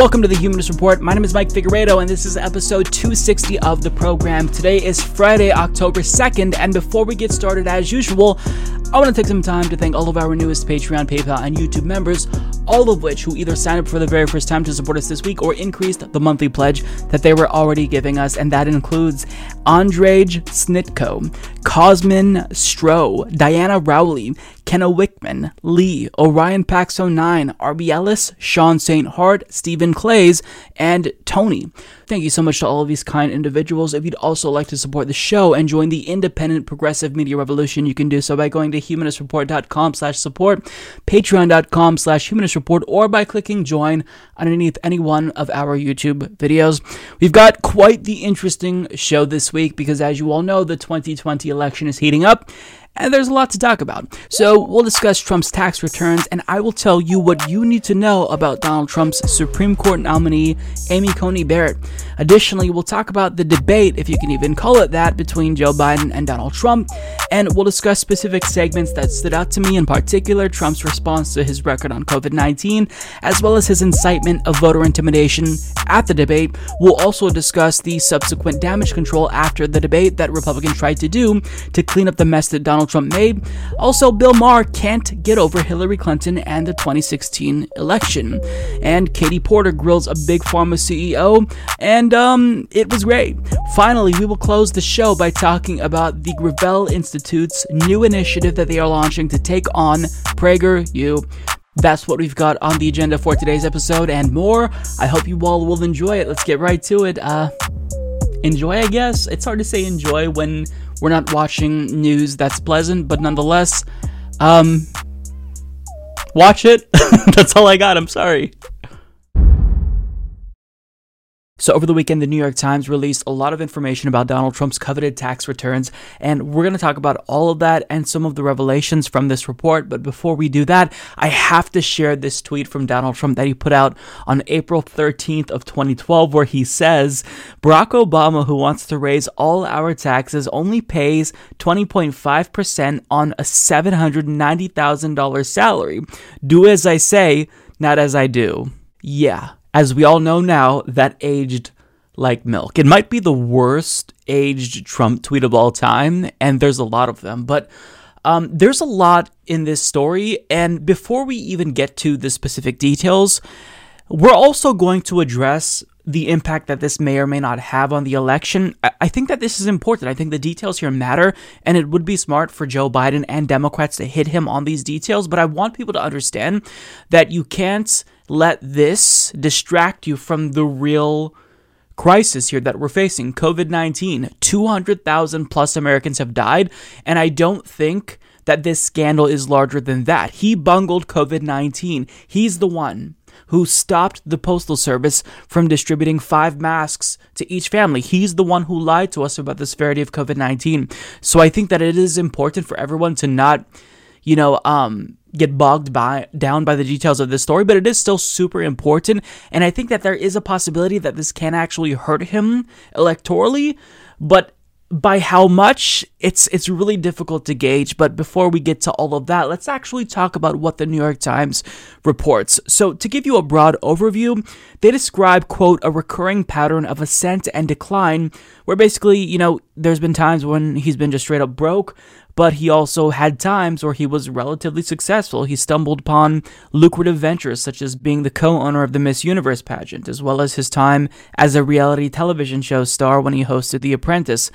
Welcome to the Humanist Report. My name is Mike Figueredo, and this is episode 260 of the program. Today is Friday, October 2nd, and before we get started, as usual, I want to take some time to thank all of our newest Patreon, PayPal, and YouTube members, all of which who either signed up for the very first time to support us this week or increased the monthly pledge that they were already giving us, and that includes Andrej Snitko, Cosmin Stroh, Diana Rowley, Kenna Wickman, Lee, Orion Paxo 9, RB Ellis, Sean St. Hart, Stephen Clays, and Tony. Thank you so much to all of these kind individuals. If you'd also like to support the show and join the independent progressive media revolution, you can do so by going to humanistreport.com slash support, patreon.com slash humanistreport, or by clicking join underneath any one of our YouTube videos. We've got quite the interesting show this week because as you all know, the 2020 election is heating up and there's a lot to talk about. So, we'll discuss Trump's tax returns, and I will tell you what you need to know about Donald Trump's Supreme Court nominee, Amy Coney Barrett. Additionally, we'll talk about the debate, if you can even call it that, between Joe Biden and Donald Trump, and we'll discuss specific segments that stood out to me, in particular, Trump's response to his record on COVID 19, as well as his incitement of voter intimidation at the debate. We'll also discuss the subsequent damage control after the debate that Republicans tried to do to clean up the mess that Donald Trump made. Also, Bill Maher can't get over Hillary Clinton and the 2016 election. And Katie Porter grills a big pharma CEO, and um, it was great. Finally, we will close the show by talking about the Gravel Institute's new initiative that they are launching to take on PragerU. That's what we've got on the agenda for today's episode and more. I hope you all will enjoy it. Let's get right to it. Uh, enjoy, I guess. It's hard to say enjoy when we're not watching news that's pleasant, but nonetheless, um, watch it. that's all I got. I'm sorry. So, over the weekend, the New York Times released a lot of information about Donald Trump's coveted tax returns, and we're going to talk about all of that and some of the revelations from this report. But before we do that, I have to share this tweet from Donald Trump that he put out on April 13th of 2012, where he says, Barack Obama, who wants to raise all our taxes, only pays 20.5% on a $790,000 salary. Do as I say, not as I do. Yeah as we all know now, that aged like milk. It might be the worst aged Trump tweet of all time, and there's a lot of them, but um, there's a lot in this story. And before we even get to the specific details, we're also going to address the impact that this may or may not have on the election. I think that this is important. I think the details here matter, and it would be smart for Joe Biden and Democrats to hit him on these details. But I want people to understand that you can't let this distract you from the real crisis here that we're facing COVID 19. 200,000 plus Americans have died, and I don't think that this scandal is larger than that. He bungled COVID 19. He's the one who stopped the Postal Service from distributing five masks to each family. He's the one who lied to us about the severity of COVID 19. So I think that it is important for everyone to not, you know, um, get bogged by down by the details of this story, but it is still super important. And I think that there is a possibility that this can actually hurt him electorally, but by how much it's it's really difficult to gauge but before we get to all of that let's actually talk about what the New York Times reports so to give you a broad overview they describe quote a recurring pattern of ascent and decline where basically you know there's been times when he's been just straight up broke but he also had times where he was relatively successful. He stumbled upon lucrative ventures such as being the co owner of the Miss Universe pageant, as well as his time as a reality television show star when he hosted The Apprentice.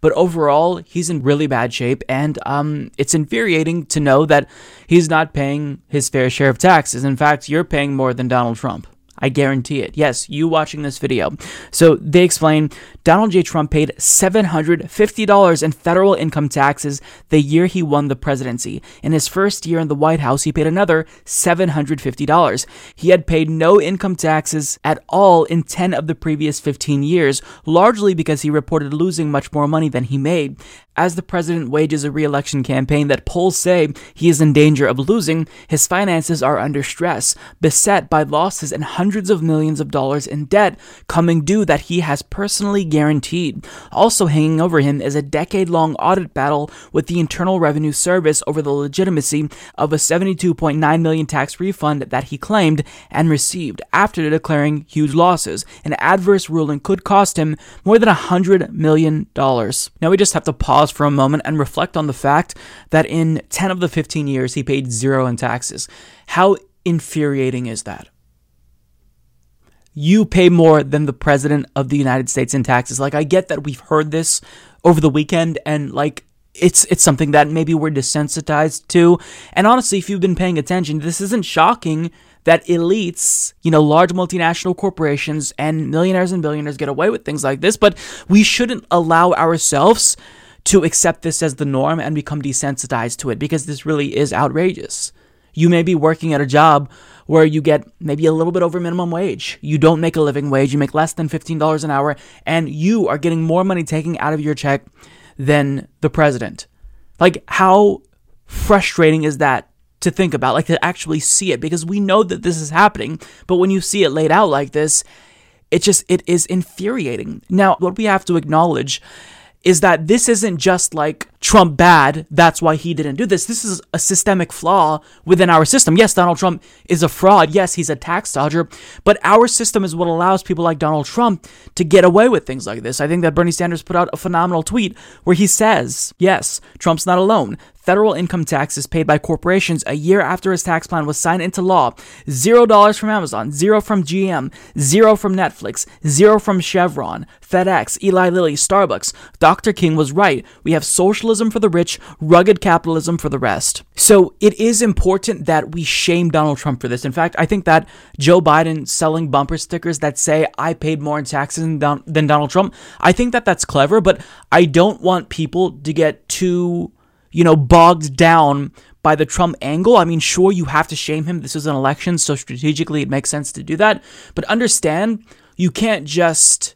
But overall, he's in really bad shape, and um, it's infuriating to know that he's not paying his fair share of taxes. In fact, you're paying more than Donald Trump. I guarantee it. Yes, you watching this video. So they explain Donald J. Trump paid $750 in federal income taxes the year he won the presidency. In his first year in the White House, he paid another $750. He had paid no income taxes at all in 10 of the previous 15 years, largely because he reported losing much more money than he made. As the president wages a re-election campaign that polls say he is in danger of losing, his finances are under stress, beset by losses and hundreds of millions of dollars in debt coming due that he has personally guaranteed. Also hanging over him is a decade-long audit battle with the Internal Revenue Service over the legitimacy of a 72.9 million tax refund that he claimed and received after declaring huge losses. An adverse ruling could cost him more than $100 million. Now we just have to pause for a moment and reflect on the fact that in 10 of the 15 years he paid zero in taxes. How infuriating is that? You pay more than the president of the United States in taxes. Like I get that we've heard this over the weekend and like it's it's something that maybe we're desensitized to. And honestly, if you've been paying attention, this isn't shocking that elites, you know, large multinational corporations and millionaires and billionaires get away with things like this, but we shouldn't allow ourselves to accept this as the norm and become desensitized to it because this really is outrageous. You may be working at a job where you get maybe a little bit over minimum wage. You don't make a living wage, you make less than $15 an hour, and you are getting more money taken out of your check than the president. Like, how frustrating is that to think about, like to actually see it? Because we know that this is happening, but when you see it laid out like this, it just it is infuriating. Now, what we have to acknowledge is that this isn't just like Trump bad, that's why he didn't do this. This is a systemic flaw within our system. Yes, Donald Trump is a fraud. Yes, he's a tax dodger, but our system is what allows people like Donald Trump to get away with things like this. I think that Bernie Sanders put out a phenomenal tweet where he says, yes, Trump's not alone federal income taxes paid by corporations a year after his tax plan was signed into law. Zero dollars from Amazon, zero from GM, zero from Netflix, zero from Chevron, FedEx, Eli Lilly, Starbucks. Dr. King was right. We have socialism for the rich, rugged capitalism for the rest. So it is important that we shame Donald Trump for this. In fact, I think that Joe Biden selling bumper stickers that say, I paid more in taxes than, than Donald Trump, I think that that's clever, but I don't want people to get too you know, bogged down by the Trump angle. I mean, sure, you have to shame him. This is an election, so strategically it makes sense to do that. But understand, you can't just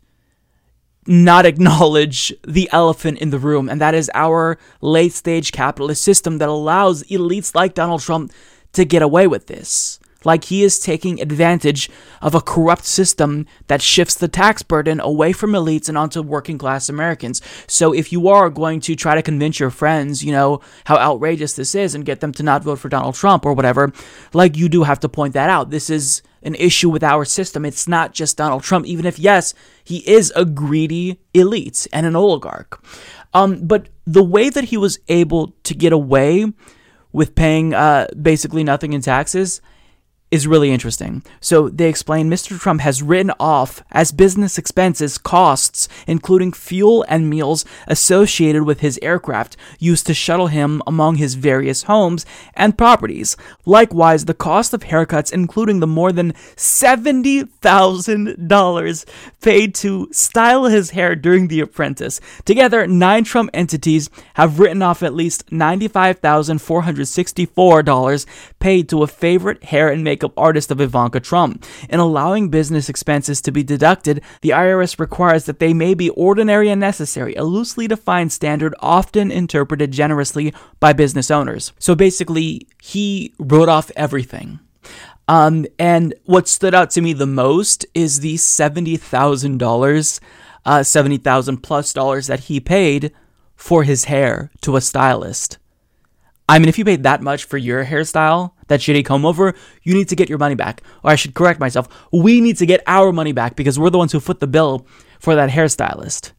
not acknowledge the elephant in the room, and that is our late stage capitalist system that allows elites like Donald Trump to get away with this like he is taking advantage of a corrupt system that shifts the tax burden away from elites and onto working class Americans. So if you are going to try to convince your friends, you know, how outrageous this is and get them to not vote for Donald Trump or whatever, like you do have to point that out. This is an issue with our system. It's not just Donald Trump, even if, yes, he is a greedy elite and an oligarch. Um, but the way that he was able to get away with paying uh, basically nothing in taxes is really interesting. So they explain Mr. Trump has written off as business expenses costs, including fuel and meals associated with his aircraft used to shuttle him among his various homes and properties. Likewise, the cost of haircuts, including the more than $70,000 paid to style his hair during The Apprentice. Together, nine Trump entities have written off at least $95,464 paid to a favorite hair and makeup makeup artist of Ivanka Trump. In allowing business expenses to be deducted, the IRS requires that they may be ordinary and necessary, a loosely defined standard often interpreted generously by business owners. So basically, he wrote off everything. Um, and what stood out to me the most is the $70,000, uh, 70000 plus dollars that he paid for his hair to a stylist. I mean, if you paid that much for your hairstyle, that shitty comb over, you need to get your money back. Or I should correct myself, we need to get our money back because we're the ones who foot the bill for that hairstylist.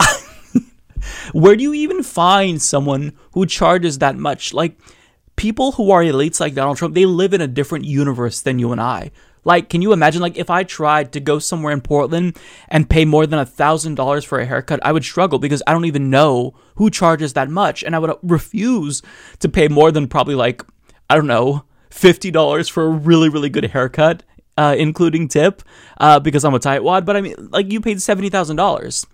Where do you even find someone who charges that much? Like, people who are elites like Donald Trump, they live in a different universe than you and I. Like, can you imagine, like, if I tried to go somewhere in Portland and pay more than a thousand dollars for a haircut, I would struggle because I don't even know who charges that much, and I would refuse to pay more than probably like I don't know fifty dollars for a really really good haircut uh, including tip, uh, because I'm a tightwad. But I mean, like you paid seventy thousand dollars,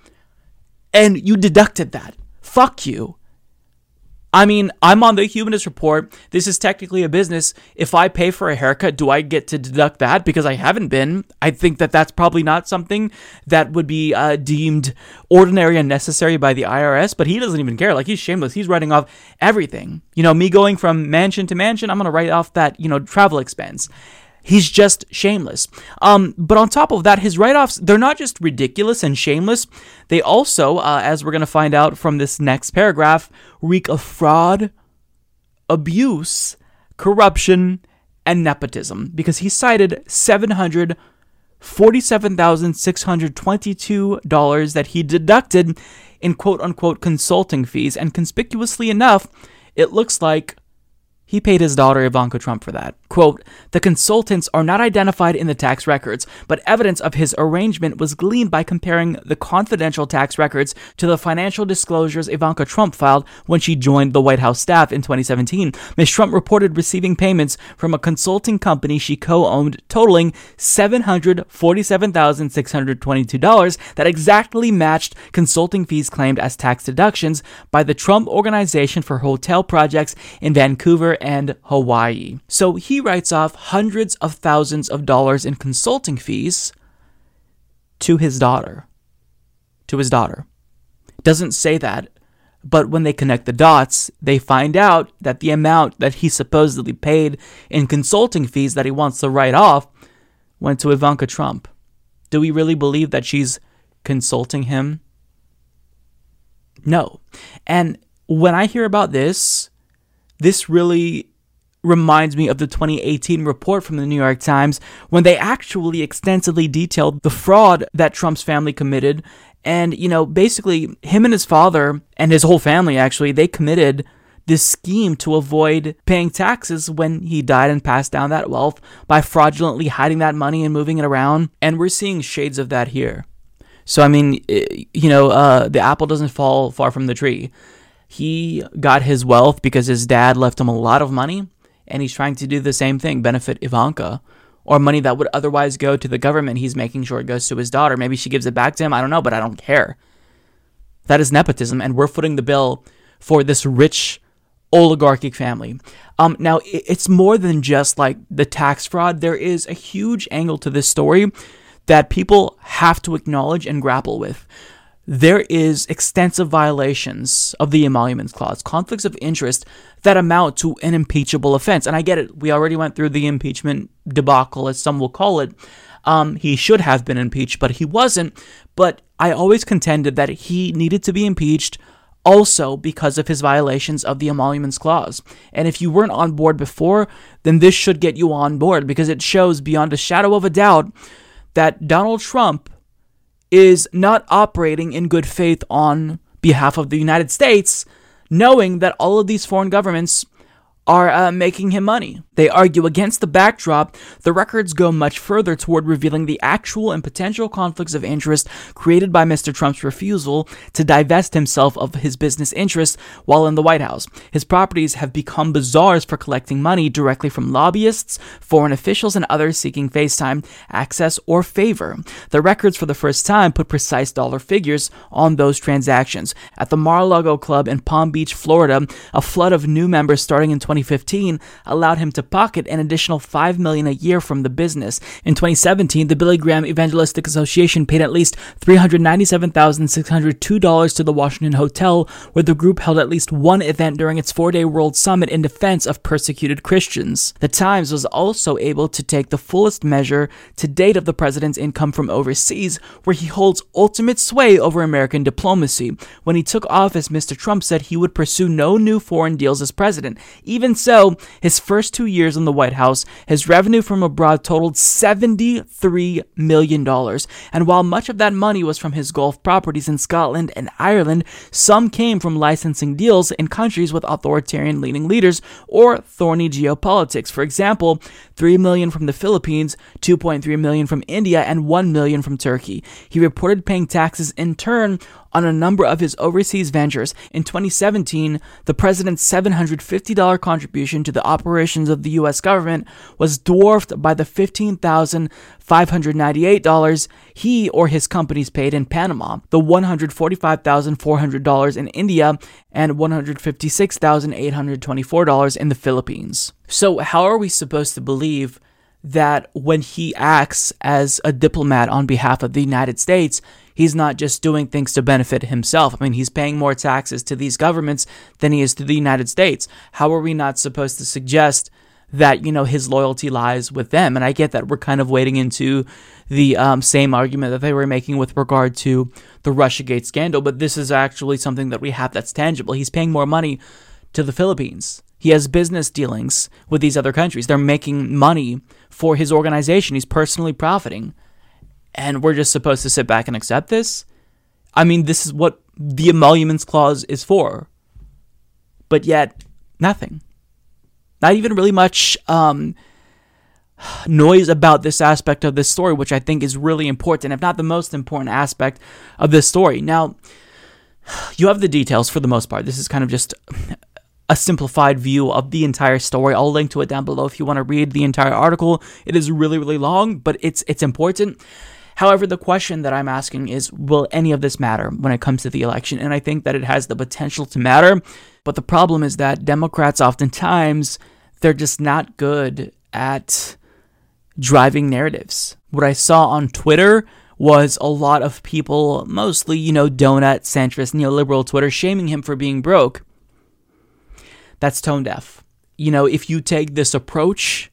and you deducted that. Fuck you. I mean, I'm on the Humanist Report. This is technically a business. If I pay for a haircut, do I get to deduct that? Because I haven't been. I think that that's probably not something that would be uh, deemed ordinary and necessary by the IRS, but he doesn't even care. Like, he's shameless. He's writing off everything. You know, me going from mansion to mansion, I'm going to write off that, you know, travel expense. He's just shameless. Um, but on top of that, his write offs, they're not just ridiculous and shameless. They also, uh, as we're going to find out from this next paragraph, reek of fraud, abuse, corruption, and nepotism. Because he cited $747,622 that he deducted in quote unquote consulting fees. And conspicuously enough, it looks like he paid his daughter Ivanka Trump for that. Quote, the consultants are not identified in the tax records, but evidence of his arrangement was gleaned by comparing the confidential tax records to the financial disclosures Ivanka Trump filed when she joined the White House staff in 2017. Ms. Trump reported receiving payments from a consulting company she co-owned totaling $747,622 that exactly matched consulting fees claimed as tax deductions by the Trump Organization for Hotel Projects in Vancouver and Hawaii. So he writes off hundreds of thousands of dollars in consulting fees to his daughter. To his daughter. Doesn't say that, but when they connect the dots, they find out that the amount that he supposedly paid in consulting fees that he wants to write off went to Ivanka Trump. Do we really believe that she's consulting him? No. And when I hear about this, this really reminds me of the 2018 report from the New York Times when they actually extensively detailed the fraud that Trump's family committed. And, you know, basically, him and his father and his whole family actually, they committed this scheme to avoid paying taxes when he died and passed down that wealth by fraudulently hiding that money and moving it around. And we're seeing shades of that here. So, I mean, you know, uh, the apple doesn't fall far from the tree. He got his wealth because his dad left him a lot of money, and he's trying to do the same thing, benefit Ivanka, or money that would otherwise go to the government. He's making sure it goes to his daughter. Maybe she gives it back to him. I don't know, but I don't care. That is nepotism, and we're footing the bill for this rich oligarchic family. Um, now, it's more than just like the tax fraud. There is a huge angle to this story that people have to acknowledge and grapple with there is extensive violations of the emoluments clause, conflicts of interest that amount to an impeachable offense. And I get it. We already went through the impeachment debacle, as some will call it. Um, he should have been impeached, but he wasn't. But I always contended that he needed to be impeached also because of his violations of the emoluments clause. And if you weren't on board before, then this should get you on board because it shows beyond a shadow of a doubt that Donald Trump is not operating in good faith on behalf of the United States, knowing that all of these foreign governments are uh, making him money. They argue against the backdrop, the records go much further toward revealing the actual and potential conflicts of interest created by Mr. Trump's refusal to divest himself of his business interests while in the White House. His properties have become bazaars for collecting money directly from lobbyists, foreign officials, and others seeking FaceTime, access, or favor. The records for the first time put precise dollar figures on those transactions. At the Mar-a-Lago Club in Palm Beach, Florida, a flood of new members starting in 2015 allowed him to pocket an additional 5 million a year from the business. In 2017, the Billy Graham Evangelistic Association paid at least $397,602 to the Washington Hotel, where the group held at least one event during its four day World Summit in defense of persecuted Christians. The Times was also able to take the fullest measure to date of the president's income from overseas, where he holds ultimate sway over American diplomacy. When he took office, Mr. Trump said he would pursue no new foreign deals as president. Even so, his first two years in the White House, his revenue from abroad totaled $73 million. And while much of that money was from his golf properties in Scotland and Ireland, some came from licensing deals in countries with authoritarian leaning leaders or thorny geopolitics. For example, 3 million from the Philippines, 2.3 million from India, and 1 million from Turkey. He reported paying taxes in turn on a number of his overseas ventures. In 2017, the president's $750 contribution to the operations of the US government was dwarfed by the $15,598 he or his companies paid in Panama, the $145,400 in India, and $156,824 in the Philippines. So, how are we supposed to believe that when he acts as a diplomat on behalf of the United States, he's not just doing things to benefit himself. I mean, he's paying more taxes to these governments than he is to the United States. How are we not supposed to suggest that, you know, his loyalty lies with them? And I get that we're kind of wading into the um, same argument that they were making with regard to the Russiagate scandal, but this is actually something that we have that's tangible. He's paying more money to the Philippines. He has business dealings with these other countries. They're making money for his organization. He's personally profiting and we're just supposed to sit back and accept this? I mean, this is what the emoluments clause is for. But yet, nothing. Not even really much um, noise about this aspect of this story, which I think is really important, if not the most important aspect of this story. Now, you have the details for the most part. This is kind of just a simplified view of the entire story. I'll link to it down below if you want to read the entire article. It is really, really long, but it's it's important. However, the question that I'm asking is will any of this matter when it comes to the election? And I think that it has the potential to matter. But the problem is that Democrats oftentimes they're just not good at driving narratives. What I saw on Twitter was a lot of people, mostly, you know, donut, centrist, neoliberal Twitter, shaming him for being broke. That's tone deaf. You know, if you take this approach,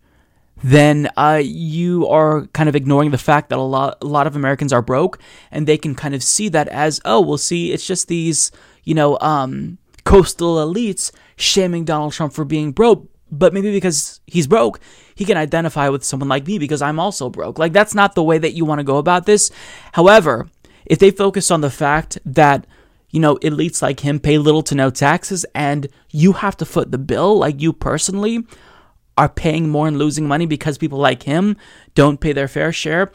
then uh, you are kind of ignoring the fact that a lot, a lot of Americans are broke, and they can kind of see that as, oh, well, see, it's just these, you know, um, coastal elites shaming Donald Trump for being broke. But maybe because he's broke, he can identify with someone like me because I'm also broke. Like, that's not the way that you want to go about this. However, if they focus on the fact that you know, elites like him pay little to no taxes and you have to foot the bill, like you personally, are paying more and losing money because people like him don't pay their fair share,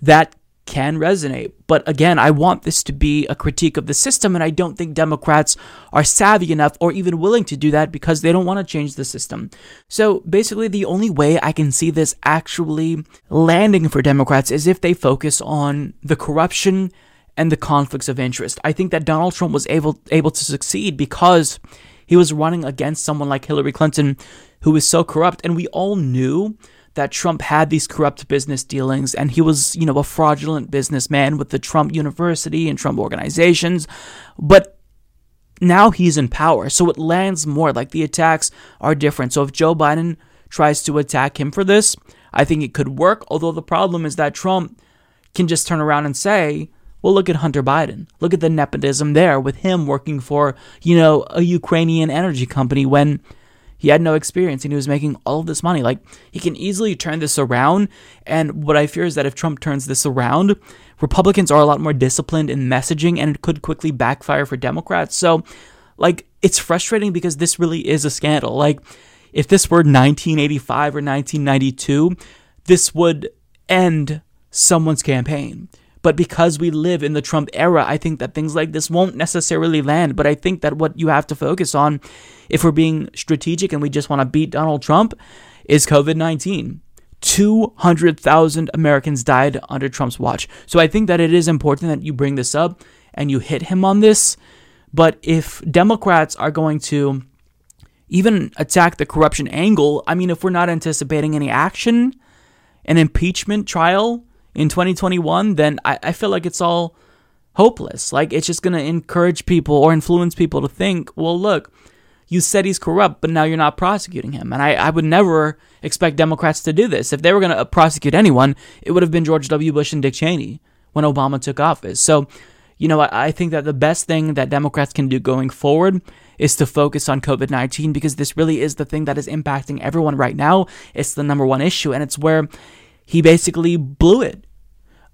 that can resonate. But again, I want this to be a critique of the system, and I don't think Democrats are savvy enough or even willing to do that because they don't want to change the system. So basically, the only way I can see this actually landing for Democrats is if they focus on the corruption and the conflicts of interest. I think that Donald Trump was able able to succeed because he was running against someone like Hillary Clinton who was so corrupt. And we all knew that Trump had these corrupt business dealings and he was, you know, a fraudulent businessman with the Trump University and Trump organizations. But now he's in power. So it lands more like the attacks are different. So if Joe Biden tries to attack him for this, I think it could work. Although the problem is that Trump can just turn around and say, well, look at Hunter Biden. Look at the nepotism there with him working for, you know, a Ukrainian energy company when he had no experience and he was making all of this money. Like, he can easily turn this around. And what I fear is that if Trump turns this around, Republicans are a lot more disciplined in messaging and it could quickly backfire for Democrats. So, like, it's frustrating because this really is a scandal. Like, if this were 1985 or 1992, this would end someone's campaign. But because we live in the Trump era, I think that things like this won't necessarily land. But I think that what you have to focus on, if we're being strategic and we just want to beat Donald Trump, is COVID 19. 200,000 Americans died under Trump's watch. So I think that it is important that you bring this up and you hit him on this. But if Democrats are going to even attack the corruption angle, I mean, if we're not anticipating any action, an impeachment trial, in 2021, then I, I feel like it's all hopeless. Like it's just going to encourage people or influence people to think, well, look, you said he's corrupt, but now you're not prosecuting him. And I, I would never expect Democrats to do this. If they were going to uh, prosecute anyone, it would have been George W. Bush and Dick Cheney when Obama took office. So, you know, I, I think that the best thing that Democrats can do going forward is to focus on COVID 19 because this really is the thing that is impacting everyone right now. It's the number one issue, and it's where he basically blew it.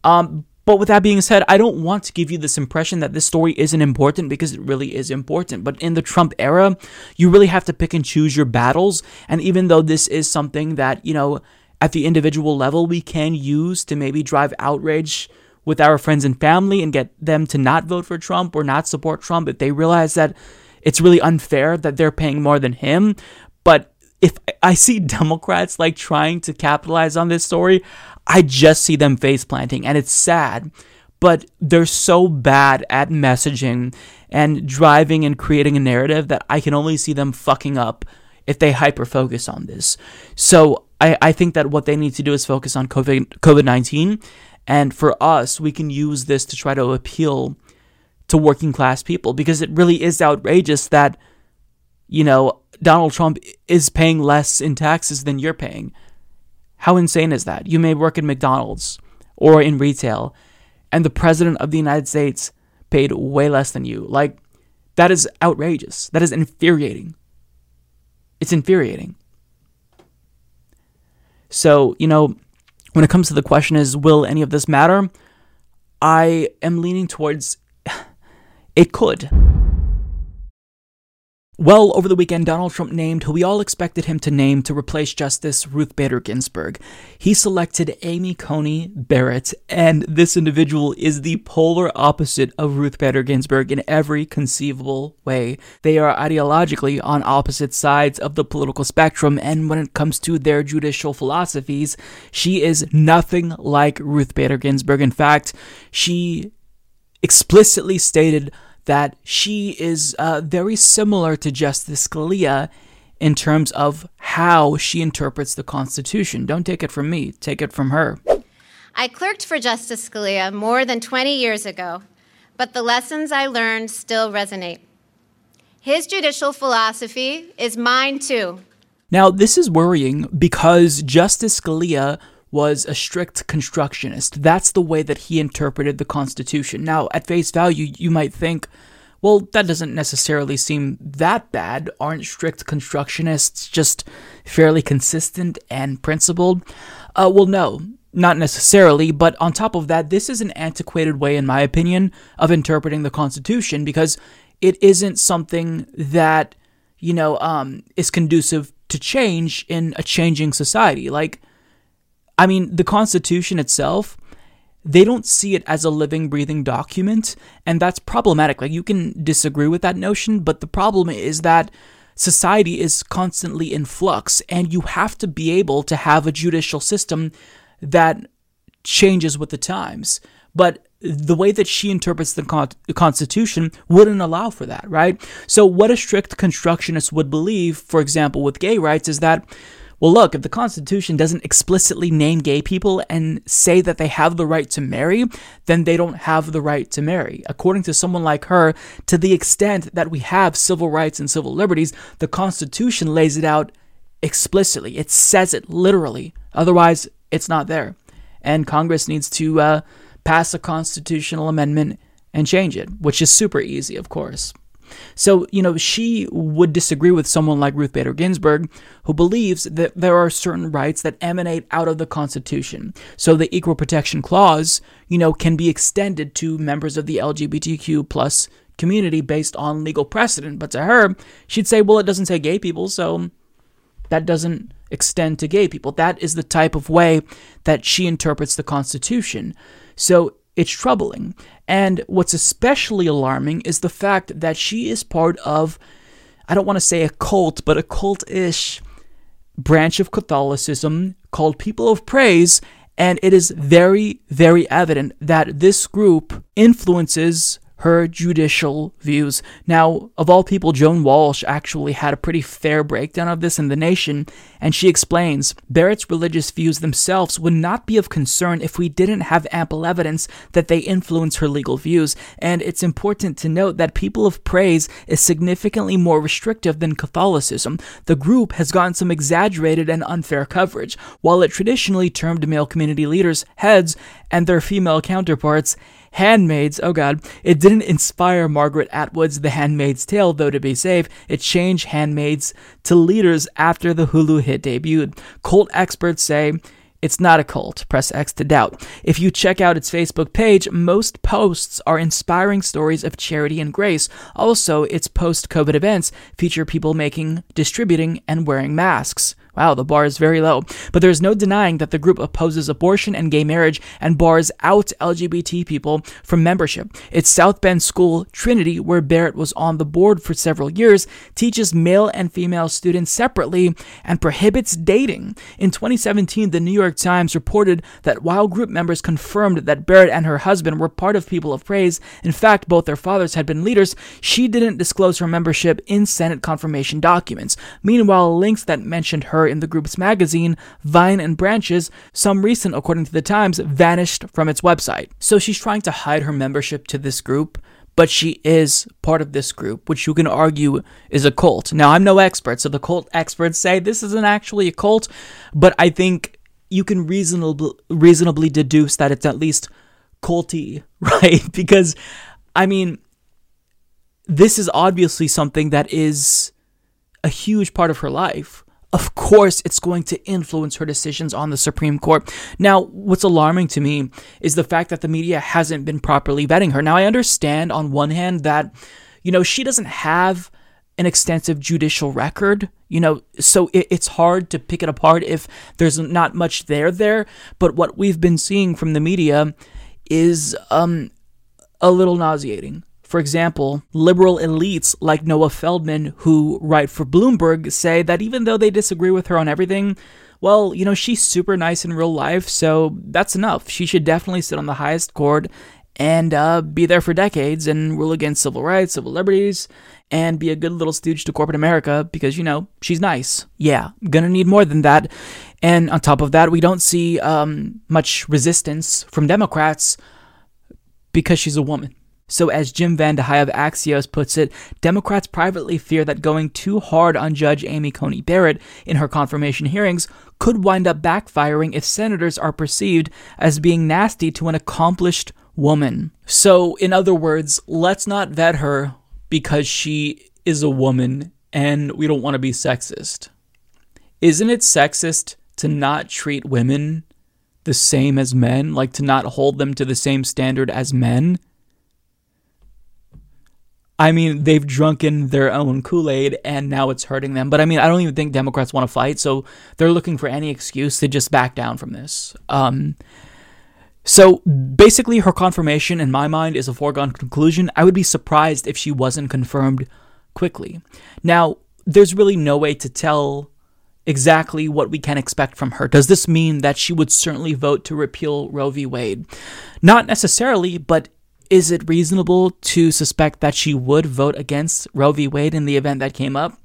Um, but with that being said, I don't want to give you this impression that this story isn't important because it really is important. But in the Trump era, you really have to pick and choose your battles. And even though this is something that, you know, at the individual level we can use to maybe drive outrage with our friends and family and get them to not vote for Trump or not support Trump if they realize that it's really unfair that they're paying more than him. But if I see Democrats like trying to capitalize on this story, I just see them face planting and it's sad. But they're so bad at messaging and driving and creating a narrative that I can only see them fucking up if they hyper focus on this. So I, I think that what they need to do is focus on COVID COVID nineteen, and for us, we can use this to try to appeal to working class people because it really is outrageous that you know Donald Trump is paying less in taxes than you're paying. How insane is that? You may work in McDonald's or in retail, and the president of the United States paid way less than you. Like, that is outrageous. That is infuriating. It's infuriating. So, you know, when it comes to the question is, will any of this matter? I am leaning towards it could. Well, over the weekend, Donald Trump named who we all expected him to name to replace Justice Ruth Bader Ginsburg. He selected Amy Coney Barrett, and this individual is the polar opposite of Ruth Bader Ginsburg in every conceivable way. They are ideologically on opposite sides of the political spectrum, and when it comes to their judicial philosophies, she is nothing like Ruth Bader Ginsburg. In fact, she explicitly stated that she is uh, very similar to Justice Scalia in terms of how she interprets the Constitution. Don't take it from me, take it from her. I clerked for Justice Scalia more than 20 years ago, but the lessons I learned still resonate. His judicial philosophy is mine too. Now, this is worrying because Justice Scalia was a strict constructionist. That's the way that he interpreted the Constitution. Now, at face value, you might think, well, that doesn't necessarily seem that bad. Aren't strict constructionists just fairly consistent and principled? Uh, well, no, not necessarily, but on top of that, this is an antiquated way, in my opinion, of interpreting the Constitution because it isn't something that, you know, um, is conducive to change in a changing society. Like, I mean, the Constitution itself, they don't see it as a living, breathing document, and that's problematic. Like, you can disagree with that notion, but the problem is that society is constantly in flux, and you have to be able to have a judicial system that changes with the times. But the way that she interprets the, con- the, Constitution wouldn't allow for that, right? So, what a strict constructionist would believe, for example, with gay rights, is that well, look, if the Constitution doesn't explicitly name gay people and say that they have the right to marry, then they don't have the right to marry. According to someone like her, to the extent that we have civil rights and civil liberties, the Constitution lays it out explicitly. It says it literally. Otherwise, it's not there. And Congress needs to uh, pass a constitutional amendment and change it, which is super easy, of course. So, you know, she would disagree with someone like Ruth Bader Ginsburg, who believes that there are certain rights that emanate out of the Constitution. So the Equal Protection Clause, you know, can be extended to members of the LGBTQ plus community based on legal precedent. But to her, she'd say, well, it doesn't say gay people, so that doesn't extend to gay people. That is the type of way that she interprets the Constitution. So it's troubling. And what's especially alarming is the fact that she is part of, I don't want to say a cult, but a cult ish branch of Catholicism called People of Praise. And it is very, very evident that this group influences her judicial views. Now, of all people, Joan Walsh actually had a pretty fair breakdown of this in The Nation, and she explains Barrett's religious views themselves would not be of concern if we didn't have ample evidence that they influence her legal views, and it's important to note that People of Praise is significantly more restrictive than Catholicism. The group has gotten some exaggerated and unfair coverage, while it traditionally termed male community leaders heads and their female counterparts Handmaids, oh god. It didn't inspire Margaret Atwood's The Handmaid's Tale, though to be safe, it changed Handmaids to leaders after the Hulu hit debuted. Cult experts say it's not a cult. Press X to doubt. If you check out its Facebook page, most posts are inspiring stories of charity and grace. Also, its post COVID events feature people making, distributing, and wearing masks. Wow, the bar is very low. But there's no denying that the group opposes abortion and gay marriage and bars out LGBT people from membership. Its South Bend school, Trinity, where Barrett was on the board for several years, teaches male and female students separately and prohibits dating. In 2017, the New York Times reported that while group members confirmed that Barrett and her husband were part of People of Praise, in fact, both their fathers had been leaders, she didn't disclose her membership in Senate confirmation documents. Meanwhile, links that mentioned her in the group's magazine, Vine and Branches, some recent according to the Times, vanished from its website. So she's trying to hide her membership to this group, but she is part of this group, which you can argue is a cult. Now, I'm no expert, so the cult experts say this isn't actually a cult, but I think you can reasonably reasonably deduce that it's at least culty, right? Because I mean, this is obviously something that is a huge part of her life of course it's going to influence her decisions on the Supreme Court. Now, what's alarming to me is the fact that the media hasn't been properly vetting her. Now, I understand on one hand that, you know, she doesn't have an extensive judicial record, you know, so it, it's hard to pick it apart if there's not much there there. But what we've been seeing from the media is um, a little nauseating. For example, liberal elites like Noah Feldman, who write for Bloomberg, say that even though they disagree with her on everything, well, you know, she's super nice in real life, so that's enough. She should definitely sit on the highest court and uh, be there for decades and rule against civil rights, civil liberties, and be a good little stooge to corporate America because, you know, she's nice. Yeah, gonna need more than that. And on top of that, we don't see um, much resistance from Democrats because she's a woman. So, as Jim Van de VandeHei of Axios puts it, Democrats privately fear that going too hard on Judge Amy Coney Barrett in her confirmation hearings could wind up backfiring if senators are perceived as being nasty to an accomplished woman. So, in other words, let's not vet her because she is a woman and we don't want to be sexist. Isn't it sexist to not treat women the same as men, like to not hold them to the same standard as men? I mean, they've drunken their own Kool Aid and now it's hurting them. But I mean, I don't even think Democrats want to fight, so they're looking for any excuse to just back down from this. Um, so basically, her confirmation, in my mind, is a foregone conclusion. I would be surprised if she wasn't confirmed quickly. Now, there's really no way to tell exactly what we can expect from her. Does this mean that she would certainly vote to repeal Roe v. Wade? Not necessarily, but is it reasonable to suspect that she would vote against Roe v. Wade in the event that came up?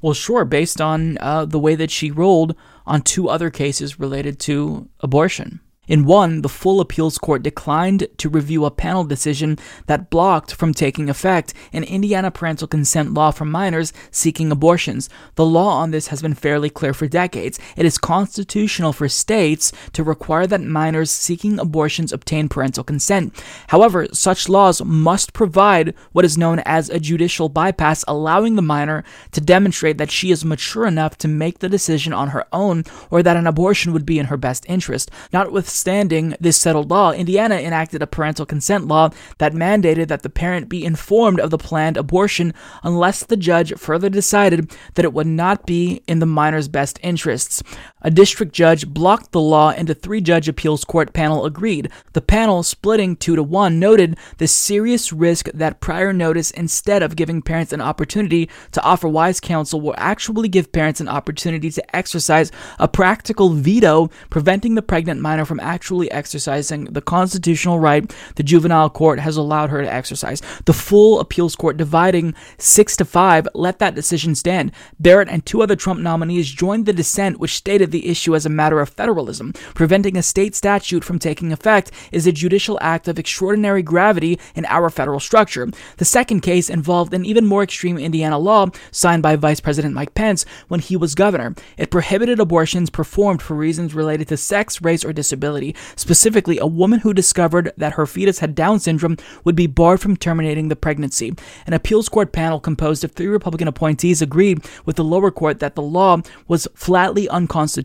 Well, sure, based on uh, the way that she ruled on two other cases related to abortion. In one, the full appeals court declined to review a panel decision that blocked from taking effect an Indiana parental consent law for minors seeking abortions. The law on this has been fairly clear for decades. It is constitutional for states to require that minors seeking abortions obtain parental consent. However, such laws must provide what is known as a judicial bypass, allowing the minor to demonstrate that she is mature enough to make the decision on her own or that an abortion would be in her best interest. Notwithstanding Notwithstanding this settled law, Indiana enacted a parental consent law that mandated that the parent be informed of the planned abortion unless the judge further decided that it would not be in the minor's best interests. A district judge blocked the law and a three judge appeals court panel agreed. The panel, splitting 2 to 1, noted the serious risk that prior notice, instead of giving parents an opportunity to offer wise counsel, will actually give parents an opportunity to exercise a practical veto, preventing the pregnant minor from actually exercising the constitutional right the juvenile court has allowed her to exercise. The full appeals court, dividing 6 to 5, let that decision stand. Barrett and two other Trump nominees joined the dissent, which stated the issue as a matter of federalism. Preventing a state statute from taking effect is a judicial act of extraordinary gravity in our federal structure. The second case involved an even more extreme Indiana law signed by Vice President Mike Pence when he was governor. It prohibited abortions performed for reasons related to sex, race, or disability. Specifically, a woman who discovered that her fetus had Down syndrome would be barred from terminating the pregnancy. An appeals court panel composed of three Republican appointees agreed with the lower court that the law was flatly unconstitutional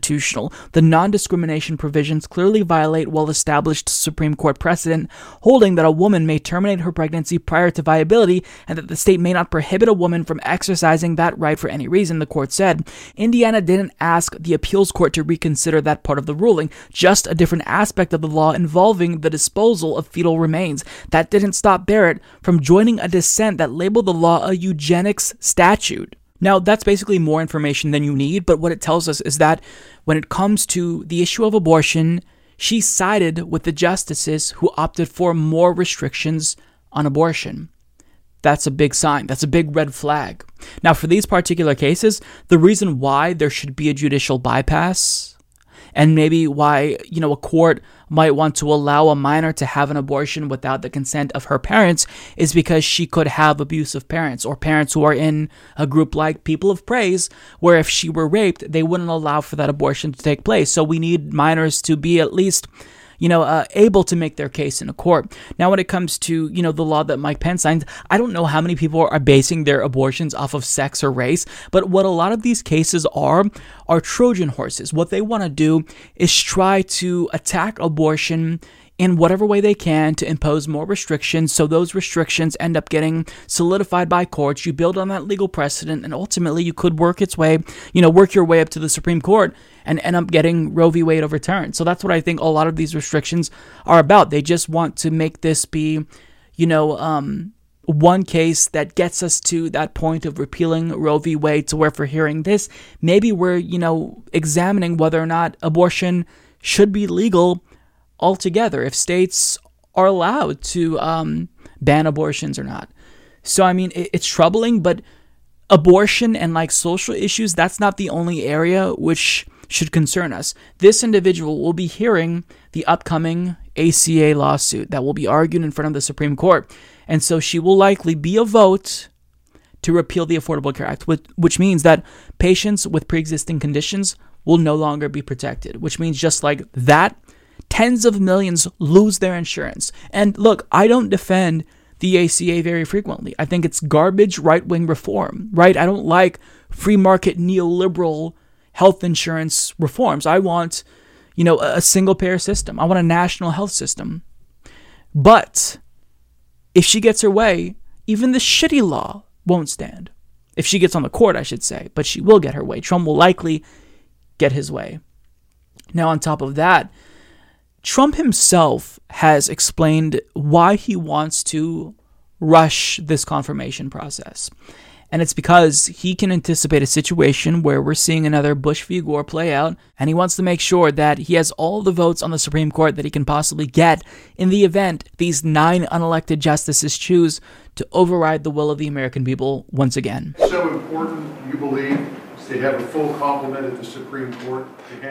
The non discrimination provisions clearly violate well established Supreme Court precedent, holding that a woman may terminate her pregnancy prior to viability and that the state may not prohibit a woman from exercising that right for any reason, the court said. Indiana didn't ask the appeals court to reconsider that part of the ruling, just a different aspect of the law involving the disposal of fetal remains. That didn't stop Barrett from joining a dissent that labeled the law a eugenics statute. Now, that's basically more information than you need, but what it tells us is that when it comes to the issue of abortion, she sided with the justices who opted for more restrictions on abortion. That's a big sign. That's a big red flag. Now, for these particular cases, the reason why there should be a judicial bypass and maybe why, you know, a court might want to allow a minor to have an abortion without the consent of her parents is because she could have abusive parents or parents who are in a group like People of Praise, where if she were raped, they wouldn't allow for that abortion to take place. So we need minors to be at least you know, uh, able to make their case in a court. Now, when it comes to, you know, the law that Mike Pence signed, I don't know how many people are basing their abortions off of sex or race, but what a lot of these cases are, are Trojan horses. What they want to do is try to attack abortion in whatever way they can to impose more restrictions so those restrictions end up getting solidified by courts you build on that legal precedent and ultimately you could work its way you know work your way up to the supreme court and end up getting Roe v. Wade overturned. So that's what I think a lot of these restrictions are about. They just want to make this be, you know, um, one case that gets us to that point of repealing Roe v. Wade to where for hearing this, maybe we're, you know, examining whether or not abortion should be legal altogether, if states are allowed to um, ban abortions or not. So, I mean, it, it's troubling, but abortion and like social issues, that's not the only area which should concern us. This individual will be hearing the upcoming ACA lawsuit that will be argued in front of the Supreme Court. And so she will likely be a vote to repeal the Affordable Care Act, which means that patients with pre existing conditions will no longer be protected, which means just like that, tens of millions lose their insurance. And look, I don't defend the ACA very frequently. I think it's garbage right wing reform, right? I don't like free market neoliberal health insurance reforms. I want, you know, a single payer system. I want a national health system. But if she gets her way, even the shitty law won't stand. If she gets on the court, I should say, but she will get her way. Trump will likely get his way. Now, on top of that, Trump himself has explained why he wants to rush this confirmation process. And it's because he can anticipate a situation where we're seeing another Bush v. Gore play out, and he wants to make sure that he has all the votes on the Supreme Court that he can possibly get in the event these nine unelected justices choose to override the will of the American people once again. So important, you believe, to have a full complement at the Supreme Court?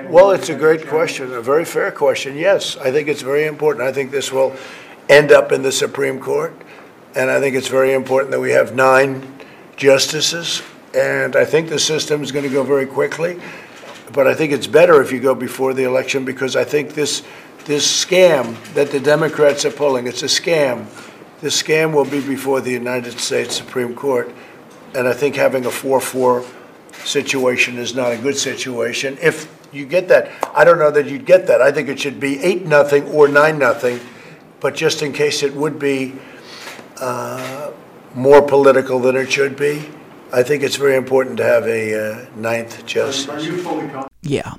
Well, it's a great question, a very fair question. Yes, I think it's very important. I think this will end up in the Supreme Court, and I think it's very important that we have nine justices, and I think the system is going to go very quickly. But I think it's better if you go before the election because I think this this scam that the Democrats are pulling, it's a scam. The scam will be before the United States Supreme Court, and I think having a 4-4 situation is not a good situation. If you get that, I don't know that you'd get that. I think it should be eight nothing or nine nothing, but just in case it would be. Uh, more political than it should be. I think it's very important to have a uh, ninth justice. Are you fully confident? Yeah.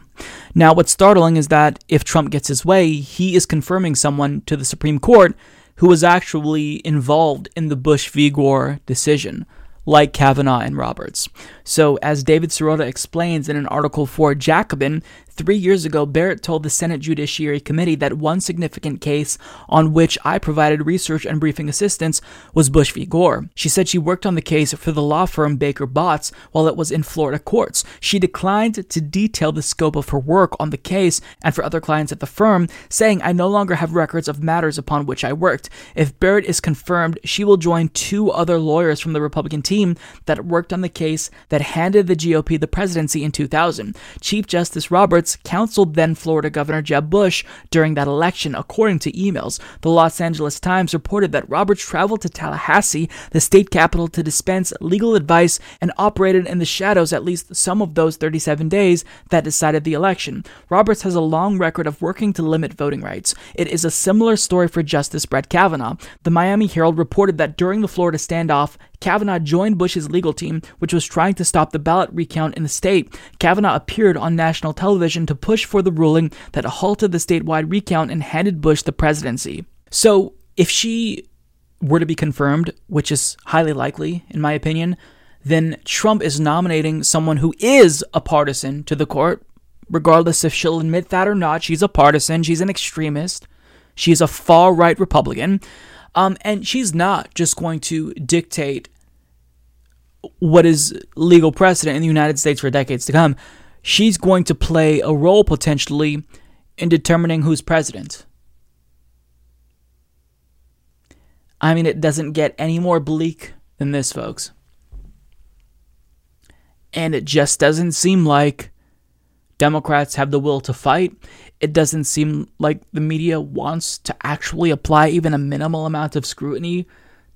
Now, what's startling is that if Trump gets his way, he is confirming someone to the Supreme Court who was actually involved in the Bush v. Gore decision like Kavanaugh and Roberts. So, as David Sirota explains in an article for Jacobin, three years ago, Barrett told the Senate Judiciary Committee that one significant case on which I provided research and briefing assistance was Bush v. Gore. She said she worked on the case for the law firm Baker Botts while it was in Florida courts. She declined to detail the scope of her work on the case and for other clients at the firm, saying, I no longer have records of matters upon which I worked. If Barrett is confirmed, she will join two other lawyers from the Republican team that worked on the case that handed the GOP the presidency in 2000. Chief Justice Roberts Counseled then Florida Governor Jeb Bush during that election, according to emails. The Los Angeles Times reported that Roberts traveled to Tallahassee, the state capital, to dispense legal advice and operated in the shadows at least some of those 37 days that decided the election. Roberts has a long record of working to limit voting rights. It is a similar story for Justice Brett Kavanaugh. The Miami Herald reported that during the Florida standoff, Kavanaugh joined Bush's legal team, which was trying to stop the ballot recount in the state. Kavanaugh appeared on national television to push for the ruling that halted the statewide recount and handed Bush the presidency. So, if she were to be confirmed, which is highly likely, in my opinion, then Trump is nominating someone who is a partisan to the court, regardless if she'll admit that or not. She's a partisan, she's an extremist, she's a far right Republican, um, and she's not just going to dictate what is legal precedent in the United States for decades to come, she's going to play a role potentially in determining who's president. I mean, it doesn't get any more bleak than this, folks. And it just doesn't seem like Democrats have the will to fight. It doesn't seem like the media wants to actually apply even a minimal amount of scrutiny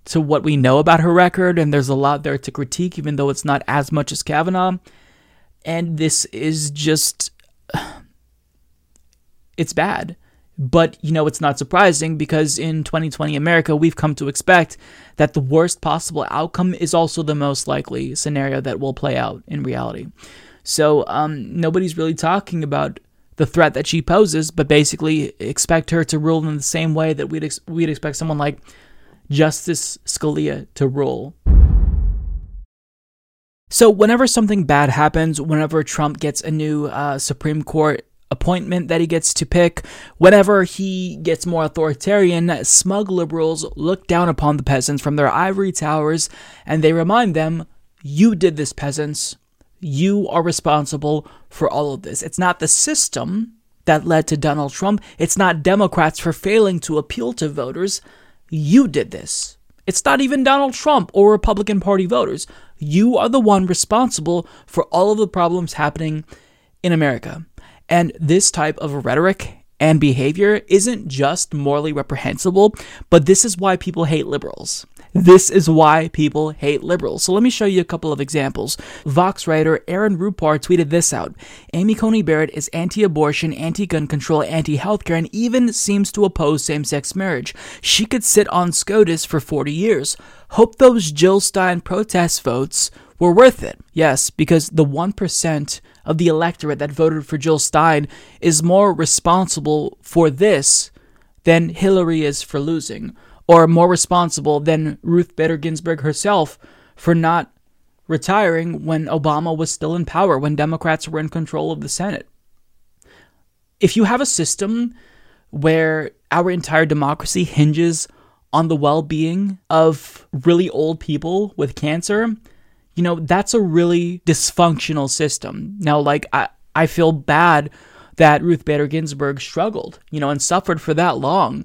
to what we know about her record, and there's a lot there to critique, even though it's not as much as Kavanaugh. And this is just. It's bad. But, you know, it's not surprising because in 2020 America, we've come to expect that the worst possible outcome is also the most likely scenario that will play out in reality. So, um, nobody's really talking about the threat that she poses, but basically expect her to rule in the same way that we'd, ex- we'd expect someone like Justice Scalia to rule. So, whenever something bad happens, whenever Trump gets a new uh, Supreme Court appointment that he gets to pick, whenever he gets more authoritarian, smug liberals look down upon the peasants from their ivory towers and they remind them, You did this, peasants. You are responsible for all of this. It's not the system that led to Donald Trump, it's not Democrats for failing to appeal to voters. You did this. It's not even Donald Trump or Republican Party voters. You are the one responsible for all of the problems happening in America. And this type of rhetoric and behavior isn't just morally reprehensible, but this is why people hate liberals. This is why people hate liberals. So let me show you a couple of examples. Vox writer Aaron Rupar tweeted this out Amy Coney Barrett is anti abortion, anti gun control, anti healthcare, and even seems to oppose same sex marriage. She could sit on SCOTUS for 40 years. Hope those Jill Stein protest votes were worth it. Yes, because the 1% of the electorate that voted for Jill Stein is more responsible for this than Hillary is for losing or more responsible than Ruth Bader Ginsburg herself for not retiring when Obama was still in power, when Democrats were in control of the Senate. If you have a system where our entire democracy hinges on the well being of really old people with cancer, you know, that's a really dysfunctional system. Now, like, I, I feel bad that Ruth Bader Ginsburg struggled, you know, and suffered for that long.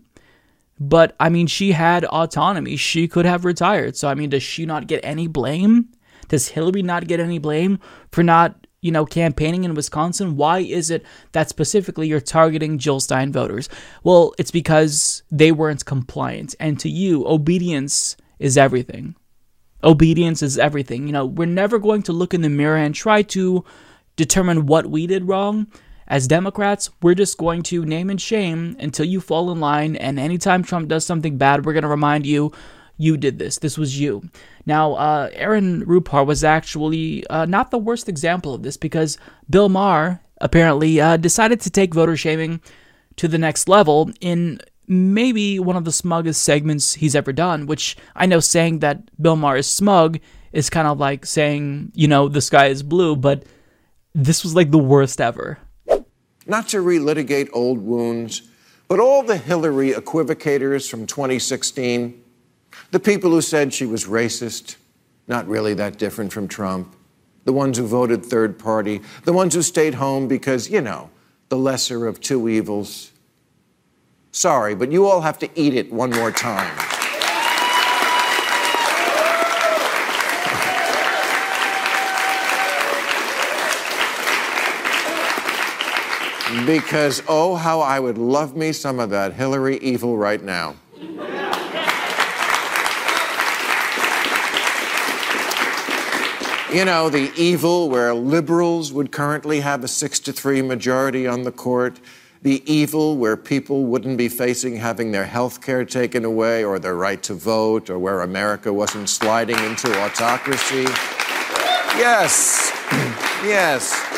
But I mean, she had autonomy. She could have retired. So, I mean, does she not get any blame? Does Hillary not get any blame for not, you know, campaigning in Wisconsin? Why is it that specifically you're targeting Jill Stein voters? Well, it's because they weren't compliant. And to you, obedience is everything. Obedience is everything. You know, we're never going to look in the mirror and try to determine what we did wrong. As Democrats, we're just going to name and shame until you fall in line. And anytime Trump does something bad, we're going to remind you, you did this. This was you. Now, uh, Aaron Rupar was actually uh, not the worst example of this because Bill Maher apparently uh, decided to take voter shaming to the next level in maybe one of the smuggest segments he's ever done, which I know saying that Bill Maher is smug is kind of like saying, you know, the sky is blue, but this was like the worst ever not to relitigate old wounds, but all the Hillary equivocators from 2016, the people who said she was racist, not really that different from Trump, the ones who voted third party, the ones who stayed home because, you know, the lesser of two evils. Sorry, but you all have to eat it one more time. Because, oh, how I would love me some of that Hillary evil right now. You know, the evil where liberals would currently have a six to three majority on the court, the evil where people wouldn't be facing having their health care taken away or their right to vote, or where America wasn't sliding into autocracy. Yes, yes.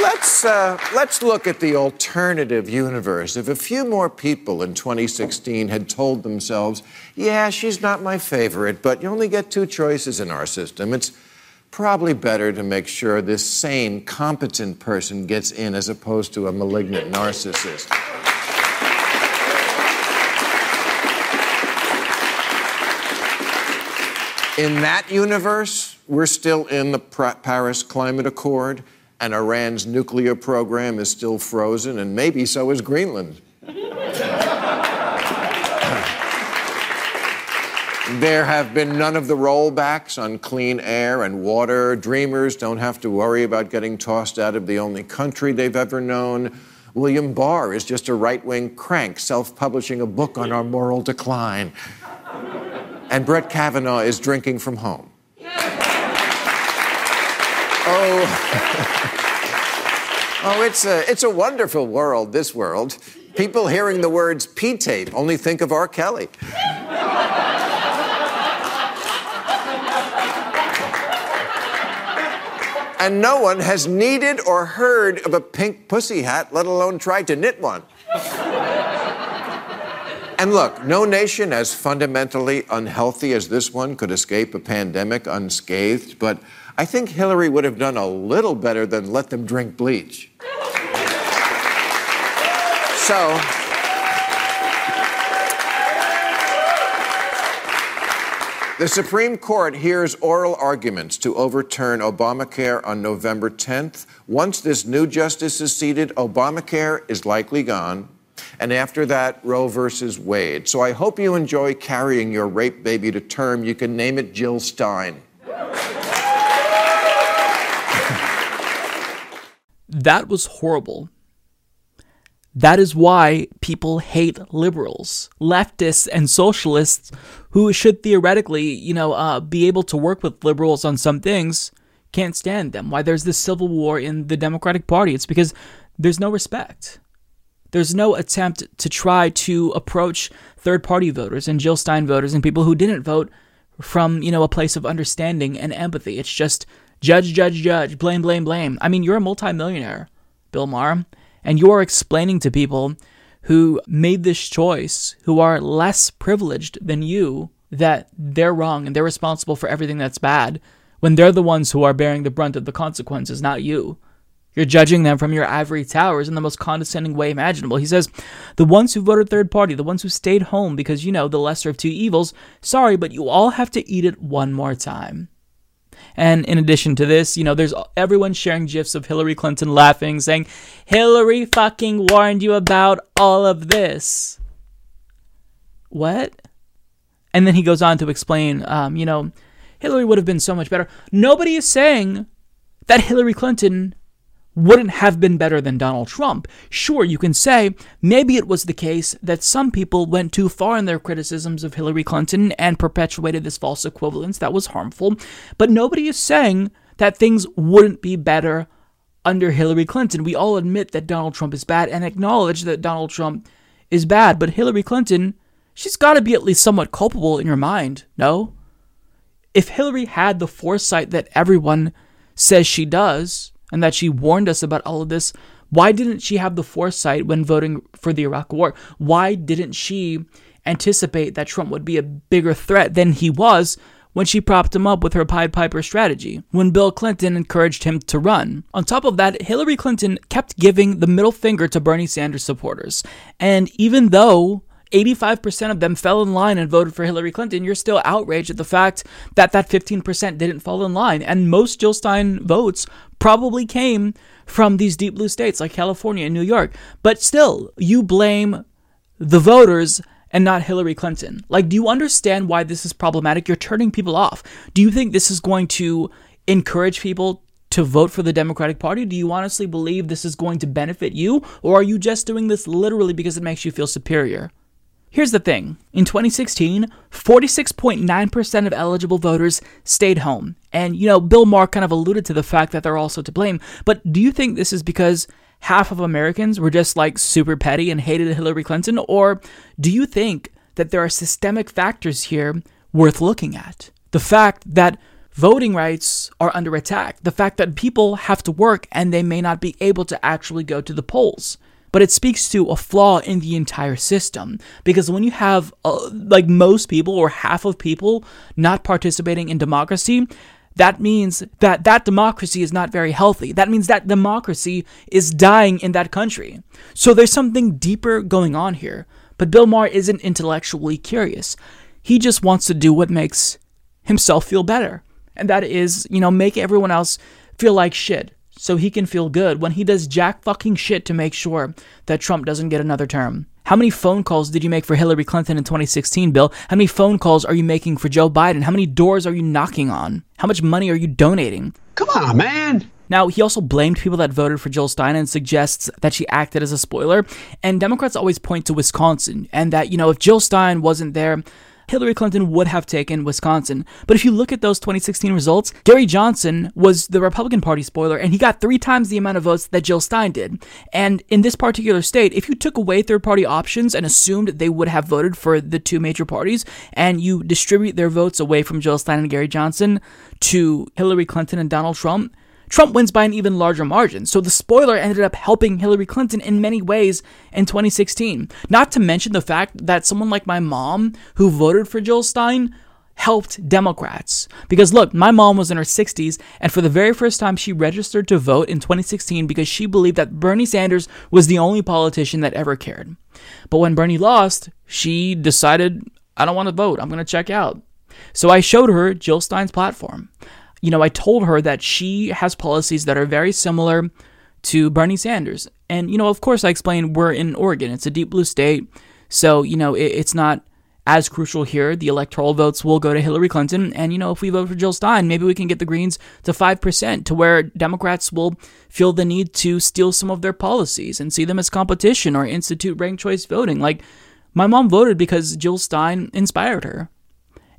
Let's, uh, let's look at the alternative universe. If a few more people in 2016 had told themselves, yeah, she's not my favorite, but you only get two choices in our system. It's probably better to make sure this sane, competent person gets in as opposed to a malignant narcissist. In that universe, we're still in the Paris Climate Accord, and Iran's nuclear program is still frozen, and maybe so is Greenland. There have been none of the rollbacks on clean air and water. Dreamers don't have to worry about getting tossed out of the only country they've ever known. William Barr is just a right wing crank self publishing a book on our moral decline. And Brett Kavanaugh is drinking from home. Oh. oh, it's a, it's a wonderful world, this world. People hearing the words P tape only think of R. Kelly. and no one has needed or heard of a pink pussy hat, let alone tried to knit one. and look, no nation as fundamentally unhealthy as this one could escape a pandemic unscathed, but I think Hillary would have done a little better than let them drink bleach. so, The Supreme Court hears oral arguments to overturn Obamacare on November 10th. Once this new justice is seated, Obamacare is likely gone. And after that, Roe versus Wade. So I hope you enjoy carrying your rape baby to term. You can name it Jill Stein. That was horrible. That is why people hate liberals, leftists, and socialists who should theoretically, you know, uh, be able to work with liberals on some things, can't stand them. Why there's this civil war in the Democratic Party? It's because there's no respect. There's no attempt to try to approach third party voters and Jill Stein voters and people who didn't vote from, you know, a place of understanding and empathy. It's just judge, judge, judge, blame, blame, blame. I mean, you're a multimillionaire, Bill Maher. And you are explaining to people who made this choice, who are less privileged than you, that they're wrong and they're responsible for everything that's bad when they're the ones who are bearing the brunt of the consequences, not you. You're judging them from your ivory towers in the most condescending way imaginable. He says, The ones who voted third party, the ones who stayed home because, you know, the lesser of two evils, sorry, but you all have to eat it one more time. And in addition to this, you know, there's everyone sharing gifs of Hillary Clinton laughing, saying, Hillary fucking warned you about all of this. What? And then he goes on to explain, um, you know, Hillary would have been so much better. Nobody is saying that Hillary Clinton wouldn't have been better than Donald Trump. Sure, you can say maybe it was the case that some people went too far in their criticisms of Hillary Clinton and perpetuated this false equivalence that was harmful, but nobody is saying that things wouldn't be better under Hillary Clinton. We all admit that Donald Trump is bad and acknowledge that Donald Trump is bad, but Hillary Clinton, she's got to be at least somewhat culpable in your mind, no? If Hillary had the foresight that everyone says she does, and that she warned us about all of this. Why didn't she have the foresight when voting for the Iraq War? Why didn't she anticipate that Trump would be a bigger threat than he was when she propped him up with her Pied Piper strategy, when Bill Clinton encouraged him to run. On top of that, Hillary Clinton kept giving the middle finger to Bernie Sanders supporters. And even though 85% of them fell in line and voted for Hillary Clinton, you're still outraged at the fact that that 15% didn't fall in line. And most Jill Stein votes probably came from these deep blue states like California and New York. But still, you blame the voters and not Hillary Clinton. Like, do you understand why this is problematic? You're turning people off. Do you think this is going to encourage people to vote for the Democratic Party? Do you honestly believe this is going to benefit you? Or are you just doing this literally because it makes you feel superior? Here's the thing in 2016, 46.9% of eligible voters stayed home. And, you know, Bill Maher kind of alluded to the fact that they're also to blame. But do you think this is because half of Americans were just like super petty and hated Hillary Clinton? Or do you think that there are systemic factors here worth looking at? The fact that voting rights are under attack, the fact that people have to work and they may not be able to actually go to the polls but it speaks to a flaw in the entire system. Because when you have uh, like most people or half of people not participating in democracy that means that that democracy is not very healthy. That means that democracy is dying in that country. So there's something deeper going on here. But bill maher isn't intellectually curious. He just wants to do what makes himself feel better. And that is you know make everyone else feel like shit so he can feel good when he does jack fucking shit to make sure that Trump doesn't get another term. How many phone calls did you make for Hillary Clinton in 2016, Bill? How many phone calls are you making for Joe Biden? How many doors are you knocking on? How much money are you donating? Come on, man. Now, he also blamed people that voted for Jill Stein and suggests that she acted as a spoiler. And Democrats always point to Wisconsin and that, you know, if Jill Stein wasn't there, Hillary Clinton would have taken Wisconsin. But if you look at those 2016 results, Gary Johnson was the Republican Party spoiler, and he got three times the amount of votes that Jill Stein did. And in this particular state, if you took away third party options and assumed they would have voted for the two major parties, and you distribute their votes away from Jill Stein and Gary Johnson to Hillary Clinton and Donald Trump, Trump wins by an even larger margin. So the spoiler ended up helping Hillary Clinton in many ways in 2016. Not to mention the fact that someone like my mom, who voted for Jill Stein, helped Democrats. Because look, my mom was in her 60s, and for the very first time, she registered to vote in 2016 because she believed that Bernie Sanders was the only politician that ever cared. But when Bernie lost, she decided, I don't want to vote, I'm going to check out. So I showed her Jill Stein's platform you know, I told her that she has policies that are very similar to Bernie Sanders. And, you know, of course, I explained we're in Oregon, it's a deep blue state. So, you know, it, it's not as crucial here. The electoral votes will go to Hillary Clinton. And, you know, if we vote for Jill Stein, maybe we can get the Greens to 5% to where Democrats will feel the need to steal some of their policies and see them as competition or institute ranked choice voting. Like, my mom voted because Jill Stein inspired her.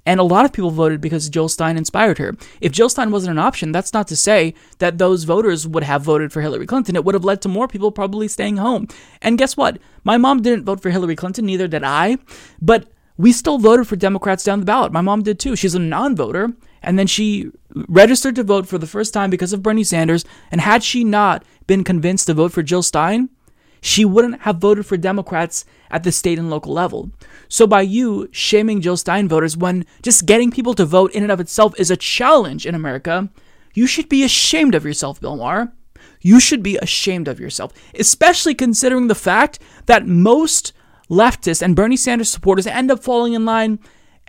And a lot of people voted because Jill Stein inspired her. If Jill Stein wasn't an option, that's not to say that those voters would have voted for Hillary Clinton. It would have led to more people probably staying home. And guess what? My mom didn't vote for Hillary Clinton, neither did I. But we still voted for Democrats down the ballot. My mom did too. She's a non voter. And then she registered to vote for the first time because of Bernie Sanders. And had she not been convinced to vote for Jill Stein, she wouldn't have voted for Democrats at the state and local level. So by you shaming Jill Stein voters when just getting people to vote in and of itself is a challenge in America, you should be ashamed of yourself, Bill Maher. You should be ashamed of yourself, especially considering the fact that most leftists and Bernie Sanders supporters end up falling in line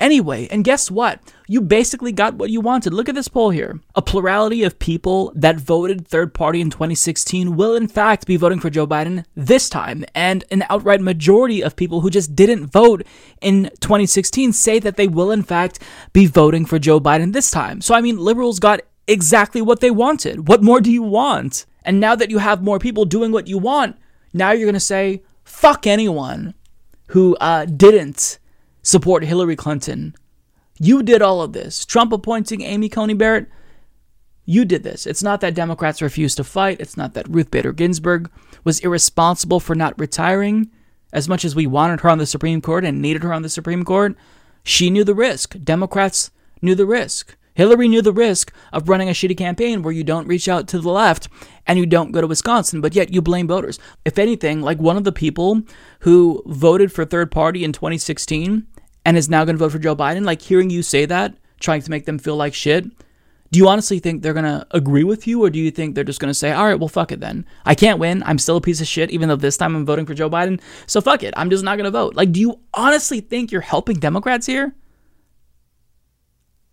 Anyway, and guess what? You basically got what you wanted. Look at this poll here. A plurality of people that voted third party in 2016 will, in fact, be voting for Joe Biden this time. And an outright majority of people who just didn't vote in 2016 say that they will, in fact, be voting for Joe Biden this time. So, I mean, liberals got exactly what they wanted. What more do you want? And now that you have more people doing what you want, now you're going to say, fuck anyone who uh, didn't support Hillary Clinton. You did all of this. Trump appointing Amy Coney Barrett, you did this. It's not that Democrats refused to fight. It's not that Ruth Bader Ginsburg was irresponsible for not retiring. As much as we wanted her on the Supreme Court and needed her on the Supreme Court, she knew the risk. Democrats knew the risk. Hillary knew the risk of running a shitty campaign where you don't reach out to the left and you don't go to Wisconsin, but yet you blame voters. If anything, like one of the people who voted for third party in 2016 and is now going to vote for Joe Biden, like hearing you say that, trying to make them feel like shit, do you honestly think they're going to agree with you or do you think they're just going to say, all right, well, fuck it then? I can't win. I'm still a piece of shit, even though this time I'm voting for Joe Biden. So fuck it. I'm just not going to vote. Like, do you honestly think you're helping Democrats here?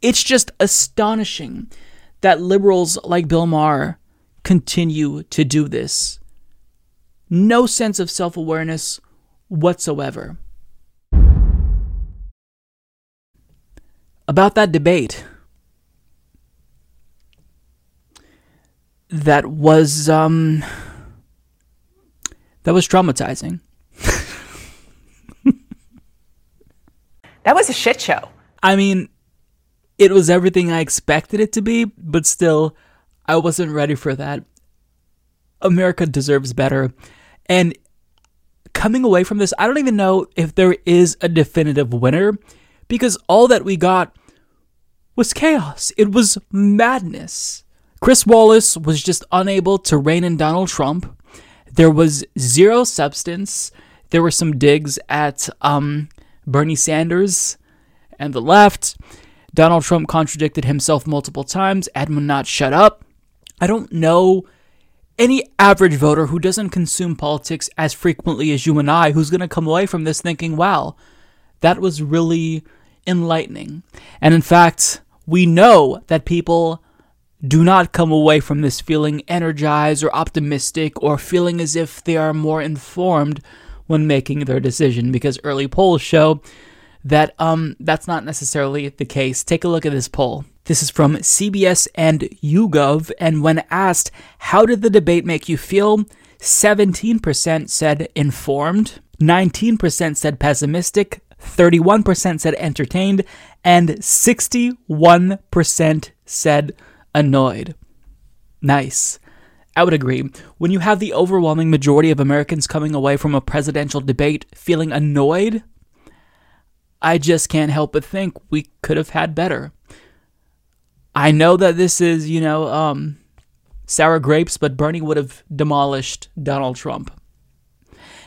It's just astonishing that liberals like Bill Maher continue to do this. No sense of self awareness whatsoever. About that debate. that was um that was traumatizing. that was a shit show. I mean, it was everything I expected it to be, but still I wasn't ready for that. America deserves better. And coming away from this, I don't even know if there is a definitive winner because all that we got was chaos. It was madness. Chris Wallace was just unable to rein in Donald Trump. There was zero substance. There were some digs at um, Bernie Sanders and the left. Donald Trump contradicted himself multiple times. Edmund not shut up. I don't know any average voter who doesn't consume politics as frequently as you and I who's going to come away from this thinking, wow, that was really enlightening. And in fact, we know that people do not come away from this feeling energized or optimistic or feeling as if they are more informed when making their decision because early polls show that um that's not necessarily the case. Take a look at this poll. This is from CBS and YouGov and when asked how did the debate make you feel, 17% said informed, 19% said pessimistic, 31% said entertained, and 61% said annoyed. Nice. I would agree. When you have the overwhelming majority of Americans coming away from a presidential debate feeling annoyed, I just can't help but think we could have had better. I know that this is, you know, um, sour grapes, but Bernie would have demolished Donald Trump.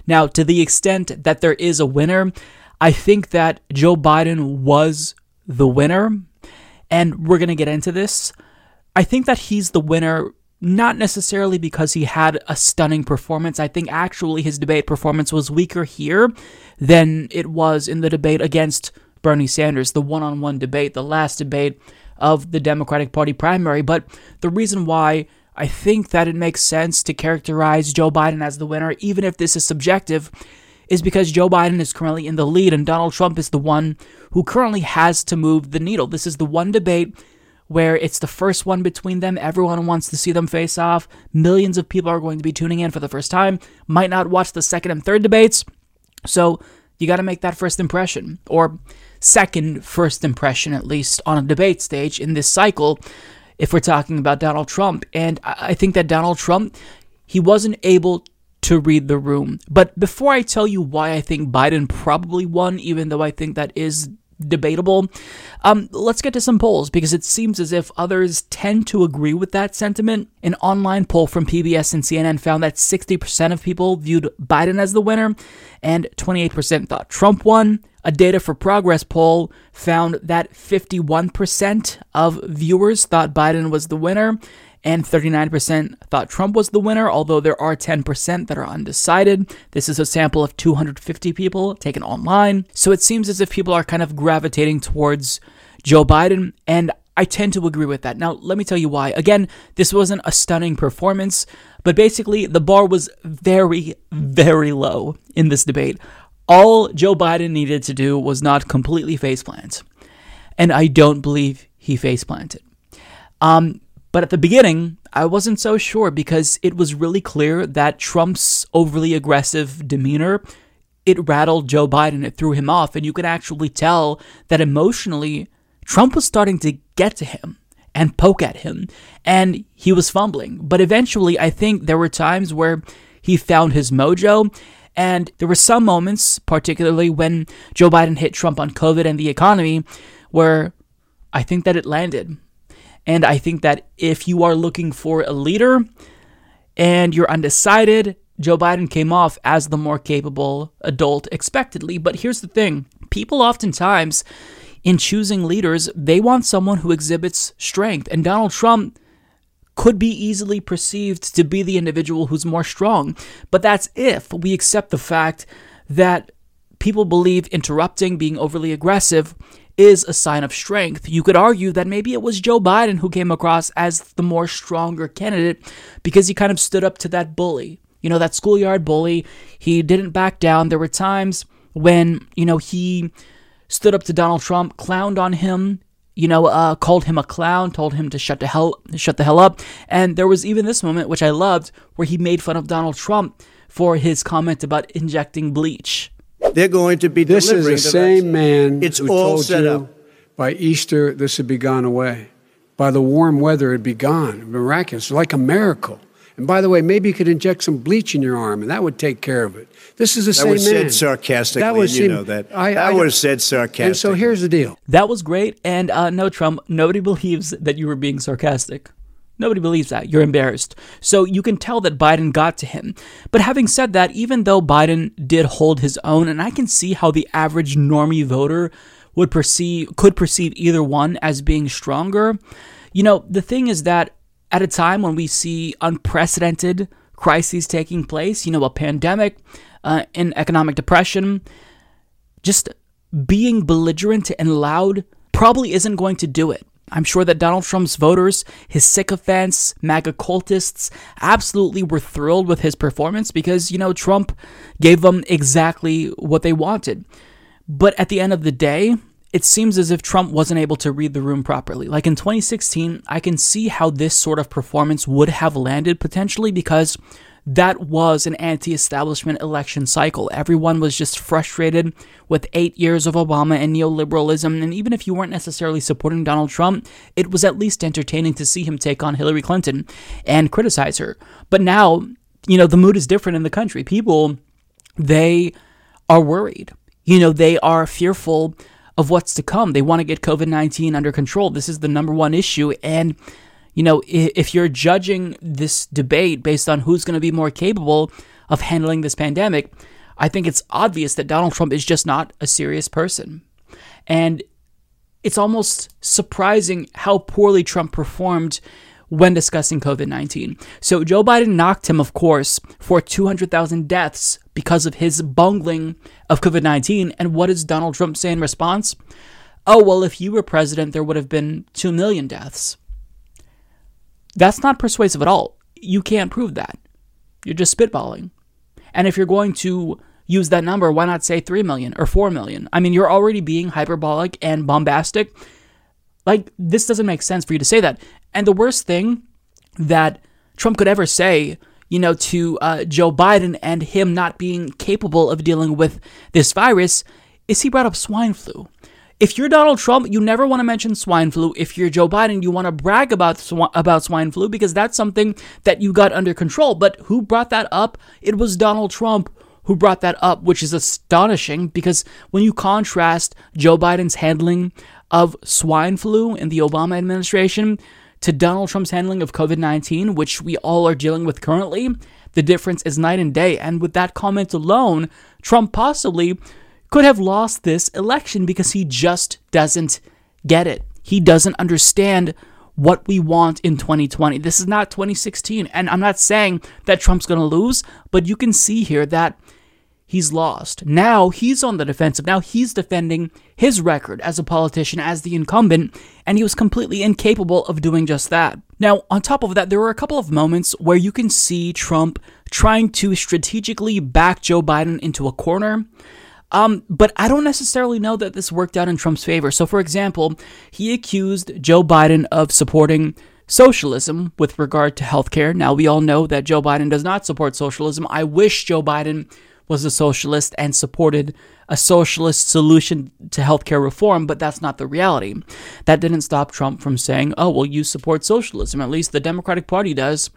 Now, to the extent that there is a winner, I think that Joe Biden was the winner, and we're going to get into this. I think that he's the winner not necessarily because he had a stunning performance. I think actually his debate performance was weaker here than it was in the debate against Bernie Sanders, the one on one debate, the last debate of the Democratic Party primary. But the reason why I think that it makes sense to characterize Joe Biden as the winner, even if this is subjective, is because Joe Biden is currently in the lead and Donald Trump is the one who currently has to move the needle. This is the one debate where it's the first one between them. Everyone wants to see them face off. Millions of people are going to be tuning in for the first time, might not watch the second and third debates. So you got to make that first impression, or second first impression at least, on a debate stage in this cycle, if we're talking about Donald Trump. And I think that Donald Trump, he wasn't able to read the room. But before I tell you why I think Biden probably won, even though I think that is debatable. Um, let's get to some polls because it seems as if others tend to agree with that sentiment. An online poll from PBS and CNN found that 60% of people viewed Biden as the winner and 28% thought Trump won. A Data for Progress poll found that 51% of viewers thought Biden was the winner and 39% thought Trump was the winner, although there are 10% that are undecided. This is a sample of 250 people taken online. So it seems as if people are kind of gravitating towards Joe Biden, and I tend to agree with that. Now, let me tell you why. Again, this wasn't a stunning performance, but basically, the bar was very, very low in this debate. All Joe Biden needed to do was not completely faceplant. And I don't believe he faceplanted. Um, but at the beginning, I wasn't so sure because it was really clear that Trump's overly aggressive demeanor it rattled Joe Biden, it threw him off, and you could actually tell that emotionally Trump was starting to get to him and poke at him, and he was fumbling. But eventually, I think there were times where he found his mojo, and there were some moments, particularly when Joe Biden hit Trump on COVID and the economy, where I think that it landed. And I think that if you are looking for a leader and you're undecided, Joe Biden came off as the more capable adult expectedly. But here's the thing people oftentimes, in choosing leaders, they want someone who exhibits strength. And Donald Trump could be easily perceived to be the individual who's more strong. But that's if we accept the fact that people believe interrupting, being overly aggressive, is a sign of strength. You could argue that maybe it was Joe Biden who came across as the more stronger candidate because he kind of stood up to that bully. You know, that schoolyard bully. He didn't back down. There were times when, you know, he stood up to Donald Trump, clowned on him, you know, uh, called him a clown, told him to shut the hell shut the hell up. And there was even this moment, which I loved, where he made fun of Donald Trump for his comment about injecting bleach. They're going to be This is the same man It's who all told set you up. by Easter this would be gone away. By the warm weather, it'd be gone. Miraculous, like a miracle. And by the way, maybe you could inject some bleach in your arm, and that would take care of it. This is the That same was man. said sarcastically, That was and you him- know that. I- that I- was said sarcastically. And so here's the deal. That was great. And uh, no, Trump, nobody believes that you were being sarcastic. Nobody believes that. You're embarrassed. So you can tell that Biden got to him. But having said that, even though Biden did hold his own, and I can see how the average normie voter would perceive could perceive either one as being stronger. You know, the thing is that at a time when we see unprecedented crises taking place, you know, a pandemic, uh, an economic depression, just being belligerent and loud probably isn't going to do it. I'm sure that Donald Trump's voters, his sycophants, MAGA cultists, absolutely were thrilled with his performance because, you know, Trump gave them exactly what they wanted. But at the end of the day, it seems as if Trump wasn't able to read the room properly. Like in 2016, I can see how this sort of performance would have landed potentially because that was an anti establishment election cycle. Everyone was just frustrated with eight years of Obama and neoliberalism. And even if you weren't necessarily supporting Donald Trump, it was at least entertaining to see him take on Hillary Clinton and criticize her. But now, you know, the mood is different in the country. People, they are worried. You know, they are fearful of what's to come. They want to get COVID 19 under control. This is the number one issue. And you know, if you're judging this debate based on who's going to be more capable of handling this pandemic, I think it's obvious that Donald Trump is just not a serious person. And it's almost surprising how poorly Trump performed when discussing COVID 19. So Joe Biden knocked him, of course, for 200,000 deaths because of his bungling of COVID 19. And what does Donald Trump say in response? Oh, well, if you were president, there would have been 2 million deaths. That's not persuasive at all. You can't prove that. You're just spitballing. And if you're going to use that number, why not say 3 million or 4 million? I mean, you're already being hyperbolic and bombastic. Like, this doesn't make sense for you to say that. And the worst thing that Trump could ever say, you know, to uh, Joe Biden and him not being capable of dealing with this virus is he brought up swine flu. If you're Donald Trump, you never want to mention swine flu. If you're Joe Biden, you want to brag about sw- about swine flu because that's something that you got under control. But who brought that up? It was Donald Trump who brought that up, which is astonishing because when you contrast Joe Biden's handling of swine flu in the Obama administration to Donald Trump's handling of COVID 19, which we all are dealing with currently, the difference is night and day. And with that comment alone, Trump possibly could have lost this election because he just doesn't get it. He doesn't understand what we want in 2020. This is not 2016. And I'm not saying that Trump's going to lose, but you can see here that he's lost. Now he's on the defensive. Now he's defending his record as a politician, as the incumbent, and he was completely incapable of doing just that. Now, on top of that, there were a couple of moments where you can see Trump trying to strategically back Joe Biden into a corner. Um, but I don't necessarily know that this worked out in Trump's favor. So, for example, he accused Joe Biden of supporting socialism with regard to healthcare. Now, we all know that Joe Biden does not support socialism. I wish Joe Biden was a socialist and supported a socialist solution to healthcare reform, but that's not the reality. That didn't stop Trump from saying, oh, well, you support socialism. At least the Democratic Party does.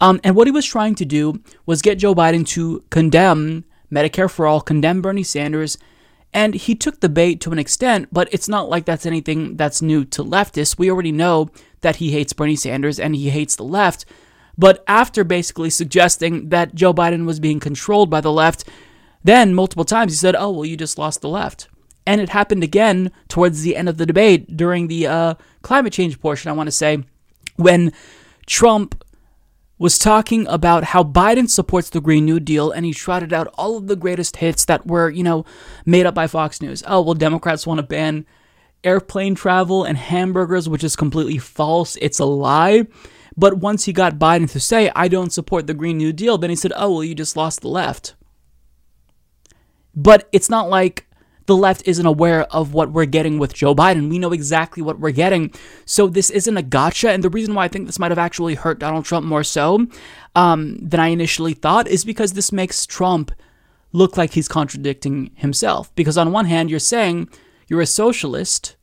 Um, and what he was trying to do was get Joe Biden to condemn Medicare for All, condemned Bernie Sanders. And he took the bait to an extent, but it's not like that's anything that's new to leftists. We already know that he hates Bernie Sanders and he hates the left. But after basically suggesting that Joe Biden was being controlled by the left, then multiple times he said, oh, well, you just lost the left. And it happened again towards the end of the debate during the uh, climate change portion, I want to say, when Trump was talking about how Biden supports the Green New Deal and he trotted out all of the greatest hits that were, you know, made up by Fox News. Oh, well, Democrats want to ban airplane travel and hamburgers, which is completely false. It's a lie. But once he got Biden to say, I don't support the Green New Deal, then he said, oh, well, you just lost the left. But it's not like the left isn't aware of what we're getting with Joe Biden. We know exactly what we're getting. So this isn't a gotcha. And the reason why I think this might have actually hurt Donald Trump more so um, than I initially thought is because this makes Trump look like he's contradicting himself. Because on one hand, you're saying you're a socialist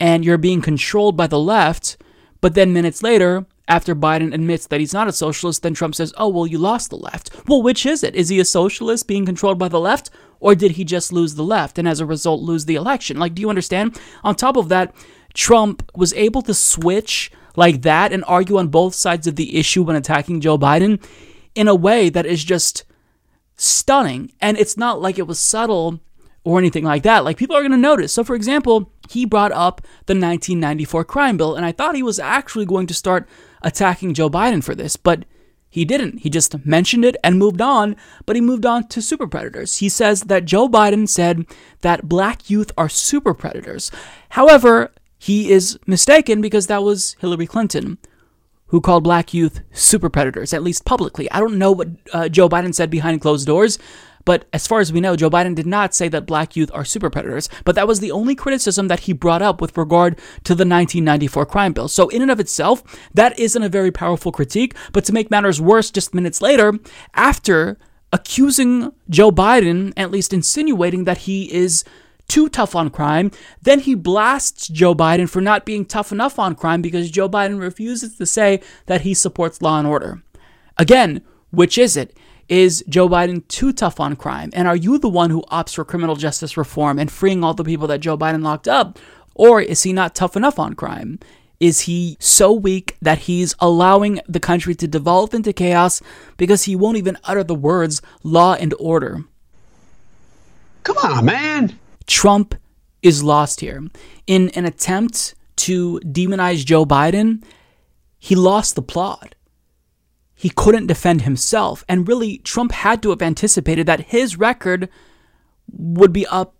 and you're being controlled by the left, but then minutes later, after Biden admits that he's not a socialist, then Trump says, Oh, well, you lost the left. Well, which is it? Is he a socialist being controlled by the left, or did he just lose the left and as a result lose the election? Like, do you understand? On top of that, Trump was able to switch like that and argue on both sides of the issue when attacking Joe Biden in a way that is just stunning. And it's not like it was subtle or anything like that. Like people are going to notice. So, for example, he brought up the 1994 crime bill, and I thought he was actually going to start attacking Joe Biden for this, but he didn't. He just mentioned it and moved on, but he moved on to super predators. He says that Joe Biden said that black youth are super predators. However, he is mistaken because that was Hillary Clinton who called black youth super predators, at least publicly. I don't know what uh, Joe Biden said behind closed doors, but as far as we know, Joe Biden did not say that black youth are super predators, but that was the only criticism that he brought up with regard to the 1994 crime bill. So, in and of itself, that isn't a very powerful critique. But to make matters worse, just minutes later, after accusing Joe Biden, at least insinuating that he is too tough on crime. Then he blasts Joe Biden for not being tough enough on crime because Joe Biden refuses to say that he supports law and order. Again, which is it? Is Joe Biden too tough on crime? And are you the one who opts for criminal justice reform and freeing all the people that Joe Biden locked up? Or is he not tough enough on crime? Is he so weak that he's allowing the country to devolve into chaos because he won't even utter the words law and order? Come on, man. Trump is lost here. In an attempt to demonize Joe Biden, he lost the plot he couldn't defend himself. And really, Trump had to have anticipated that his record would be up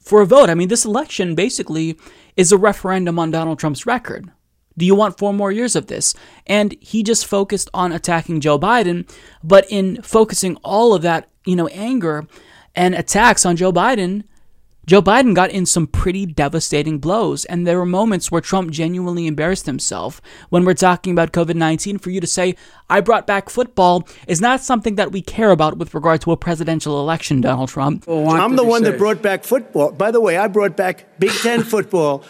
for a vote. I mean, this election basically is a referendum on Donald Trump's record. Do you want four more years of this? And he just focused on attacking Joe Biden, but in focusing all of that, you know, anger and attacks on Joe Biden, Joe Biden got in some pretty devastating blows, and there were moments where Trump genuinely embarrassed himself. When we're talking about COVID 19, for you to say, I brought back football, is not something that we care about with regard to a presidential election, Donald Trump. I'm the one that brought back football. By the way, I brought back Big Ten football.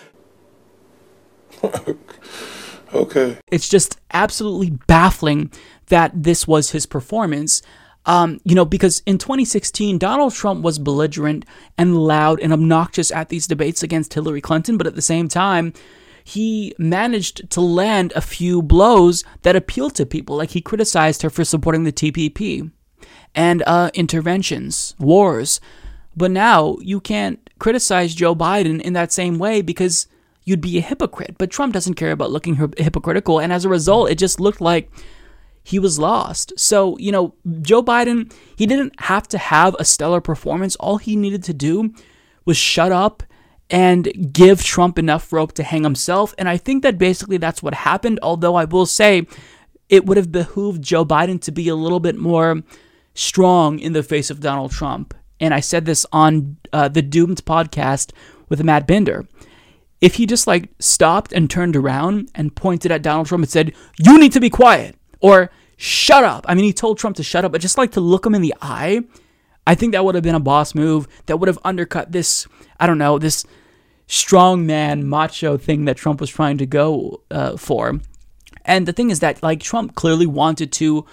okay. It's just absolutely baffling that this was his performance. Um, you know, because in 2016, Donald Trump was belligerent and loud and obnoxious at these debates against Hillary Clinton, but at the same time, he managed to land a few blows that appealed to people. Like he criticized her for supporting the TPP and uh, interventions, wars. But now you can't criticize Joe Biden in that same way because you'd be a hypocrite. But Trump doesn't care about looking hypocritical. And as a result, it just looked like he was lost. So, you know, Joe Biden, he didn't have to have a stellar performance. All he needed to do was shut up and give Trump enough rope to hang himself. And I think that basically that's what happened. Although I will say it would have behooved Joe Biden to be a little bit more strong in the face of Donald Trump. And I said this on uh, the Doomed podcast with Matt Binder. If he just like stopped and turned around and pointed at Donald Trump and said, You need to be quiet or shut up. I mean, he told Trump to shut up, but just like to look him in the eye, I think that would have been a boss move that would have undercut this, I don't know, this strongman macho thing that Trump was trying to go uh, for. And the thing is that like Trump clearly wanted to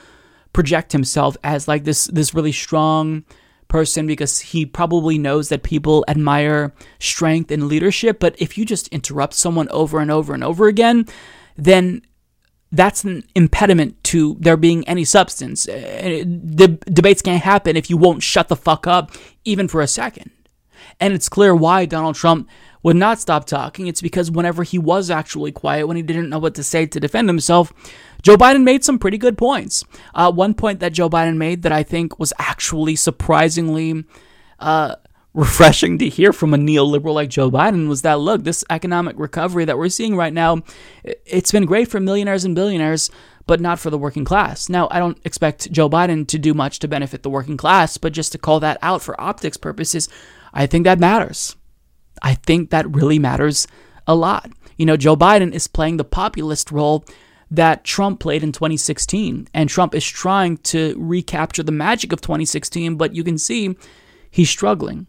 project himself as like this this really strong person because he probably knows that people admire strength and leadership, but if you just interrupt someone over and over and over again, then that's an impediment to there being any substance. Uh, the debates can't happen if you won't shut the fuck up even for a second. And it's clear why Donald Trump would not stop talking. It's because whenever he was actually quiet, when he didn't know what to say to defend himself, Joe Biden made some pretty good points. Uh, one point that Joe Biden made that I think was actually surprisingly uh, refreshing to hear from a neoliberal like Joe Biden was that look, this economic recovery that we're seeing right now, it's been great for millionaires and billionaires, but not for the working class. Now, I don't expect Joe Biden to do much to benefit the working class, but just to call that out for optics purposes, I think that matters. I think that really matters a lot. You know, Joe Biden is playing the populist role that Trump played in 2016, and Trump is trying to recapture the magic of 2016, but you can see he's struggling.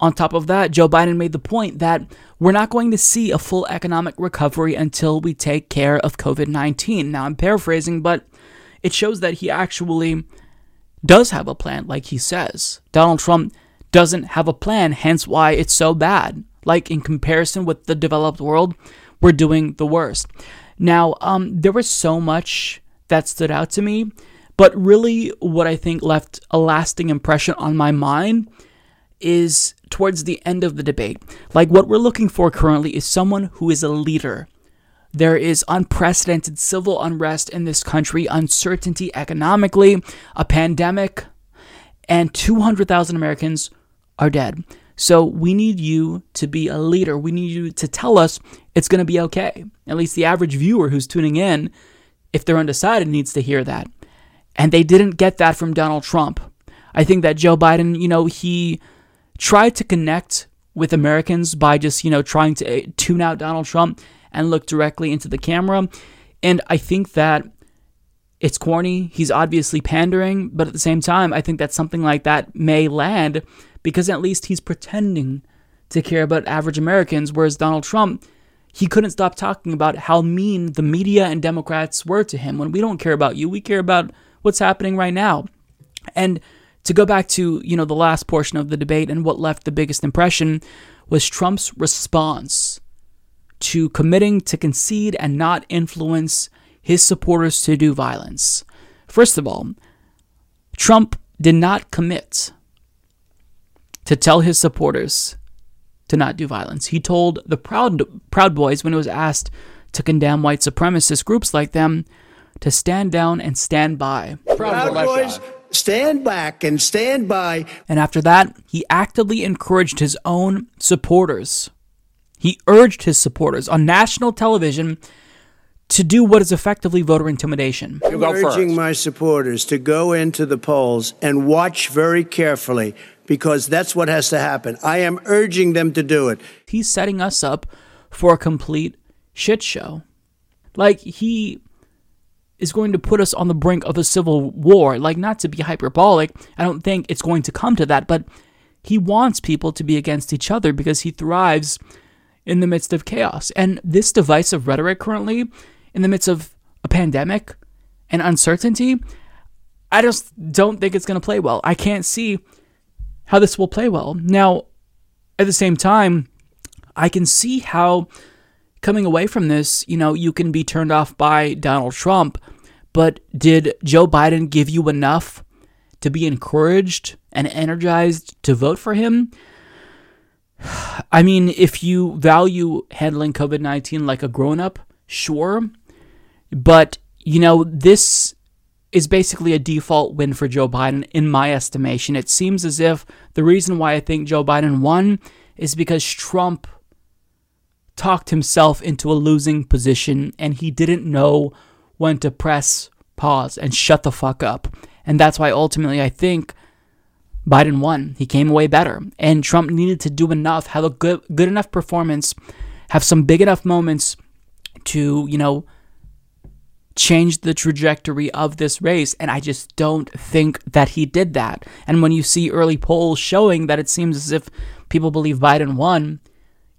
On top of that, Joe Biden made the point that we're not going to see a full economic recovery until we take care of COVID 19. Now, I'm paraphrasing, but it shows that he actually does have a plan, like he says. Donald Trump doesn't have a plan, hence why it's so bad. Like in comparison with the developed world, we're doing the worst. Now, um, there was so much that stood out to me, but really what I think left a lasting impression on my mind is towards the end of the debate. Like what we're looking for currently is someone who is a leader. There is unprecedented civil unrest in this country, uncertainty economically, a pandemic, and 200,000 Americans are dead. So we need you to be a leader. We need you to tell us it's going to be okay. At least the average viewer who's tuning in, if they're undecided, needs to hear that. And they didn't get that from Donald Trump. I think that Joe Biden, you know, he tried to connect with Americans by just, you know, trying to eh, tune out Donald Trump and look directly into the camera. And I think that it's corny. He's obviously pandering, but at the same time, I think that something like that may land because at least he's pretending to care about average Americans, whereas Donald Trump, he couldn't stop talking about how mean the media and Democrats were to him. When we don't care about you, we care about what's happening right now. And to go back to, you know, the last portion of the debate and what left the biggest impression was Trump's response to committing to concede and not influence his supporters to do violence. First of all, Trump did not commit to tell his supporters to not do violence. He told the Proud, Proud Boys when he was asked to condemn white supremacist groups like them to stand down and stand by. Proud Boys, stand back and stand by. And after that, he actively encouraged his own supporters. He urged his supporters on national television to do what is effectively voter intimidation. I'm urging my supporters to go into the polls and watch very carefully because that's what has to happen. I am urging them to do it. He's setting us up for a complete shit show. Like he is going to put us on the brink of a civil war. Like not to be hyperbolic, I don't think it's going to come to that, but he wants people to be against each other because he thrives in the midst of chaos. And this divisive rhetoric currently in the midst of a pandemic and uncertainty, I just don't think it's going to play well. I can't see how this will play well. Now, at the same time, I can see how coming away from this, you know, you can be turned off by Donald Trump, but did Joe Biden give you enough to be encouraged and energized to vote for him? I mean, if you value handling COVID 19 like a grown up, sure. But, you know, this is basically a default win for Joe Biden, in my estimation. It seems as if the reason why I think Joe Biden won is because Trump talked himself into a losing position and he didn't know when to press pause and shut the fuck up. And that's why ultimately I think Biden won. He came away better. And Trump needed to do enough, have a good good enough performance, have some big enough moments to, you know, change the trajectory of this race. And I just don't think that he did that. And when you see early polls showing that it seems as if people believe Biden won,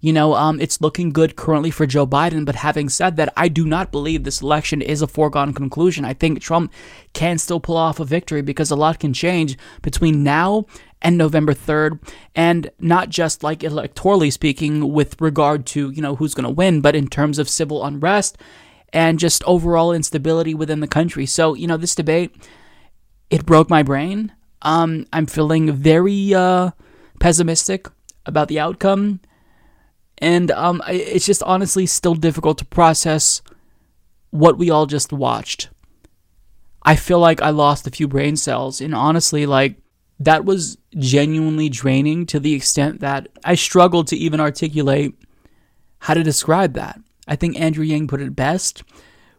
you know, um, it's looking good currently for Joe Biden. But having said that, I do not believe this election is a foregone conclusion. I think Trump can still pull off a victory because a lot can change between now and November 3rd. And not just like electorally speaking with regard to, you know, who's going to win, but in terms of civil unrest and just overall instability within the country. So, you know, this debate, it broke my brain. Um, I'm feeling very uh, pessimistic about the outcome. And um, it's just honestly still difficult to process what we all just watched. I feel like I lost a few brain cells. And honestly, like, that was genuinely draining to the extent that I struggled to even articulate how to describe that. I think Andrew Yang put it best,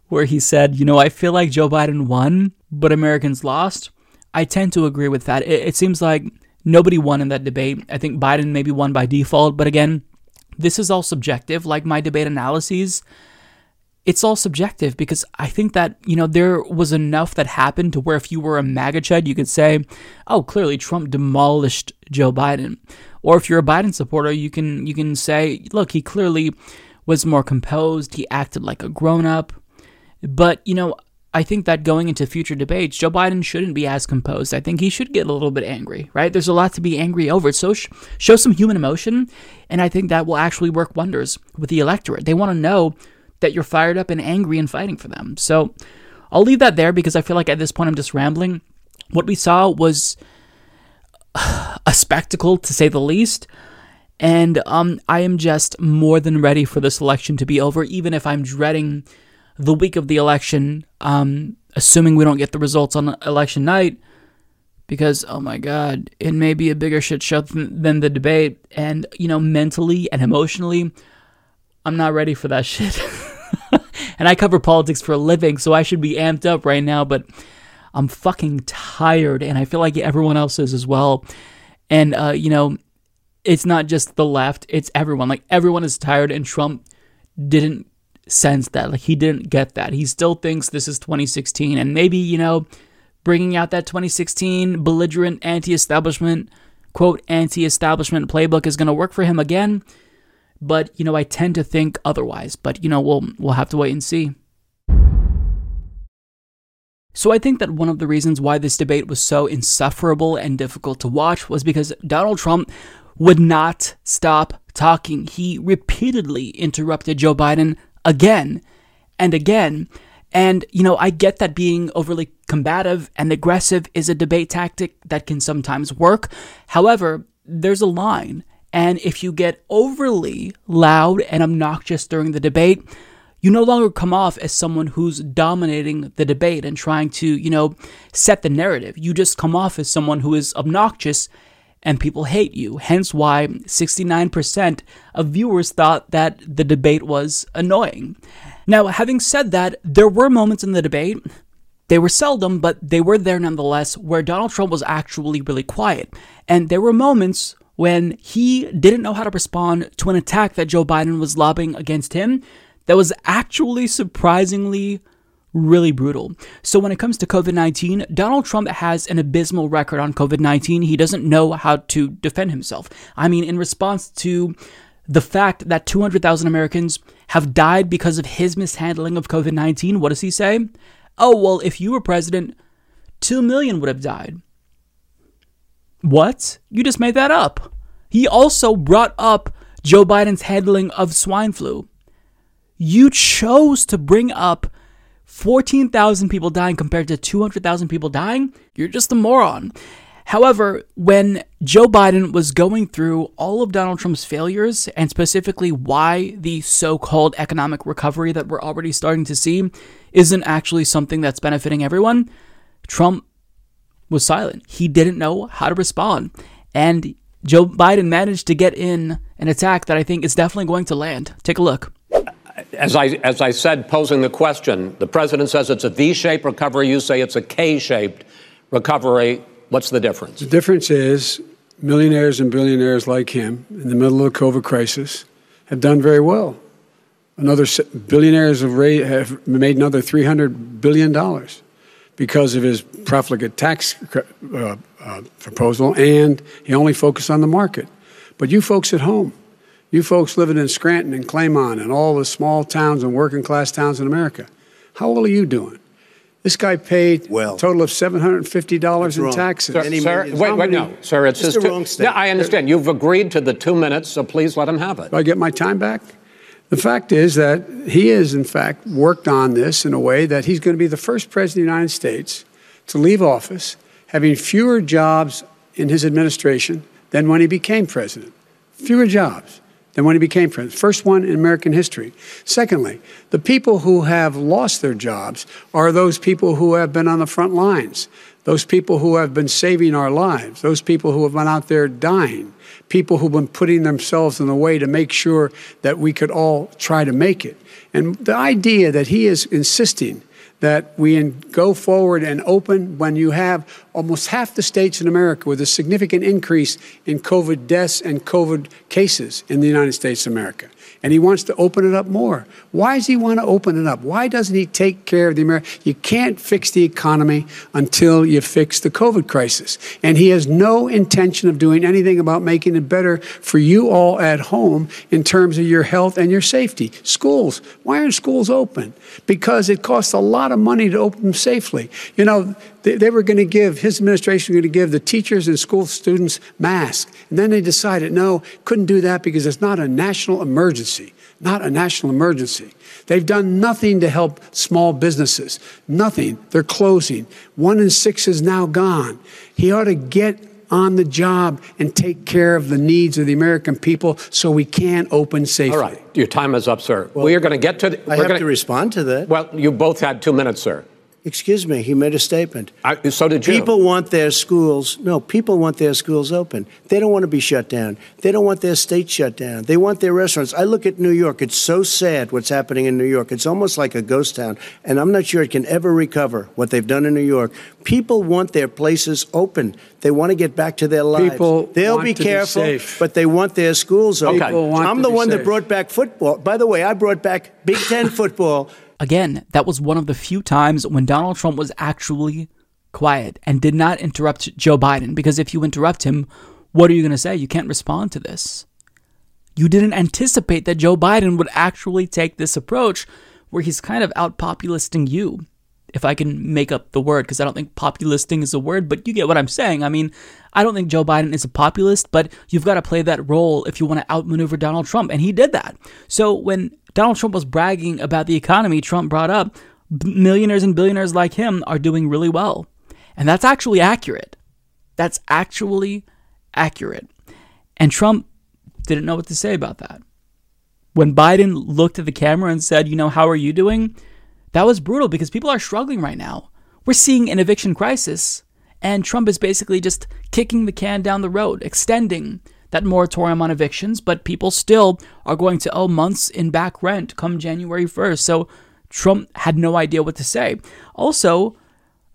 where he said, You know, I feel like Joe Biden won, but Americans lost. I tend to agree with that. It, it seems like Nobody won in that debate. I think Biden maybe won by default, but again, this is all subjective, like my debate analyses. It's all subjective because I think that, you know, there was enough that happened to where if you were a MAGA chud, you could say, oh, clearly Trump demolished Joe Biden. Or if you're a Biden supporter, you can you can say, look, he clearly was more composed, he acted like a grown up. But, you know, I think that going into future debates, Joe Biden shouldn't be as composed. I think he should get a little bit angry, right? There's a lot to be angry over. So sh- show some human emotion, and I think that will actually work wonders with the electorate. They want to know that you're fired up and angry and fighting for them. So I'll leave that there because I feel like at this point I'm just rambling. What we saw was a spectacle, to say the least. And um, I am just more than ready for this election to be over, even if I'm dreading the week of the election, um, assuming we don't get the results on election night, because oh my god, it may be a bigger shit show than, than the debate, and you know, mentally and emotionally, I'm not ready for that shit. and I cover politics for a living, so I should be amped up right now, but I'm fucking tired, and I feel like everyone else is as well. And uh, you know, it's not just the left; it's everyone. Like everyone is tired, and Trump didn't sense that. Like he didn't get that. He still thinks this is 2016 and maybe, you know, bringing out that 2016 belligerent anti-establishment quote anti-establishment playbook is going to work for him again. But, you know, I tend to think otherwise, but you know, we'll we'll have to wait and see. So I think that one of the reasons why this debate was so insufferable and difficult to watch was because Donald Trump would not stop talking. He repeatedly interrupted Joe Biden again and again. And, you know, I get that being overly combative and aggressive is a debate tactic that can sometimes work. However, there's a line. And if you get overly loud and obnoxious during the debate, you no longer come off as someone who's dominating the debate and trying to, you know, set the narrative. You just come off as someone who is obnoxious and people hate you. Hence why 69% of viewers thought that the debate was annoying. Now, having said that, there were moments in the debate, they were seldom, but they were there nonetheless, where Donald Trump was actually really quiet. And there were moments when he didn't know how to respond to an attack that Joe Biden was lobbing against him that was actually surprisingly really brutal. So when it comes to COVID 19, Donald Trump has an abysmal record on COVID 19. He doesn't know how to defend himself. I mean, in response to the fact that 200,000 Americans have died because of his mishandling of COVID 19, what does he say? Oh, well, if you were president, 2 million would have died. What? You just made that up. He also brought up Joe Biden's handling of swine flu. You chose to bring up 14,000 people dying compared to 200,000 people dying, you're just a moron. However, when Joe Biden was going through all of Donald Trump's failures and specifically why the so called economic recovery that we're already starting to see isn't actually something that's benefiting everyone, Trump was silent. He didn't know how to respond. And Joe Biden managed to get in an attack that I think is definitely going to land. Take a look as I, as I said, posing the question, the president says it's a V shaped recovery. You say it's a K shaped recovery. What's the difference? The difference is millionaires and billionaires like him in the middle of the COVID crisis have done very well. Another billionaires have, raised, have made another $300 billion because of his profligate tax uh, uh, proposal, and he only focused on the market. But you folks at home, you folks living in Scranton and Claymont and all the small towns and working class towns in America, how well are you doing? This guy paid well, a total of seven hundred and fifty dollars in wrong. taxes. Sir, sir wait, wait, no, sir, it's just wrong Yeah, I understand. You've agreed to the two minutes, so please let him have it. Do I get my time back? The fact is that he has, in fact, worked on this in a way that he's going to be the first president of the United States to leave office having fewer jobs in his administration than when he became president. Fewer jobs than when he became president. First one in American history. Secondly, the people who have lost their jobs are those people who have been on the front lines, those people who have been saving our lives, those people who have been out there dying, people who've been putting themselves in the way to make sure that we could all try to make it. And the idea that he is insisting that we go forward and open when you have almost half the states in America with a significant increase in COVID deaths and COVID cases in the United States of America and he wants to open it up more. Why does he want to open it up? Why doesn't he take care of the American? You can't fix the economy until you fix the COVID crisis. And he has no intention of doing anything about making it better for you all at home in terms of your health and your safety. Schools. Why aren't schools open? Because it costs a lot of money to open them safely. You know, they, they were going to give, his administration was going to give the teachers and school students masks. And then they decided, no, couldn't do that because it's not a national emergency. Not a national emergency. They've done nothing to help small businesses. Nothing. They're closing. One in six is now gone. He ought to get on the job and take care of the needs of the American people so we can open safely. All right. Your time is up, sir. Well, we are going to get to the, I have gonna, to respond to that. Well, you both had two minutes, sir. Excuse me, he made a statement. I, so did you. People want their schools, no, people want their schools open. They don't want to be shut down. They don't want their state shut down. They want their restaurants. I look at New York, it's so sad what's happening in New York. It's almost like a ghost town, and I'm not sure it can ever recover what they've done in New York. People want their places open. They want to get back to their lives. People They'll be careful, be but they want their schools open. Okay. I'm the one safe. that brought back football. By the way, I brought back Big Ten football. Again, that was one of the few times when Donald Trump was actually quiet and did not interrupt Joe Biden. Because if you interrupt him, what are you going to say? You can't respond to this. You didn't anticipate that Joe Biden would actually take this approach where he's kind of out populisting you. If I can make up the word, because I don't think populisting is a word, but you get what I'm saying. I mean, I don't think Joe Biden is a populist, but you've got to play that role if you want to outmaneuver Donald Trump. And he did that. So when Donald Trump was bragging about the economy, Trump brought up millionaires and billionaires like him are doing really well. And that's actually accurate. That's actually accurate. And Trump didn't know what to say about that. When Biden looked at the camera and said, You know, how are you doing? That was brutal because people are struggling right now. We're seeing an eviction crisis, and Trump is basically just kicking the can down the road, extending that moratorium on evictions, but people still are going to owe months in back rent come January 1st. So Trump had no idea what to say. Also,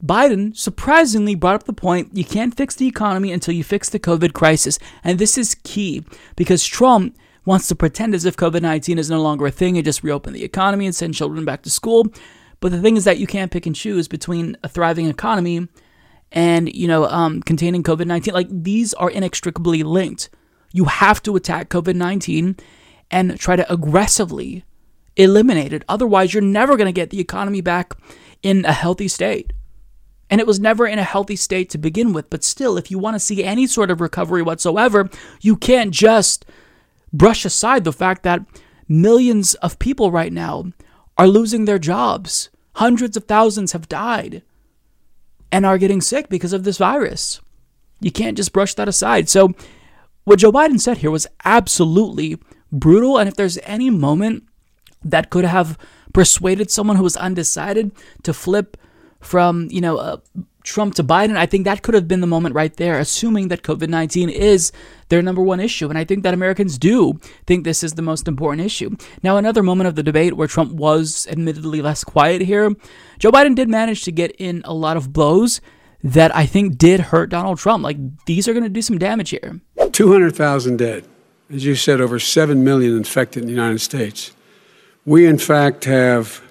Biden surprisingly brought up the point you can't fix the economy until you fix the COVID crisis. And this is key because Trump wants to pretend as if COVID 19 is no longer a thing and just reopen the economy and send children back to school. But the thing is that you can't pick and choose between a thriving economy and, you know, um, containing COVID 19. Like these are inextricably linked. You have to attack COVID 19 and try to aggressively eliminate it. Otherwise, you're never going to get the economy back in a healthy state. And it was never in a healthy state to begin with. But still, if you want to see any sort of recovery whatsoever, you can't just brush aside the fact that millions of people right now are losing their jobs. Hundreds of thousands have died and are getting sick because of this virus. You can't just brush that aside. So, what Joe Biden said here was absolutely brutal. And if there's any moment that could have persuaded someone who was undecided to flip from, you know, uh, Trump to Biden, I think that could have been the moment right there, assuming that COVID 19 is their number one issue. And I think that Americans do think this is the most important issue. Now, another moment of the debate where Trump was admittedly less quiet here, Joe Biden did manage to get in a lot of blows that I think did hurt Donald Trump. Like, these are going to do some damage here. 200,000 dead. As you said, over 7 million infected in the United States. We, in fact, have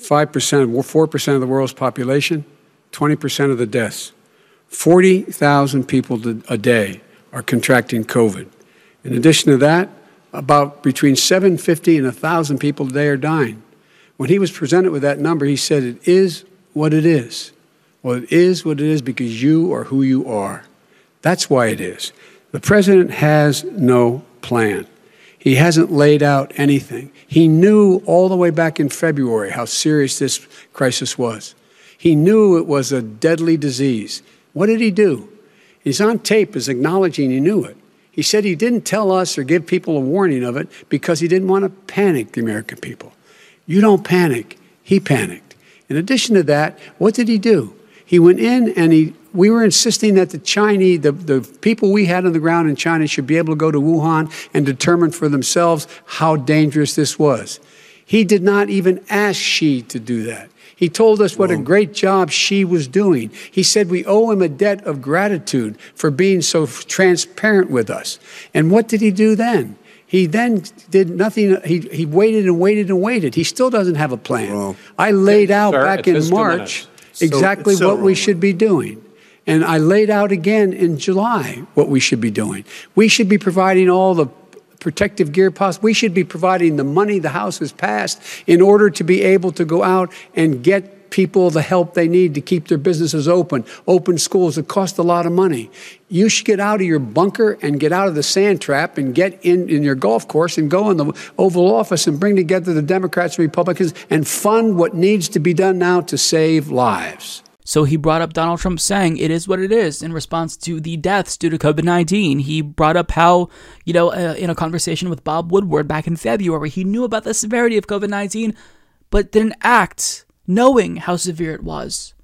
5%, 4% of the world's population, 20% of the deaths. 40,000 people a day are contracting COVID. In addition to that, about between 750 and 1,000 people a day are dying. When he was presented with that number, he said, It is what it is. Well, it is what it is because you are who you are. That's why it is. The president has no plan. He hasn't laid out anything. He knew all the way back in February how serious this crisis was. He knew it was a deadly disease. What did he do? He's on tape as acknowledging he knew it. He said he didn't tell us or give people a warning of it because he didn't want to panic the American people. You don't panic. He panicked. In addition to that, what did he do? He went in and he we were insisting that the Chinese, the, the people we had on the ground in China should be able to go to Wuhan and determine for themselves how dangerous this was. He did not even ask Xi to do that. He told us what a great job Xi was doing. He said we owe him a debt of gratitude for being so transparent with us. And what did he do then? He then did nothing. He, he waited and waited and waited. He still doesn't have a plan. I laid out Sir, back in March minutes. Exactly so what we should be doing. And I laid out again in July what we should be doing. We should be providing all the protective gear possible. We should be providing the money the House has passed in order to be able to go out and get people the help they need to keep their businesses open, open schools. that cost a lot of money. You should get out of your bunker and get out of the sand trap and get in, in your golf course and go in the Oval Office and bring together the Democrats and Republicans and fund what needs to be done now to save lives. So he brought up Donald Trump saying it is what it is in response to the deaths due to COVID 19. He brought up how, you know, uh, in a conversation with Bob Woodward back in February, he knew about the severity of COVID 19, but didn't act knowing how severe it was.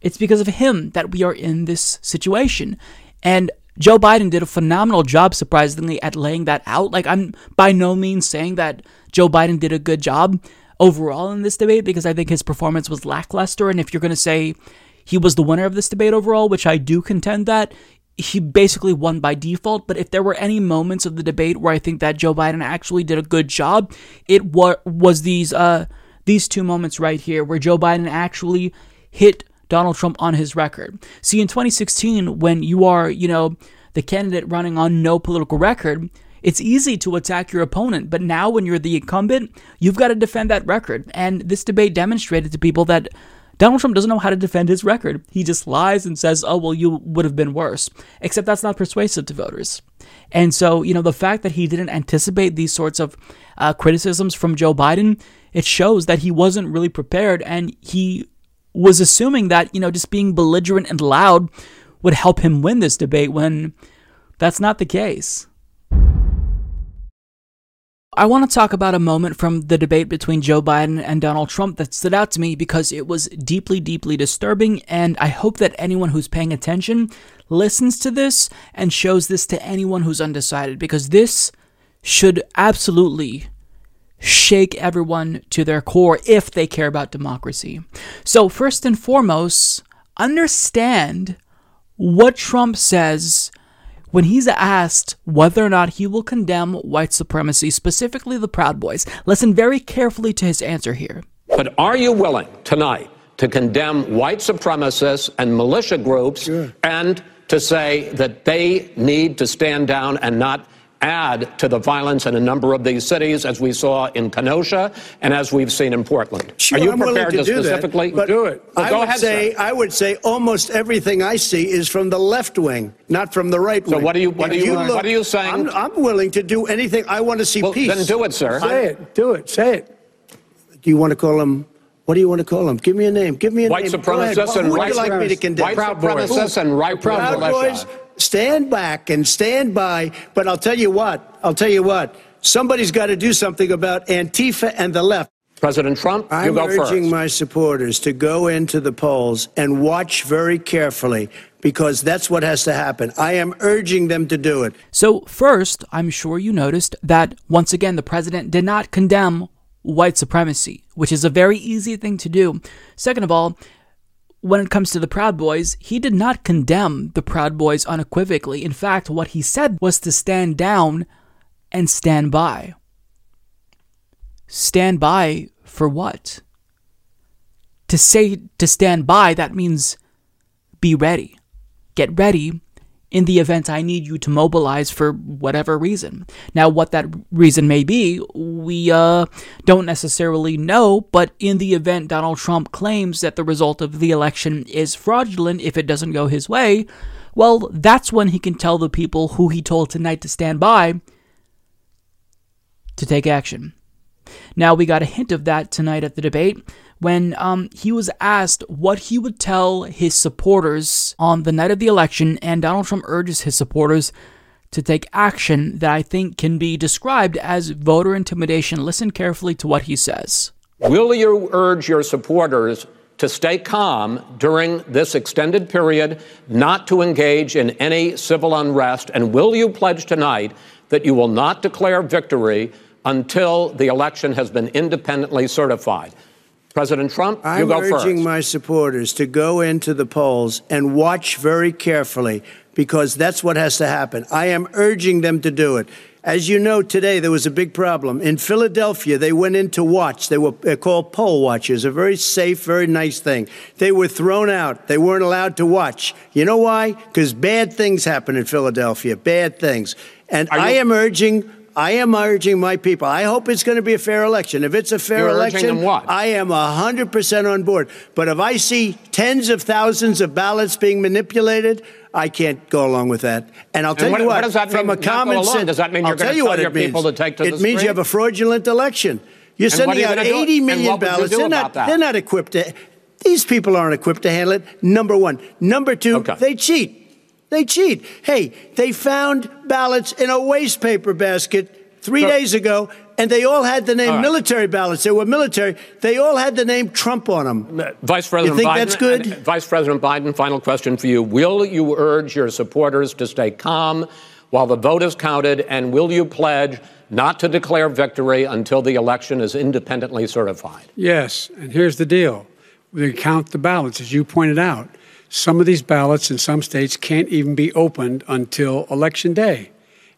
It's because of him that we are in this situation. And Joe Biden did a phenomenal job, surprisingly, at laying that out. Like, I'm by no means saying that Joe Biden did a good job overall in this debate because I think his performance was lackluster. And if you're going to say he was the winner of this debate overall, which I do contend that, he basically won by default. But if there were any moments of the debate where I think that Joe Biden actually did a good job, it wa- was these uh, these two moments right here where Joe Biden actually hit Donald Trump on his record. See, in 2016, when you are, you know, the candidate running on no political record, it's easy to attack your opponent. But now, when you're the incumbent, you've got to defend that record. And this debate demonstrated to people that Donald Trump doesn't know how to defend his record. He just lies and says, oh, well, you would have been worse. Except that's not persuasive to voters. And so, you know, the fact that he didn't anticipate these sorts of uh, criticisms from Joe Biden, it shows that he wasn't really prepared and he was assuming that, you know, just being belligerent and loud would help him win this debate when that's not the case. I want to talk about a moment from the debate between Joe Biden and Donald Trump that stood out to me because it was deeply, deeply disturbing, and I hope that anyone who's paying attention listens to this and shows this to anyone who's undecided because this should absolutely shake everyone to their core if they care about democracy. So, first and foremost, understand what Trump says when he's asked whether or not he will condemn white supremacy, specifically the Proud Boys. Listen very carefully to his answer here. But are you willing tonight to condemn white supremacists and militia groups and to say that they need to stand down and not add to the violence in a number of these cities, as we saw in Kenosha and as we've seen in Portland? Sure, are you I'm prepared to, to, do specifically that, but do it? Well, I go would ahead, say sir. I would say almost everything I see is from the left wing, not from the right wing. So what are you- what If are you- what are you saying? I'm, I'm willing to do anything. I want to see Well, peace. then do it, sir. Say it. Do it. Say it. Do you want to call him? What do you want to call him? Give me a name. Give me a White name. Go ahead. supremacists Who and would white you like me to supremacists. condemn? White supremacists and right Proud militia. Boys, stand back and stand by. But I'll tell you what. I'll tell you what. Somebody's got to do something about Antifa and the left. President Trump, you I'm go urging first. my supporters to go into the polls and watch very carefully because that's what has to happen. I am urging them to do it. So, first, I'm sure you noticed that once again the president did not condemn white supremacy, which is a very easy thing to do. Second of all, when it comes to the Proud Boys, he did not condemn the Proud Boys unequivocally. In fact, what he said was to stand down and stand by. Stand by for what? To say to stand by, that means be ready. Get ready in the event I need you to mobilize for whatever reason. Now, what that reason may be, we uh, don't necessarily know, but in the event Donald Trump claims that the result of the election is fraudulent if it doesn't go his way, well, that's when he can tell the people who he told tonight to stand by to take action. Now, we got a hint of that tonight at the debate when um, he was asked what he would tell his supporters on the night of the election, and Donald Trump urges his supporters to take action that I think can be described as voter intimidation. Listen carefully to what he says. Will you urge your supporters to stay calm during this extended period, not to engage in any civil unrest? And will you pledge tonight that you will not declare victory until the election has been independently certified? President Trump, I'm you go urging my supporters to go into the polls and watch very carefully because that's what has to happen. I am urging them to do it. As you know, today there was a big problem. In Philadelphia, they went in to watch. They were called poll watchers, a very safe, very nice thing. They were thrown out. They weren't allowed to watch. You know why? Because bad things happen in Philadelphia, bad things. And you- I am urging. I am urging my people. I hope it's going to be a fair election. If it's a fair You're election? I am 100% on board. But if I see tens of thousands of ballots being manipulated, I can't go along with that. And I'll And tell what- you what, what does that from mean, a common sense, Does that mean you're tell you tell your means. people to take to it the It means you have a fraudulent election. You're And sending you out gonna do? 80 And million what would you ballots. They're not. They're not equipped to. These people aren't equipped to handle it. Number one. Number two. Okay. They cheat. They cheat. Hey, they found ballots in a waste paper basket three So- days ago, and they all had the name All right. military ballots. They were military. They all had the name Trump on them. Uh, Vice President You think Biden, that's good? and- Vice President Biden, final question for you. Will you urge your supporters to stay calm while the vote is counted? And will you pledge not to declare victory until the election is independently certified? Yes, and here's the deal. They count the ballots, as you pointed out. Some of these ballots in some states can't even be opened until Election Day.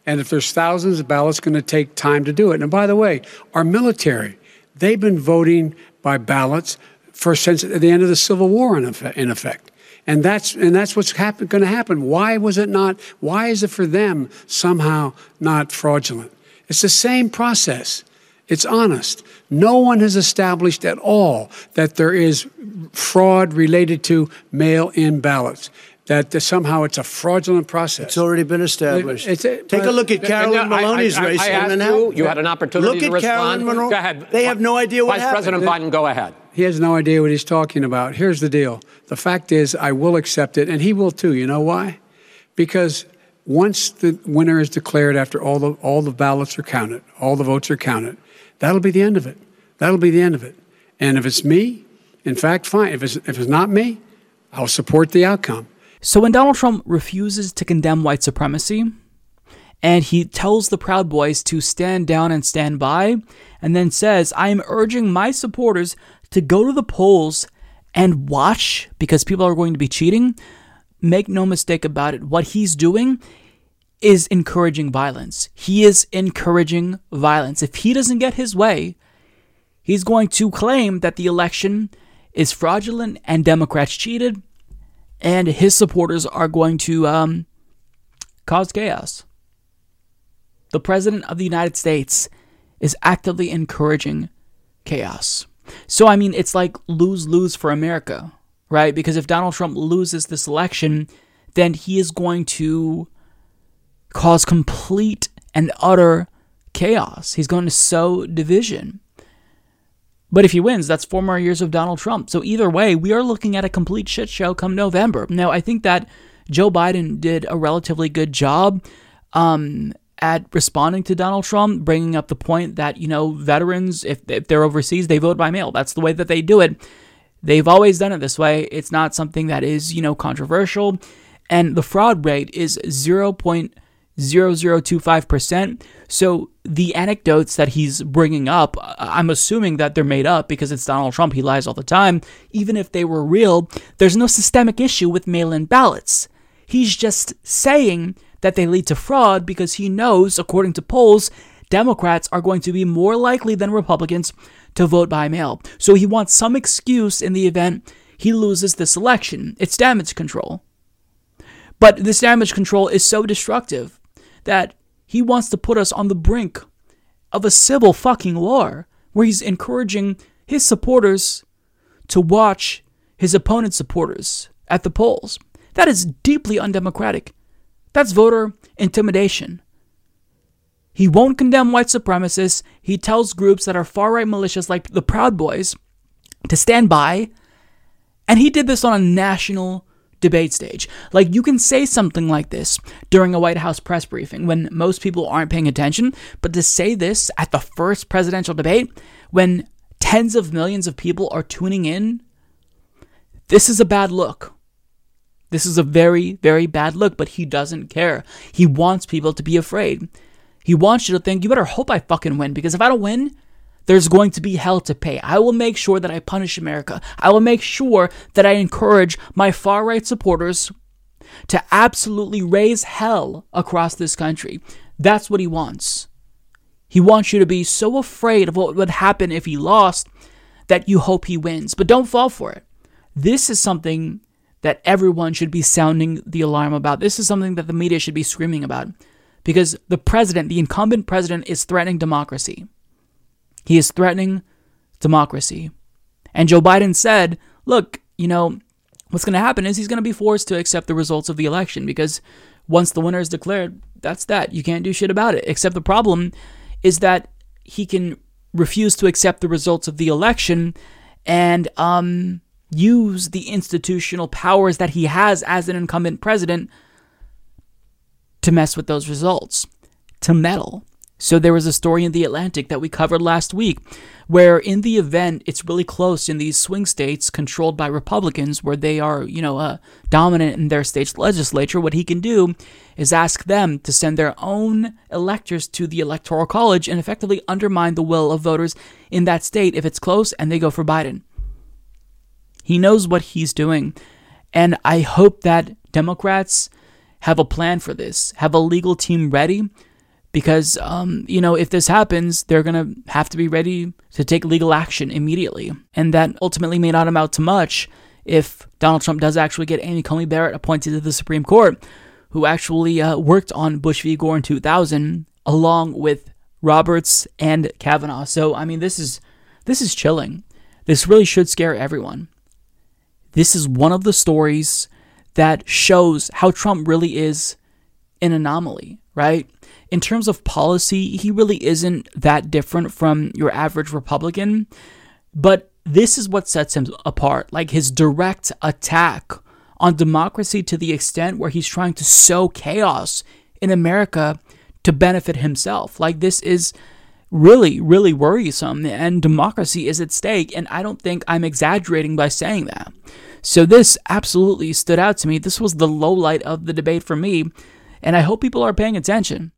And if there's thousands of ballots, going to take time to do it. And by the way, our military, they've been voting by ballots for since the end of the Civil War, in effect. In effect. And that's and that's what's happen, going to happen. Why was it not? Why is it for them somehow not fraudulent? It's the same process. It's honest. No one has established at all that there is fraud related to mail-in ballots. That somehow it's a fraudulent process. It's already been established. It's a- Take a look at Carolyn I- Maloney's I- I- race I in asked Manhattan. you, you had an opportunity Look to at respond. Carolyn Monroe. Go ahead. They have no idea what Vice happened. President Biden, go ahead. He has no idea what he's talking about. Here's the deal. The fact is, I will accept it, and he will too. You know why? Because once the winner is declared after all the, all the ballots are counted, all the votes are counted, that'll be the end of it. That'll be the end of it. And if it's me, in fact, fine. If it's, if it's not me, I'll support the outcome. So when Donald Trump refuses to condemn white supremacy, and he tells the Proud Boys to stand down and stand by, and then says, I am urging my supporters to go to the polls and watch because people are going to be cheating. Make no mistake about it. What he's doing is encouraging violence. He is encouraging violence. If he doesn't get his way, he's going to claim that the election is fraudulent and Democrats cheated, and his supporters are going to um, cause chaos. The President of the United States is actively encouraging chaos. So, I mean, it's like lose lose for America, right? Because if Donald Trump loses this election, then he is going to cause complete and utter chaos. He's going to sow division. But if he wins, that's four more years of Donald Trump. So either way, we are looking at a complete shit show come November. Now, I think that Joe Biden did a relatively good job um, at responding to Donald Trump, bringing up the point that, you know, veterans, if, if they're overseas, they vote by mail. That's the way that they do it. They've always done it this way. It's not something that is, you know, controversial. And the fraud rate is 0.0025%. So the anecdotes that he's bringing up, I'm assuming that they're made up because it's Donald Trump. He lies all the time. Even if they were real, there's no systemic issue with mail in ballots. He's just saying that they lead to fraud because he knows, according to polls, Democrats are going to be more likely than Republicans to vote by mail. So he wants some excuse in the event he loses this election. It's damage control. But this damage control is so destructive that he wants to put us on the brink of a civil fucking war where he's encouraging his supporters to watch his opponent's supporters at the polls. That is deeply undemocratic. That's voter intimidation. He won't condemn white supremacists. He tells groups that are far right militias like the Proud Boys to stand by. And he did this on a national debate stage. Like, you can say something like this during a White House press briefing when most people aren't paying attention, but to say this at the first presidential debate when tens of millions of people are tuning in, this is a bad look. This is a very, very bad look, but he doesn't care. He wants people to be afraid. He wants you to think, you better hope I fucking win, because if I don't win, there's going to be hell to pay. I will make sure that I punish America. I will make sure that I encourage my far right supporters to absolutely raise hell across this country. That's what he wants. He wants you to be so afraid of what would happen if he lost that you hope he wins. But don't fall for it. This is something that everyone should be sounding the alarm about. This is something that the media should be screaming about because the president, the incumbent president, is threatening democracy. He is threatening democracy. And Joe Biden said, look, you know, what's going to happen is he's going to be forced to accept the results of the election because once the winner is declared, that's that. You can't do shit about it. Except the problem is that he can refuse to accept the results of the election and um, use the institutional powers that he has as an incumbent president to mess with those results, to meddle. So there was a story in The Atlantic that we covered last week where in the event it's really close in these swing states controlled by Republicans where they are, you know, uh, dominant in their state's legislature, what he can do is ask them to send their own electors to the electoral college and effectively undermine the will of voters in that state if it's close and they go for Biden. He knows what he's doing. And I hope that Democrats have a plan for this, have a legal team ready because um, you know if this happens they're going to have to be ready to take legal action immediately. And that ultimately may not amount to much if donald trump does actually get amy coney barrett appointed to the supreme court who actually uh, worked on bush v. Gore in 2000 along with roberts and kavanaugh. So i mean this is this is chilling. This really should scare everyone. This is one of the stories that shows how trump really is an anomaly right in terms of policy, he really isn't that different from your average Republican. But this is what sets him apart like his direct attack on democracy to the extent where he's trying to sow chaos in America to benefit himself. Like, this is really, really worrisome, and democracy is at stake. And I don't think I'm exaggerating by saying that. So, this absolutely stood out to me. This was the low light of the debate for me, and I hope people are paying attention.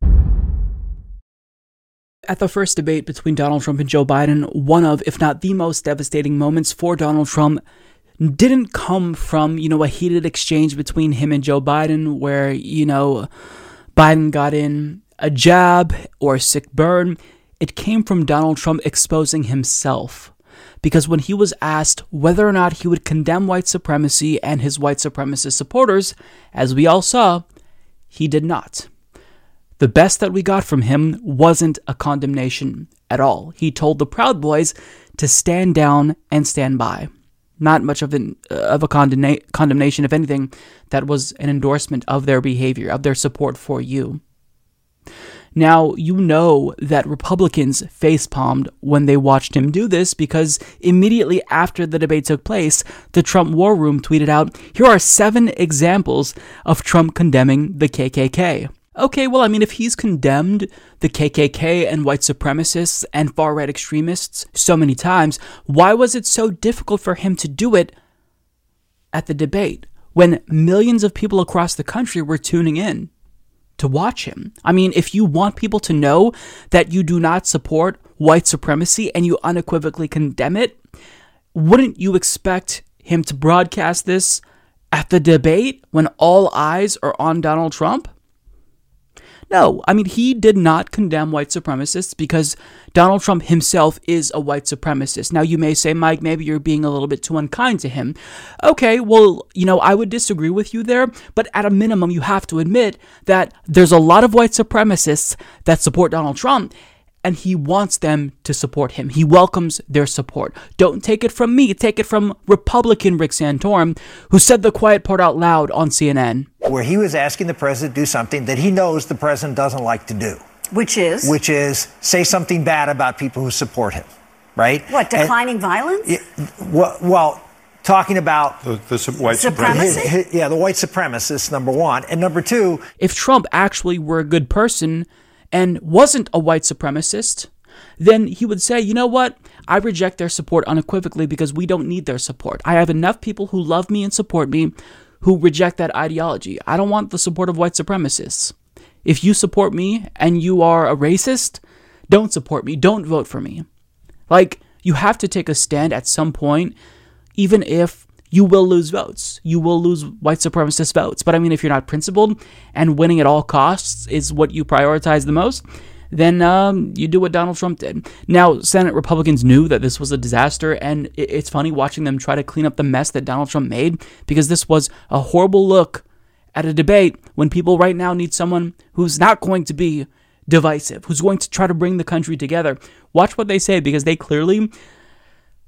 At the first debate between Donald Trump and Joe Biden, one of, if not the most devastating moments for Donald Trump didn't come from, you know, a heated exchange between him and Joe Biden where, you know, Biden got in a jab or a sick burn. It came from Donald Trump exposing himself. Because when he was asked whether or not he would condemn white supremacy and his white supremacist supporters, as we all saw, he did not. The best that we got from him wasn't a condemnation at all. He told the Proud Boys to stand down and stand by. Not much of, an, uh, of a condemna- condemnation, if anything, that was an endorsement of their behavior, of their support for you. Now, you know that Republicans facepalmed when they watched him do this because immediately after the debate took place, the Trump War Room tweeted out here are seven examples of Trump condemning the KKK. Okay, well, I mean, if he's condemned the KKK and white supremacists and far right extremists so many times, why was it so difficult for him to do it at the debate when millions of people across the country were tuning in to watch him? I mean, if you want people to know that you do not support white supremacy and you unequivocally condemn it, wouldn't you expect him to broadcast this at the debate when all eyes are on Donald Trump? No, I mean, he did not condemn white supremacists because Donald Trump himself is a white supremacist. Now, you may say, Mike, maybe you're being a little bit too unkind to him. Okay, well, you know, I would disagree with you there, but at a minimum, you have to admit that there's a lot of white supremacists that support Donald Trump and he wants them to support him. He welcomes their support. Don't take it from me, take it from Republican Rick Santorum, who said the quiet part out loud on CNN. Where he was asking the president to do something that he knows the president doesn't like to do. Which is? Which is say something bad about people who support him, right? What, declining and, violence? well, well, talking about the, the white supremacy. yeah, the white supremacists, number one. And number two. If Trump actually were a good person, and wasn't a white supremacist, then he would say, you know what? I reject their support unequivocally because we don't need their support. I have enough people who love me and support me who reject that ideology. I don't want the support of white supremacists. If you support me and you are a racist, don't support me. Don't vote for me. Like, you have to take a stand at some point, even if you will lose votes. You will lose white supremacist votes. But I mean, if you're not principled and winning at all costs is what you prioritize the most, then um, you do what Donald Trump did. Now, Senate Republicans knew that this was a disaster, and it's funny watching them try to clean up the mess that Donald Trump made because this was a horrible look at a debate when people right now need someone who's not going to be divisive, who's going to try to bring the country together. Watch what they say because they clearly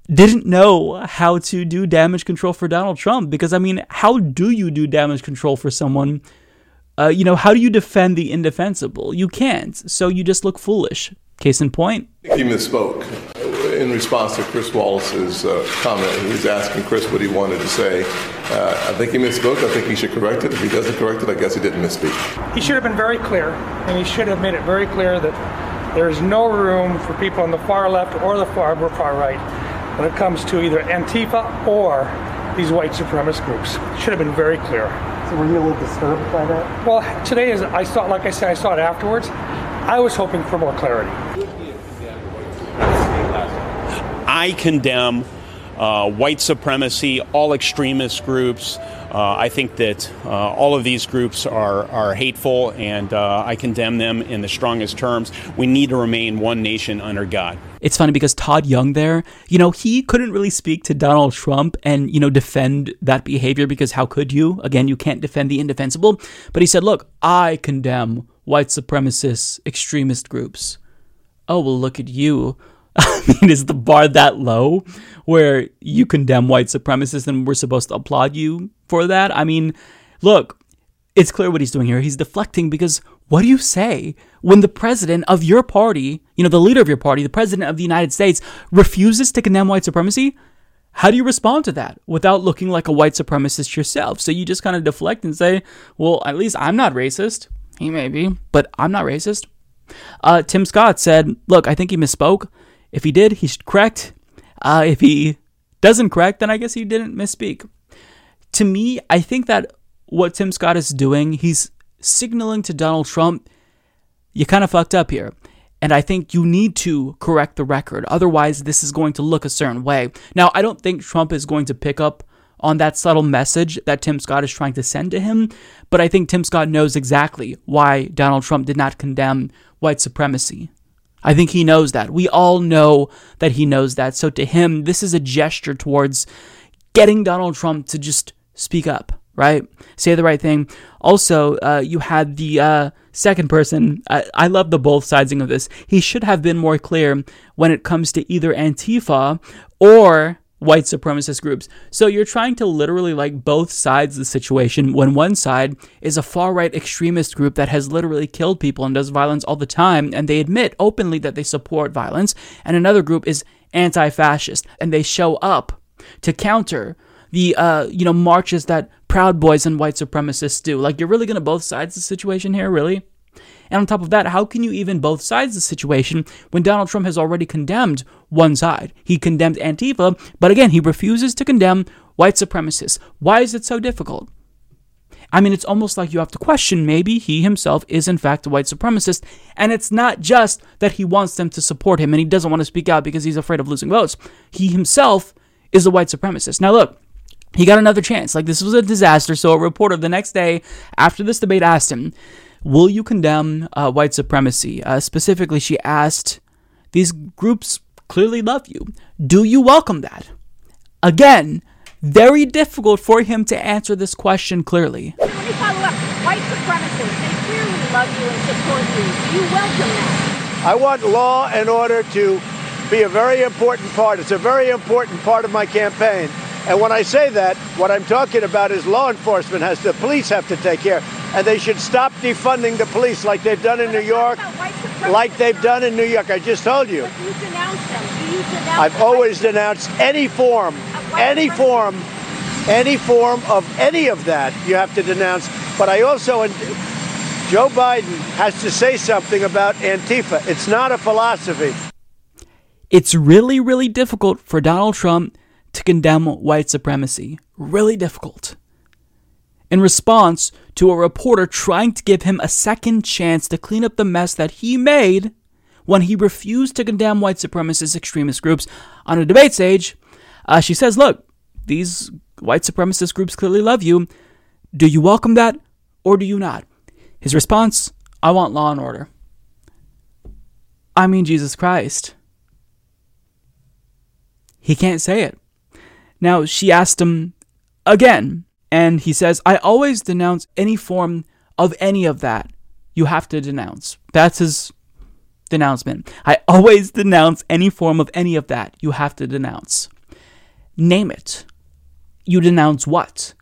didn't know how to do damage control for Donald Trump. Because, I mean, how do you do damage control for someone uh, you know, how do you defend the indefensible? You can't. So you just look foolish. Case in point. He misspoke in response to Chris Wallace's uh, comment. He was asking Chris what he wanted to say. Uh, I think he misspoke. I think he should correct it. If he doesn't correct it, I guess he didn't misspeak. He should have been very clear, and he should have made it very clear that there is no room for people on the far left or the far, far right when it comes to either Antifa or these white supremacist groups. Should have been very clear. So were you a little disturbed by that? Well, today is I saw, like I said, I saw it afterwards. I was hoping for more clarity. I condemn uh, white supremacy, all extremist groups. Uh, I think that uh, all of these groups are, are hateful, and uh, I condemn them in the strongest terms. We need to remain one nation under God. It's funny because Todd Young there, you know, he couldn't really speak to Donald Trump and, you know, defend that behavior because how could you? Again, you can't defend the indefensible. But he said, look, I condemn white supremacist extremist groups. Oh, well, look at you. I mean, is the bar that low where you condemn white supremacists and we're supposed to applaud you for that? I mean, look, it's clear what he's doing here. He's deflecting because what do you say when the president of your party, you know, the leader of your party, the president of the United States, refuses to condemn white supremacy? How do you respond to that without looking like a white supremacist yourself? So you just kind of deflect and say, well, at least I'm not racist. He may be, but I'm not racist. Uh, Tim Scott said, look, I think he misspoke. If he did, he's correct. Uh, if he doesn't correct, then I guess he didn't misspeak. To me, I think that what Tim Scott is doing, he's signaling to Donald Trump, you kind of fucked up here. And I think you need to correct the record. Otherwise, this is going to look a certain way. Now, I don't think Trump is going to pick up on that subtle message that Tim Scott is trying to send to him, but I think Tim Scott knows exactly why Donald Trump did not condemn white supremacy. I think he knows that. We all know that he knows that. So to him, this is a gesture towards getting Donald Trump to just speak up, right? Say the right thing. Also, uh, you had the uh, second person. I, I love the both sidesing of this. He should have been more clear when it comes to either Antifa or white supremacist groups. So you're trying to literally like both sides of the situation when one side is a far right extremist group that has literally killed people and does violence all the time and they admit openly that they support violence and another group is anti-fascist and they show up to counter the uh, you know marches that proud boys and white supremacists do. Like you're really going to both sides the situation here, really? And on top of that, how can you even both sides the situation when Donald Trump has already condemned one side? He condemned Antifa, but again, he refuses to condemn white supremacists. Why is it so difficult? I mean, it's almost like you have to question maybe he himself is in fact a white supremacist, and it's not just that he wants them to support him and he doesn't want to speak out because he's afraid of losing votes. He himself is a white supremacist. Now, look, he got another chance. Like, this was a disaster, so a reporter the next day after this debate asked him, Will you condemn uh, white supremacy? Uh, specifically, she asked, These groups clearly love you. Do you welcome that? Again, very difficult for him to answer this question clearly. Let me follow up. White supremacists, they clearly love you and support you. Do you welcome that? I want law and order to be a very important part. It's a very important part of my campaign. And when I say that, what I'm talking about is law enforcement has the police have to take care, and they should stop defunding the police like they've done in New York, like they've done in New York. I just told you. But you denounce them? Do you denounce I've always denounced any form, any form, any form of any of that. You have to denounce. But I also, Joe Biden has to say something about Antifa. It's not a philosophy. It's really, really difficult for Donald Trump to condemn white supremacy. Really difficult. In response to a reporter trying to give him a second chance to clean up the mess that he made, when he refused to condemn white supremacist extremist groups on a debate stage. Uh, she says, Look, these white supremacist groups clearly love you. Do you welcome that or do you not? His response I want law and order. I mean, Jesus Christ. He can't say it. Now, she asked him again, and he says, I always denounce any form of any of that. You have to denounce. That's his denouncement. I always denounce any form of any of that. You have to denounce. Name it. You denounce what?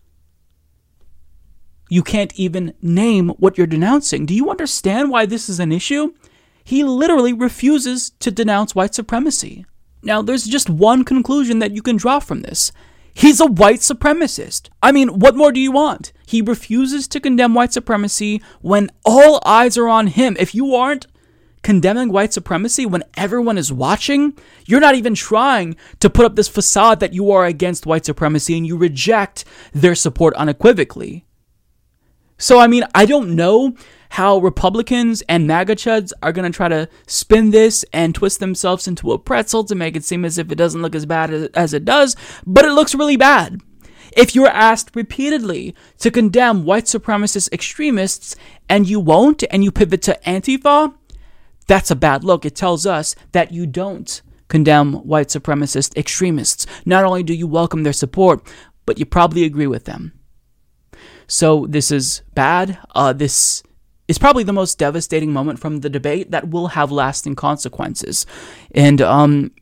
You can't even name what you're denouncing. Do you understand why this is an issue? He literally refuses to denounce white supremacy. Now, there's just one conclusion that you can draw from this. He's a white supremacist. I mean, what more do you want? He refuses to condemn white supremacy when all eyes are on him. If you aren't condemning white supremacy when everyone is watching, you're not even trying to put up this facade that you are against white supremacy and you reject their support unequivocally. So, I mean, I don't know how Republicans and MAGA chuds are going to try to spin this and twist themselves into a pretzel to make it seem as if it doesn't look as bad as it does, but it looks really bad. If you're asked repeatedly to condemn white supremacist extremists and you won't, and you pivot to Antifa, that's a bad look. It tells us that you don't condemn white supremacist extremists. Not only do you welcome their support, but you probably agree with them. So this is bad. Uh, this is probably the most devastating moment from the debate that will have lasting consequences. And um,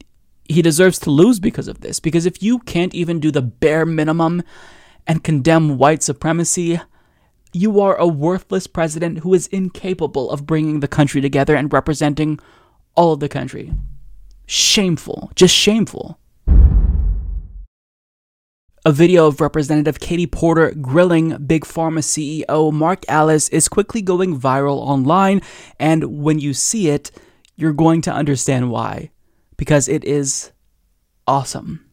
he deserves to lose because of this. Because if you can't even do the bare minimum and condemn white supremacy, you are a worthless president who is incapable of bringing the country together and representing all of the country. Shameful. Just shameful. A video of Representative Katie Porter grilling Big Pharma CEO Mark Alles is quickly going viral online, and when you see it, you're going to understand why. Because it is awesome.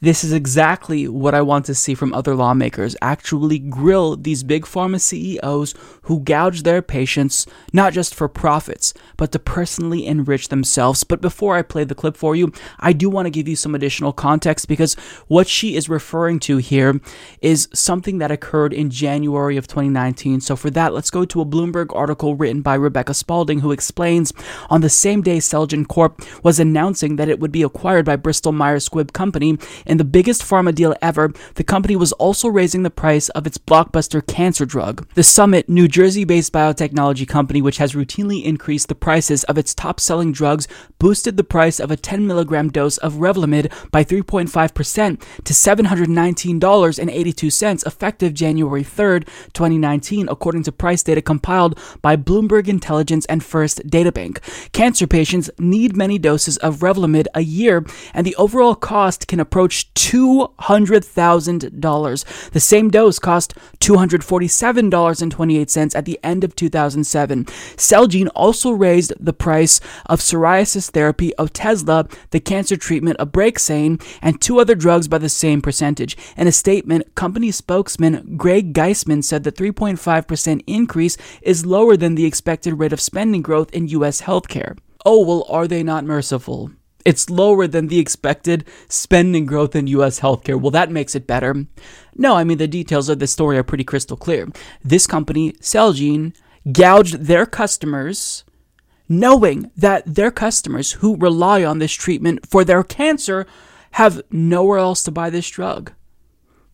This is exactly what I want to see from other lawmakers actually grill these big pharma CEOs who gouge their patients not just for profits, but to personally enrich themselves. But before I play the clip for you, I do want to give you some additional context because what she is referring to here is something that occurred in January of 2019. So for that, let's go to a Bloomberg article written by Rebecca Spalding who explains on the same day Celgene Corp was announcing that it would be acquired by Bristol Myers Squibb Company in the biggest pharma deal ever, the company was also raising the price of its blockbuster cancer drug. The Summit, New Jersey based biotechnology company, which has routinely increased the prices of its top selling drugs, boosted the price of a 10 milligram dose of Revlimid by 3.5% to $719.82 effective January 3rd, 2019, according to price data compiled by Bloomberg Intelligence and First Databank. Cancer patients need many doses of Revlimid a year, and the overall cost can approach $200,000. The same dose cost $247.28 at the end of 2007. Celgene also raised the price of psoriasis therapy Otezla, the cancer treatment of Abraxane, and two other drugs by the same percentage. In a statement, company spokesman Greg Geisman said the 3.5% increase is lower than the expected rate of spending growth in U.S. healthcare. Oh, well, are they not merciful? It's lower than the expected spending growth in US healthcare. Well, that makes it better. No, I mean, the details of this story are pretty crystal clear. This company, Celgene, gouged their customers, knowing that their customers who rely on this treatment for their cancer have nowhere else to buy this drug.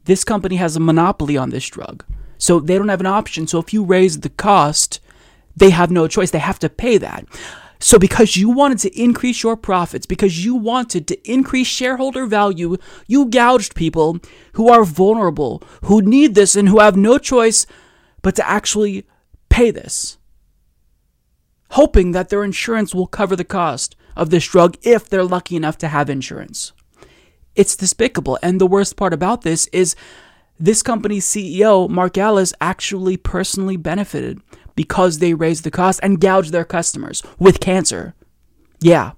This company has a monopoly on this drug. So they don't have an option. So if you raise the cost, they have no choice. They have to pay that. So, because you wanted to increase your profits, because you wanted to increase shareholder value, you gouged people who are vulnerable, who need this, and who have no choice but to actually pay this, hoping that their insurance will cover the cost of this drug if they're lucky enough to have insurance. It's despicable. And the worst part about this is this company's CEO, Mark Alles, actually personally benefited because they raised the cost and gouged their customers with cancer. Yeah.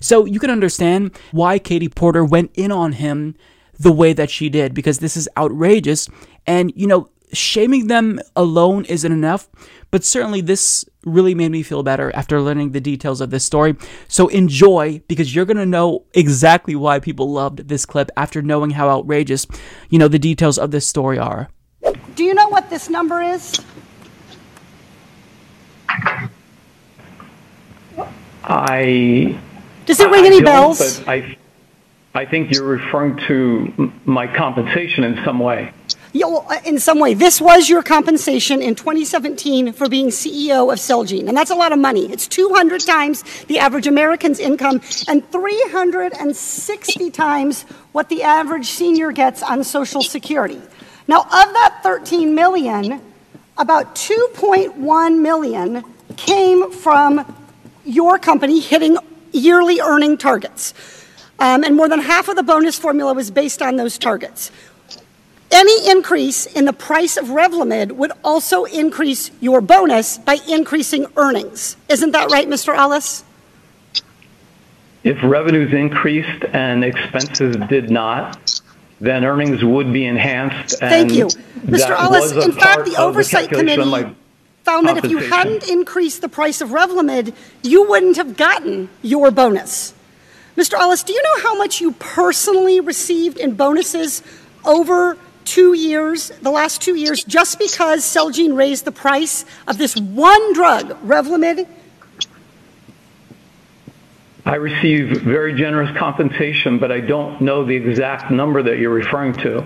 So you can understand why Katie Porter went in on him the way that she did because this is outrageous. And, you know, shaming them alone isn't enough, but certainly this really made me feel better after learning the details of this story. So enjoy because you're going to know exactly why people loved this clip after knowing how outrageous, you know, the details of this story are. Do you know what this number is? I. Does it ring I any bells? I, I think you're referring to my compensation in some way. Yeah, well, uh, in some way, this was your compensation in 2017 for being CEO of Celgene, and that's a lot of money. It's 200 times the average American's income and 360 times what the average senior gets on Social Security. Now, of that 13 million, about 2.1 million came from your company hitting yearly earning targets. Um, and more than half of the bonus formula was based on those targets. Any increase in the price of Revlimid would also increase your bonus by increasing earnings. Isn't that right, Mr. Alles? If revenues increased and expenses did not, then earnings would be enhanced. Thank you. Mr. Alles, in fact, the Oversight of Committee found that if you hadn't increased the price of Revlimid, you wouldn't have gotten your bonus. Mr. Alles, do you know how much you personally received in bonuses over two years, the last two years, just because Celgene raised the price of this one drug, Revlimid? I receive very generous compensation, but I don't know the exact number that you're referring to.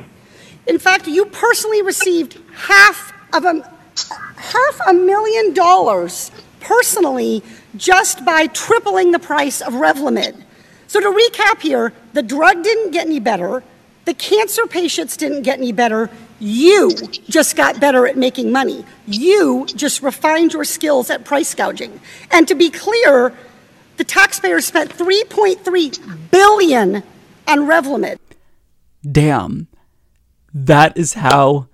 In fact, you personally received half of a half a million dollars personally just by tripling the price of Revlimid. So to recap here, the drug didn't get any better, the cancer patients didn't get any better. You just got better at making money. You just refined your skills at price gouging. And to be clear, the taxpayers spent 3.3 billion on Revlimid. Damn. That is how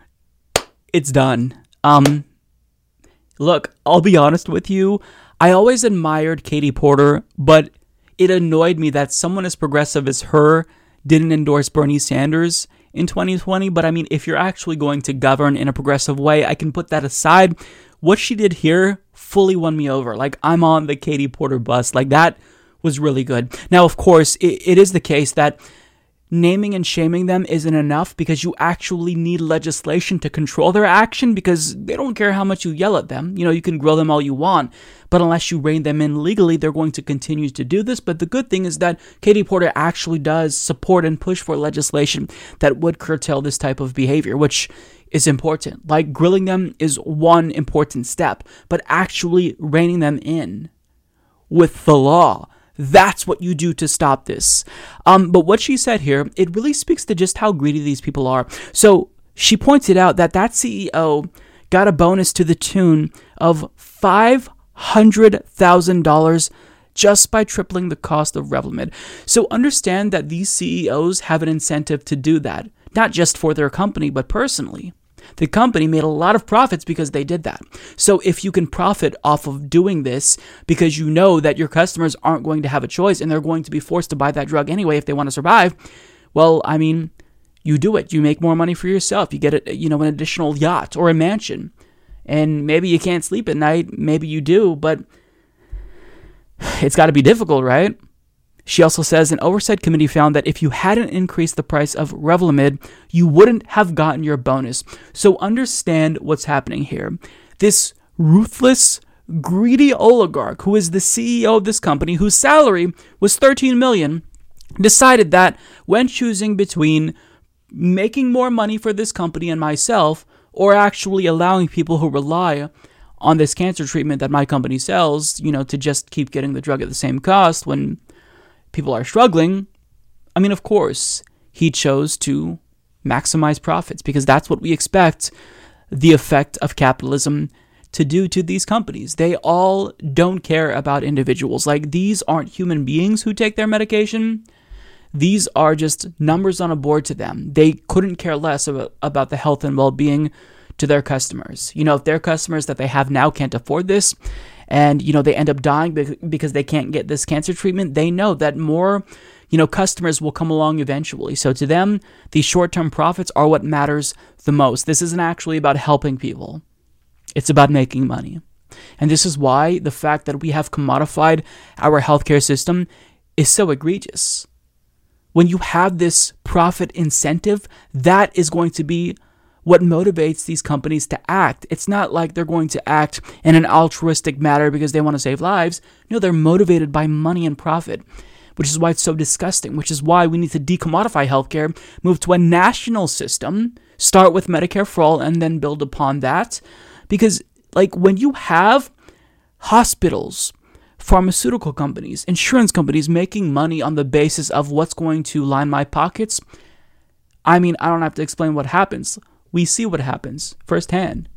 it's done. Um look, I'll be honest with you. I always admired Katie Porter, but it annoyed me that someone as progressive as her didn't endorse Bernie Sanders in 2020. But I mean, if you're actually going to govern in a progressive way, I can put that aside. What she did here fully won me over. Like, I'm on the Katie Porter bus. Like, that was really good. Now, of course, it, it is the case that naming and shaming them isn't enough because you actually need legislation to control their action because they don't care how much you yell at them. You know, you can grill them all you want, but unless you rein them in legally, they're going to continue to do this. But the good thing is that Katie Porter actually does support and push for legislation that would curtail this type of behavior, which is important. Like grilling them is one important step, but actually reining them in with the law. That's what you do to stop this. Um, but what she said here, it really speaks to just how greedy these people are. So she pointed out that that CEO got a bonus to the tune of $500,000 just by tripling the cost of Revlimid. So understand that these CEOs have an incentive to do that, not just for their company, but personally. The company made a lot of profits because they did that. So if you can profit off of doing this because you know that your customers aren't going to have a choice and they're going to be forced to buy that drug anyway if they want to survive, well, I mean, you do it. You make more money for yourself. You get a, you know, an additional yacht or a mansion. And maybe you can't sleep at night, maybe you do, but it's got to be difficult, right? She also says an oversight committee found that if you hadn't increased the price of Revlimid, you wouldn't have gotten your bonus. So understand what's happening here. This ruthless, greedy oligarch who is the CEO of this company whose salary was 13 million decided that when choosing between making more money for this company and myself or actually allowing people who rely on this cancer treatment that my company sells, you know, to just keep getting the drug at the same cost when people are struggling, I mean, of course, he chose to maximize profits because that's what we expect the effect of capitalism to do to these companies. They all don't care about individuals. Like, these aren't human beings who take their medication. These are just numbers on a board to them. They couldn't care less about, about the health and well being to their customers. You know, if their customers that they have now can't afford this, and you know they end up dying because they can't get this cancer treatment they know that more you know customers will come along eventually. So to them these short-term profits are what matters the most. This isn't actually about helping people. It's about making money. And this is why the fact that we have commodified our healthcare system is so egregious. When you have this profit incentive, that is going to be what motivates these companies to act. It's not like they're going to act in an altruistic manner because they want to save lives. No, they're motivated by money and profit, which is why it's so disgusting, which is why we need to decommodify healthcare, move to a national system, start with Medicare for all, and then build upon that. Because, like, when you have hospitals, pharmaceutical companies, insurance companies making money on the basis of what's going to line my pockets, I mean, I don't have to explain what happens. We see what happens firsthand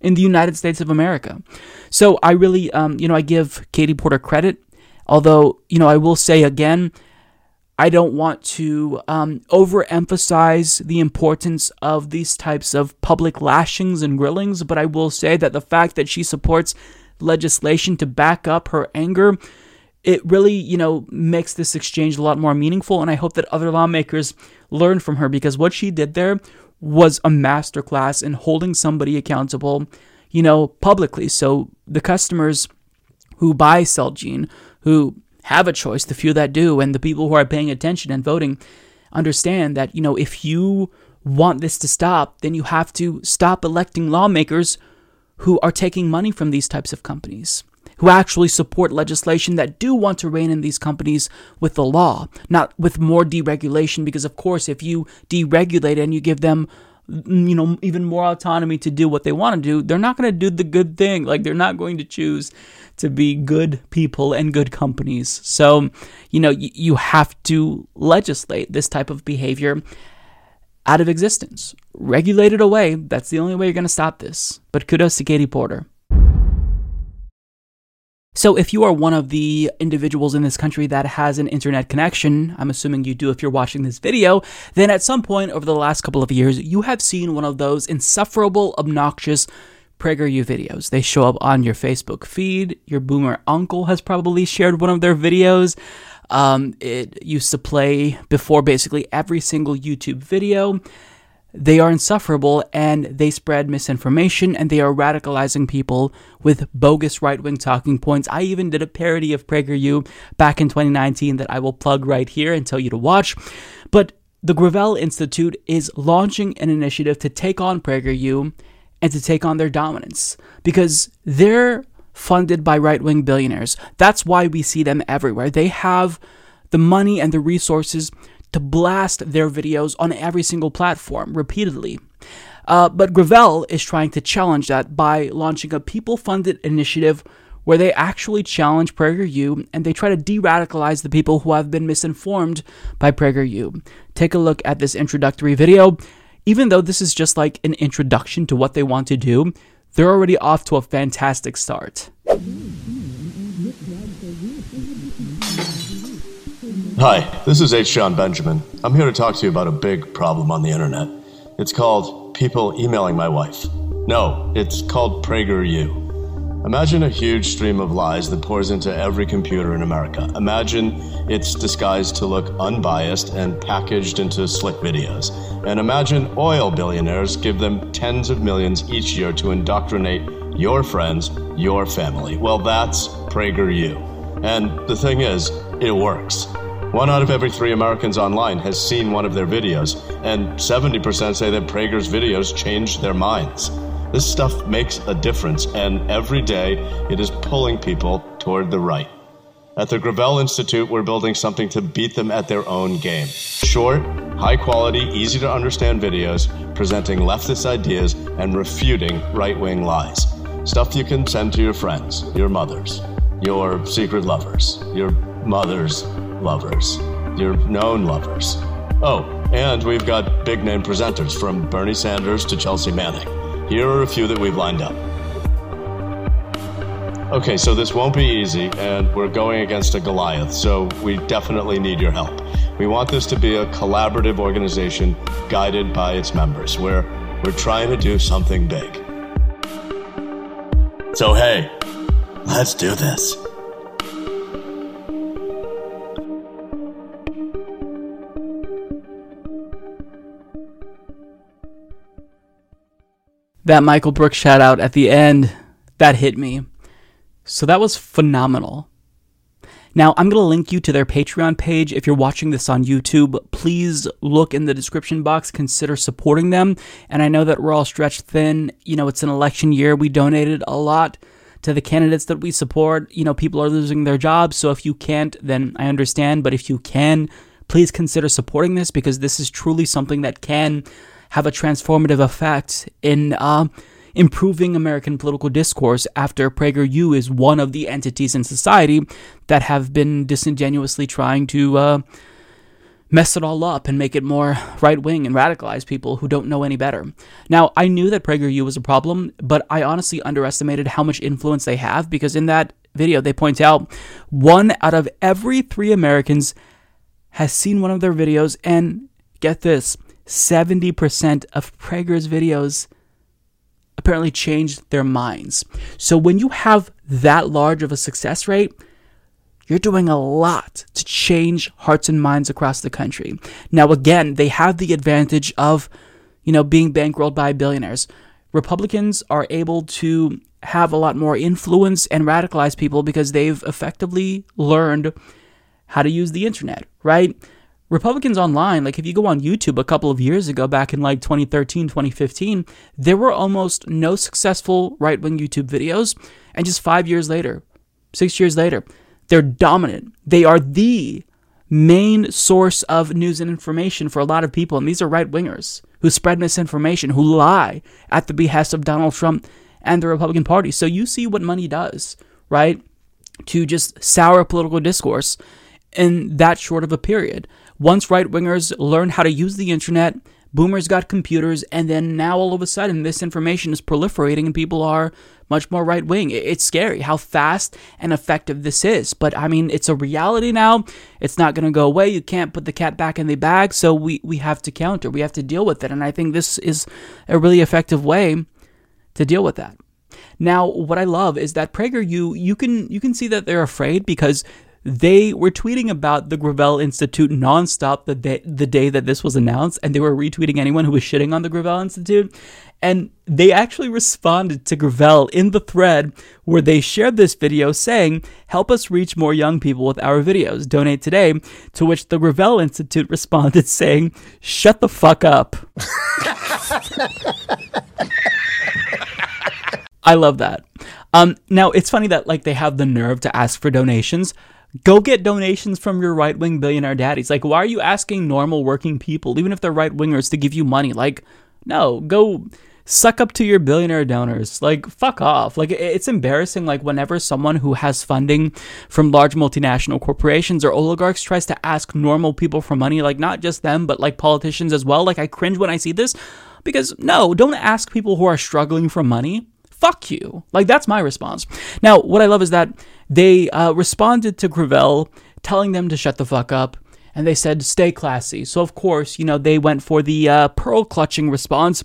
in the United States of America. So I really, um, you know, I give Katie Porter credit. Although, you know, I will say again, I don't want to um, overemphasize the importance of these types of public lashings and grillings, but I will say that the fact that she supports legislation to back up her anger, it really, you know, makes this exchange a lot more meaningful. And I hope that other lawmakers learn from her because what she did there was a masterclass in holding somebody accountable, you know, publicly. So the customers who buy Celgene, who have a choice, the few that do, and the people who are paying attention and voting understand that, you know, if you want this to stop, then you have to stop electing lawmakers who are taking money from these types of companies, who actually support legislation that do want to rein in these companies with the law, not with more deregulation. Because, of course, if you deregulate and you give them mm, you know even more autonomy to do what they want to do they're not going to do the good thing. Like they're not going to choose to be good people and good companies. So you know y- you have to legislate this type of behavior out of existence. Regulate it away. That's the only way you're going to stop this. But kudos to katie porter so, if you are one of the individuals in this country that has an internet connection, I'm assuming you do if you're watching this video, then at some point over the last couple of years, you have seen one of those insufferable, obnoxious PragerU videos. They show up on your Facebook feed. Your boomer uncle has probably shared one of their videos. Um, it used to play before basically every single YouTube video. They are insufferable and they spread misinformation and they are radicalizing people with bogus right wing talking points. I even did a parody of PragerU back in 2019 that I will plug right here and tell you to watch. But the Gravel Institute is launching an initiative to take on PragerU and to take on their dominance because they're funded by right wing billionaires. That's why we see them everywhere. They have the money and the resources to blast their videos on every single platform repeatedly. Uh, but Gravel is trying to challenge that by launching a people funded initiative where they actually challenge PragerU and they try to de radicalize the people who have been misinformed by PragerU. Take a look at this introductory video. Even though this is just like an introduction to what they want to do, they're already off to a fantastic start. Hi, this is H. Jon Benjamin. I'm here to talk to you about a big problem on the internet. It's called people emailing my wife. No, it's called PragerU. Imagine a huge stream of lies that pours into every computer in America. Imagine it's disguised to look unbiased and packaged into slick videos. And imagine oil billionaires give them tens of millions each year to indoctrinate your friends, your family. Well, that's PragerU. And the thing is, it works. One out of every three Americans online has seen one of their videos, and 70% say that Prager's videos changed their minds. This stuff makes a difference, and every day it is pulling people toward the right. At the Gravel Institute, we're building something to beat them at their own game. Short, high quality, easy to understand videos presenting leftist ideas and refuting right wing lies. Stuff you can send to your friends, your mothers, your secret lovers, your mother's lovers, your known lovers. Oh, and we've got big name presenters from Bernie Sanders to Chelsea Manning. Here are a few that we've lined up. Okay, so this won't be easy, and we're going against a Goliath, so we definitely need your help. We want this to be a collaborative organization guided by its members, where we're trying to do something big. So, hey, let's do this. That Michael Brooks shout out at the end, that hit me. So that was phenomenal. Now, I'm going to link you to their Patreon page. If you're watching this on YouTube, please look in the description box, consider supporting them. And I know that we're all stretched thin. You know, it's an election year. We donated a lot to the candidates that we support. You know, people are losing their jobs. So if you can't, then I understand. But if you can, please consider supporting this because this is truly something that can have a transformative effect in uh, improving American political discourse after PragerU is one of the entities in society that have been disingenuously trying to uh, mess it all up and make it more right wing and radicalize people who don't know any better. Now, I knew that PragerU was a problem, but I honestly underestimated how much influence they have because in that video they point out one out of every three Americans has seen one of their videos, and get this 70% of Prager's videos apparently changed their minds. So when you have that large of a success rate, you're doing a lot to change hearts and minds across the country. Now, again, they have the advantage of, you know, being bankrolled by billionaires. Republicans are able to have a lot more influence and radicalize people because they've effectively learned how to use the internet, right? Republicans online, like if you go on YouTube a couple of years ago, back in like 2013, 2015, there were almost no successful right wing YouTube videos. And just five years later, six years later, they're dominant. They are the main source of news and information for a lot of people. And these are right wingers who spread misinformation, who lie at the behest of Donald Trump and the Republican Party. So you see what money does, right? To just sour political discourse in that short of a period. Once right wingers learned how to use the internet, boomers got computers, and then now all of a sudden this information is proliferating and people are much more right wing. It's scary how fast and effective this is. But I mean, it's a reality now. It's not going to go away. You can't put the cat back in the bag. So we, we have to counter, we have to deal with it. And I think this is a really effective way to deal with that. Now, what I love is that PragerU, you can you can see that they're afraid because they were tweeting about the Gravel Institute nonstop the day, the day that this was announced, and they were retweeting anyone who was shitting on the Gravel Institute. And they actually responded to Gravel in the thread where they shared this video saying, Help us reach more young people with our videos. Donate today. To which the Gravel Institute responded saying, Shut the fuck up. I love that. Um, now it's funny that like they have the nerve to ask for donations, Go get donations from your right wing billionaire daddies. Like, why are you asking normal working people, even if they're right wingers, to give you money? Like, no, go suck up to your billionaire donors. Like, fuck off. Like, it's embarrassing. Like, whenever someone who has funding from large multinational corporations or oligarchs tries to ask normal people for money, like, not just them, but like politicians as well, like, I cringe when I see this because no, don't ask people who are struggling for money fuck you. Like, that's my response. Now, what I love is that they uh, responded to Gravel telling them to shut the fuck up. And they said, stay classy. So, of course, you know, they went for the uh, pearl clutching response.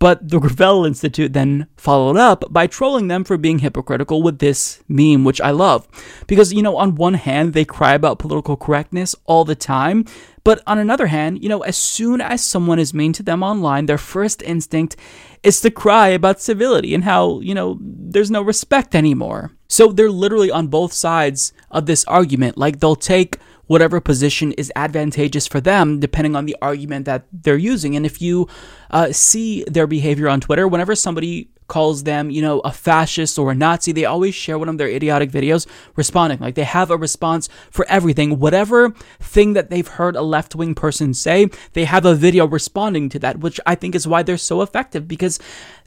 But the Gravel Institute then followed up by trolling them for being hypocritical with this meme, which I love. Because, you know, on one hand, they cry about political correctness all the time. But on another hand, you know, as soon as someone is mean to them online, their first instinct is to cry about civility and how, you know, there's no respect anymore. So they're literally on both sides of this argument. Like they'll take whatever position is advantageous for them, depending on the argument that they're using. And if you uh, see their behavior on Twitter, whenever somebody calls them, you know, a fascist or a Nazi, they always share one of their idiotic videos responding. Like they have a response for everything. Whatever thing that they've heard a left wing person say, they have a video responding to that, which I think is why they're so effective because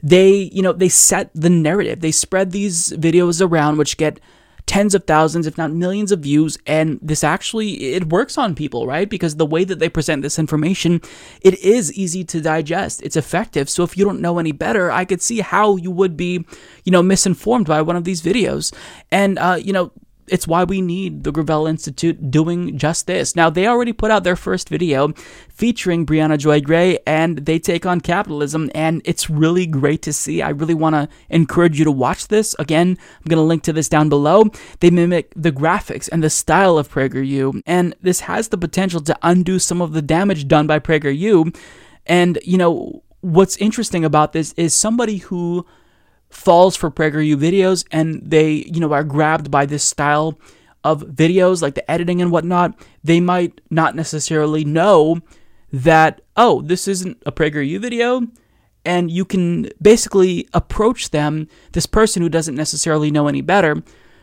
they, you know, they set the narrative. They spread these videos around, which get tens of thousands, if not millions of views. And this actually, it works on people, right? Because the way that they present this information, it is easy to digest. It's effective. So if you don't know any better, I could see how you would be, you know, misinformed by one of these videos. And, uh, you know, it's why we need the Gravel Institute doing just this. Now, they already put out their first video featuring Briahna Joy Gray, and they take on capitalism, and it's really great to see. I really want to encourage you to watch this. Again, I'm going to link to this down below. They mimic the graphics and the style of PragerU, and this has the potential to undo some of the damage done by PragerU. And, you know, what's interesting about this is somebody who falls for PragerU videos and they, you know, are grabbed by this style of videos, like the editing and whatnot, they might not necessarily know that, oh, this isn't a PragerU video. And you can basically approach them, this person who doesn't necessarily know any better,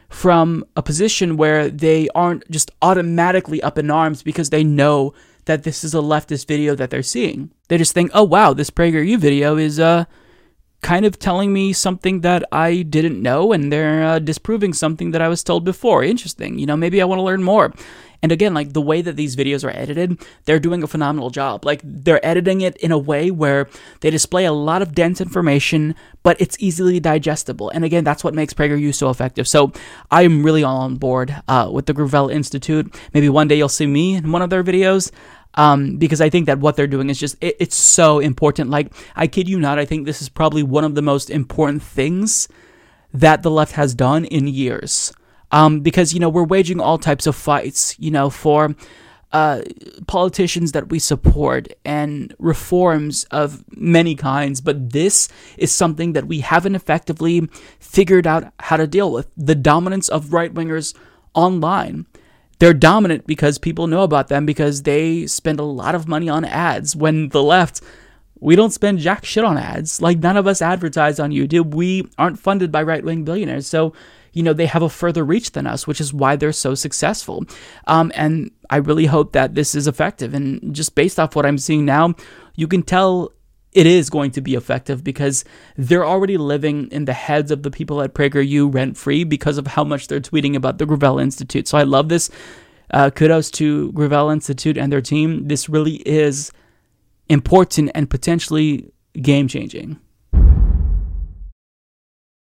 from a position where they aren't just automatically up in arms because they know that this is a leftist video that they're seeing. They just think, oh wow, this PragerU video is uh kind of telling me something that I didn't know, and they're uh, disproving something that I was told before. Interesting. You know, maybe I want to learn more. And again, like the way that these videos are edited, they're doing a phenomenal job. Like they're editing it in a way where they display a lot of dense information, but it's easily digestible. And again, that's what makes PragerU so effective. So I'm really all on board uh, with the Gravel Institute. Maybe one day you'll see me in one of their videos um, because I think that what they're doing is just it, it's so important. Like I kid you not, I think this is probably one of the most important things that the left has done in years. Um, because you know we're waging all types of fights, you know, for uh, politicians that we support and reforms of many kinds, but this is something that we haven't effectively figured out how to deal with the dominance of right wingers online they're dominant because people know about them because they spend a lot of money on ads. When the left, we don't spend jack shit on ads. Like none of us advertise on YouTube. We aren't funded by right wing billionaires. So, you know, they have a further reach than us, which is why they're so successful. Um, and I really hope that this is effective. And just based off what I'm seeing now, you can tell it is going to be effective because they're already living in the heads of the people at PragerU rent free because of how much they're tweeting about the Gravel Institute. So I love this. Uh, kudos to Gravel Institute and their team. This really is important and potentially game changing.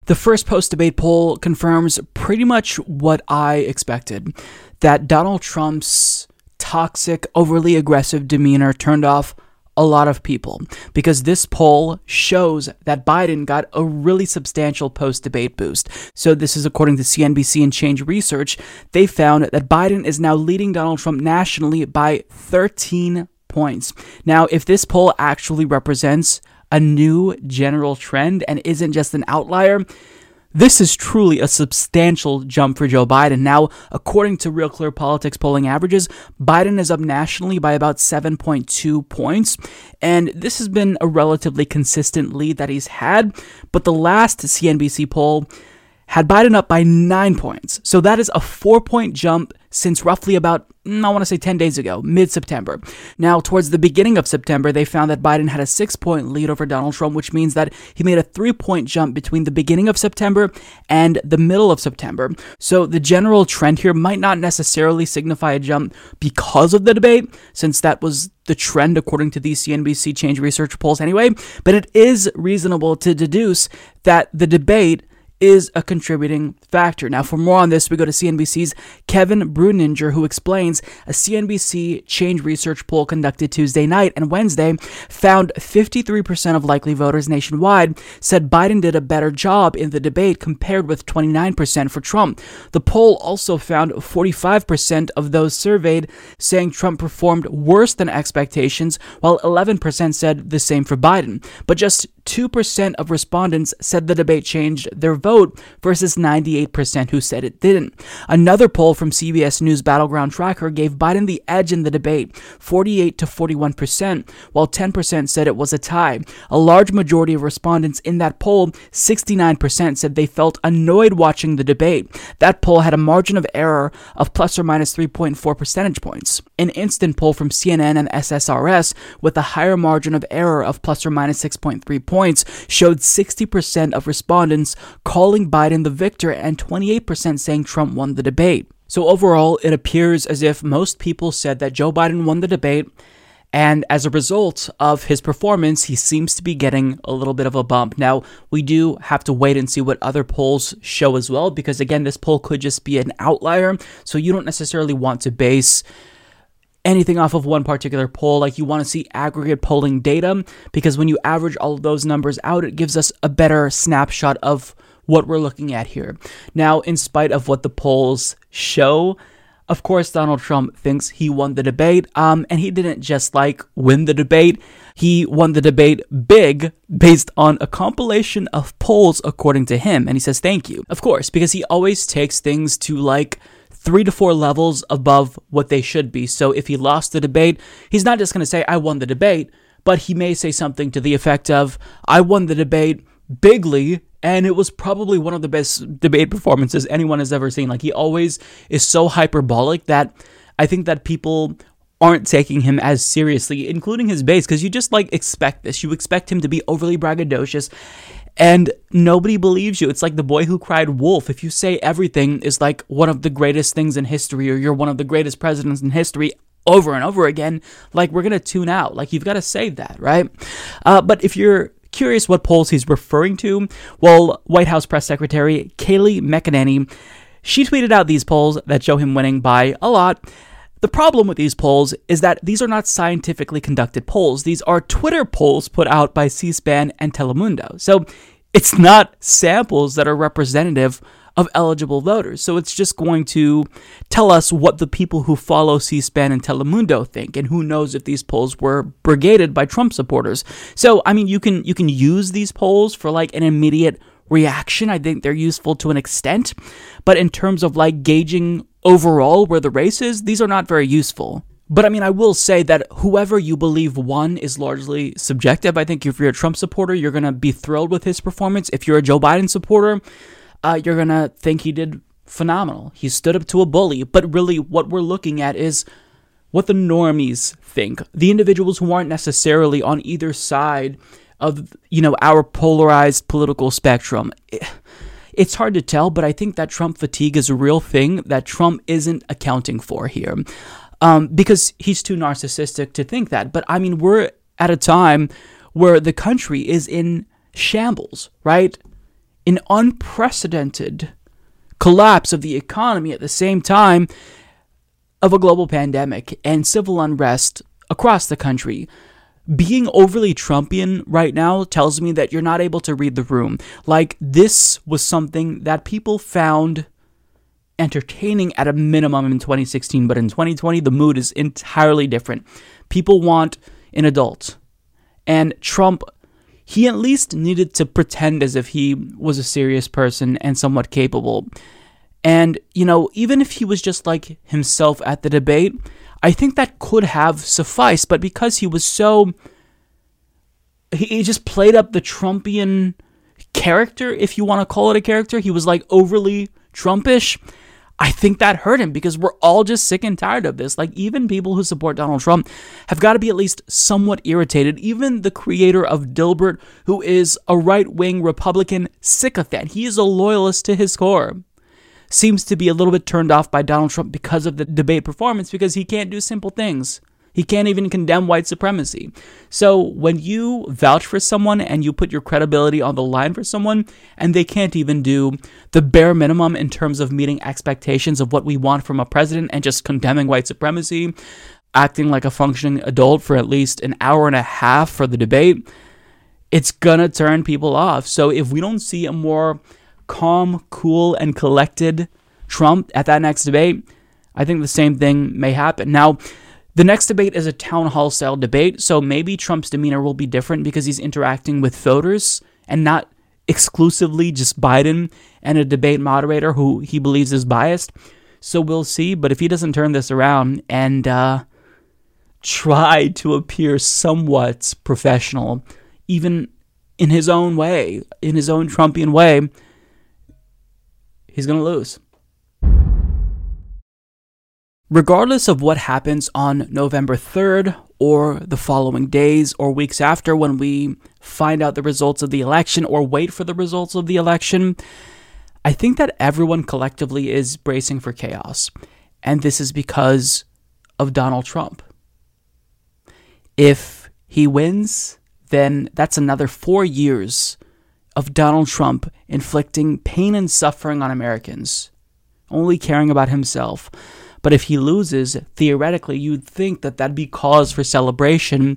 The first post debate poll confirms pretty much what I expected that Donald Trump's toxic, overly aggressive demeanor turned off a lot of people because this poll shows that Biden got a really substantial post debate boost. So, this is according to CNBC and Change Research. They found that Biden is now leading Donald Trump nationally by 13 points. Now, if this poll actually represents a new general trend and isn't just an outlier, this is truly a substantial jump for Joe Biden. Now, according to Real Clear Politics polling averages, Biden is up nationally by about 7.2 points, and this has been a relatively consistent lead that he's had. But the last CNBC poll had Biden up by nine points. So that is a four point jump since roughly about, mm, I want to say 10 days ago, mid September. Now, towards the beginning of September, they found that Biden had a six point lead over Donald Trump, which means that he made a three point jump between the beginning of September and the middle of September. So the general trend here might not necessarily signify a jump because of the debate, since that was the trend according to these CNBC Change Research polls anyway, but it is reasonable to deduce that the debate is a contributing factor. Now, for more on this, we go to CNBC's Kevin Breuninger, who explains a CNBC Change Research poll conducted Tuesday night and Wednesday found 53% of likely voters nationwide said Biden did a better job in the debate compared with 29% for Trump. The poll also found 45% of those surveyed saying Trump performed worse than expectations, while 11% said the same for Biden. But just 2% of respondents said the debate changed their vote versus 98% who said it didn't. Another poll from CBS News Battleground Tracker gave Biden the edge in the debate, 48 to 41%, while 10% said it was a tie. A large majority of respondents in that poll, 69%, said they felt annoyed watching the debate. That poll had a margin of error of plus or minus 3.4 percentage points. An instant poll from CNN and SSRS with a higher margin of error of plus or minus 6.3 points showed 60% of respondents calling Biden the victor and 28% saying Trump won the debate. So overall, it appears as if most people said that Joe Biden won the debate, and as a result of his performance, he seems to be getting a little bit of a bump. Now, we do have to wait and see what other polls show as well, because again, this poll could just be an outlier, so you don't necessarily want to base anything off of one particular poll. Like you want to see aggregate polling data because when you average all of those numbers out, it gives us a better snapshot of what we're looking at here. Now, in spite of what the polls show, Of course, Donald Trump thinks he won the debate, um, and he didn't just like win the debate. He won the debate big based on a compilation of polls, according to him. And he says, thank you. Of course, because he always takes things to like three to four levels above what they should be. So if he lost the debate, he's not just going to say, I won the debate, but he may say something to the effect of, I won the debate bigly and it was probably one of the best debate performances anyone has ever seen. Like he always is so hyperbolic that I think that people aren't taking him as seriously, including his base, because you just like expect this. You expect him to be overly braggadocious and nobody believes you. It's like the boy who cried wolf. If you say everything is like one of the greatest things in history or you're one of the greatest presidents in history, over and over again, like we're gonna tune out. Like you've got to say that, right? Uh, but if you're curious what polls he's referring to, well, White House press secretary Kayleigh McEnany, she tweeted out these polls that show him winning by a lot. The problem with these polls is that these are not scientifically conducted polls. These are Twitter polls put out by C SPAN and Telemundo. So it's not samples that are representative of eligible voters. So it's just going to tell us what the people who follow C SPAN and Telemundo think, and who knows if these polls were brigaded by Trump supporters. So I mean you can you can use these polls for like an immediate reaction. I think they're useful to an extent. But in terms of like gauging overall where the race is, these are not very useful. But I mean, I will say that whoever you believe won is largely subjective. I think if you're a Trump supporter, you're going to be thrilled with his performance. If you're a Joe Biden supporter, uh, you're going to think he did phenomenal. He stood up to a bully. But really, what we're looking at is what the normies think, the individuals who aren't necessarily on either side of you know our polarized political spectrum. It's hard to tell, but I think that Trump fatigue is a real thing that Trump isn't accounting for here, um, because he's too narcissistic to think that. But I mean, we're at a time where the country is in shambles, right? an unprecedented collapse of the economy at the same time of a global pandemic and civil unrest across the country. Being overly Trumpian right now tells me that you're not able to read the room. Like, this was something that people found entertaining at a minimum in 2016, but in 2020, the mood is entirely different. People want an adult. And Trump he at least needed to pretend as if he was a serious person and somewhat capable. And, you know, even if he was just like himself at the debate, I think that could have sufficed. But because he was so. He just played up the Trumpian character, if you want to call it a character. He was like overly Trumpish. I think that hurt him because we're all just sick and tired of this. Like, even people who support Donald Trump have got to be at least somewhat irritated. Even the creator of Dilbert, who is a right wing Republican sycophant, he is a loyalist to his core, seems to be a little bit turned off by Donald Trump because of the debate performance because he can't do simple things. He can't even condemn white supremacy. So when you vouch for someone and you put your credibility on the line for someone, and they can't even do the bare minimum in terms of meeting expectations of what we want from a president and just condemning white supremacy, acting like a functioning adult for at least an hour and a half for the debate, it's gonna turn people off. So if we don't see a more calm, cool, and collected Trump at that next debate, I think the same thing may happen. Now, the next debate is a town hall style debate, so maybe Trump's demeanor will be different because he's interacting with voters and not exclusively just Biden and a debate moderator who he believes is biased. So we'll see. But if he doesn't turn this around and uh, try to appear somewhat professional, even in his own way, in his own Trumpian way, he's going to lose regardless of what happens on November 3rd or the following days or weeks after when we find out the results of the election or wait for the results of the election, I think that everyone collectively is bracing for chaos. And this is because of Donald Trump. If he wins, then that's another four years of Donald Trump inflicting pain and suffering on Americans, only caring about himself. But if he loses, theoretically, you'd think that that'd be cause for celebration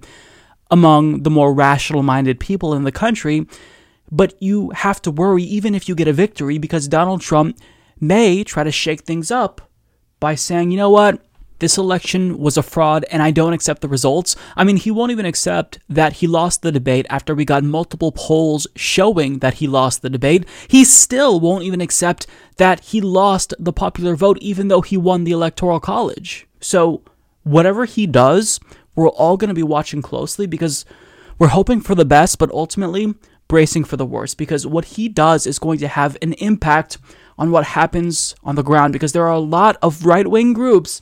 among the more rational minded people in the country. But you have to worry even if you get a victory because Donald Trump may try to shake things up by saying, you know what? This election was a fraud and I don't accept the results. I mean, he won't even accept that he lost the debate after we got multiple polls showing that he lost the debate. He still won't even accept that he lost the popular vote, even though he won the Electoral College. So, whatever he does, we're all going to be watching closely because we're hoping for the best, but ultimately bracing for the worst because what he does is going to have an impact on what happens on the ground because there are a lot of right wing groups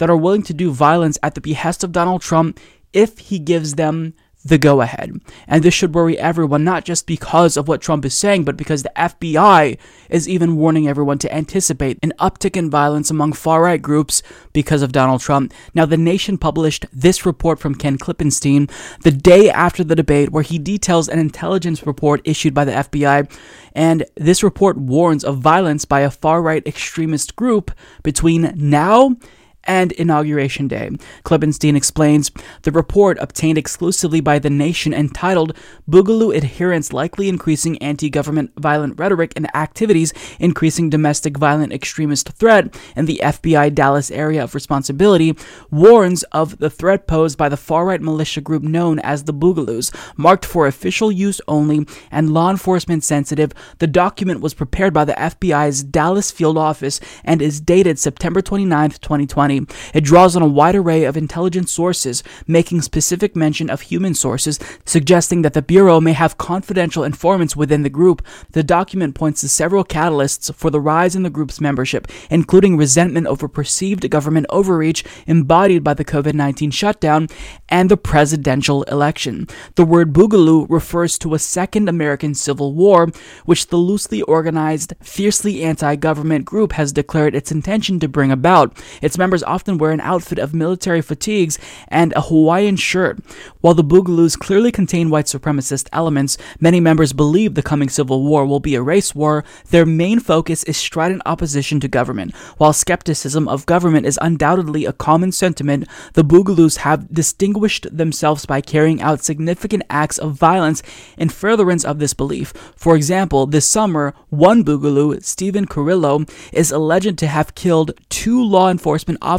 that are willing to do violence at the behest of Donald Trump if he gives them the go ahead. And this should worry everyone, not just because of what Trump is saying, but because the FBI is even warning everyone to anticipate an uptick in violence among far right groups because of Donald Trump. Now, The Nation published this report from Ken Klippenstein the day after the debate, where he details an intelligence report issued by the FBI. And this report warns of violence by a far right extremist group between now and Inauguration Day. Klippenstein explains the report obtained exclusively by The Nation entitled Boogaloo Adherents Likely Increasing Anti Government Violent Rhetoric and Activities Increasing Domestic Violent Extremist Threat in the FBI Dallas Area of Responsibility warns of the threat posed by the far right militia group known as the Boogaloos, marked for official use only and law enforcement sensitive. The document was prepared by the FBI's Dallas field office and is dated September 29, 2020. It draws on a wide array of intelligence sources, making specific mention of human sources, suggesting that the Bureau may have confidential informants within the group. The document points to several catalysts for the rise in the group's membership, including resentment over perceived government overreach embodied by the COVID 19 shutdown and the presidential election. The word Boogaloo refers to a second American Civil War, which the loosely organized, fiercely anti government group has declared its intention to bring about. Its members often wear an outfit of military fatigues and a Hawaiian shirt. While the Boogaloos clearly contain white supremacist elements, many members believe the coming civil war will be a race war. Their main focus is strident opposition to government. While skepticism of government is undoubtedly a common sentiment, the Boogaloos have distinguished themselves by carrying out significant acts of violence in furtherance of this belief. For example, this summer, one Boogaloo, Steven Carrillo, is alleged to have killed two law enforcement officers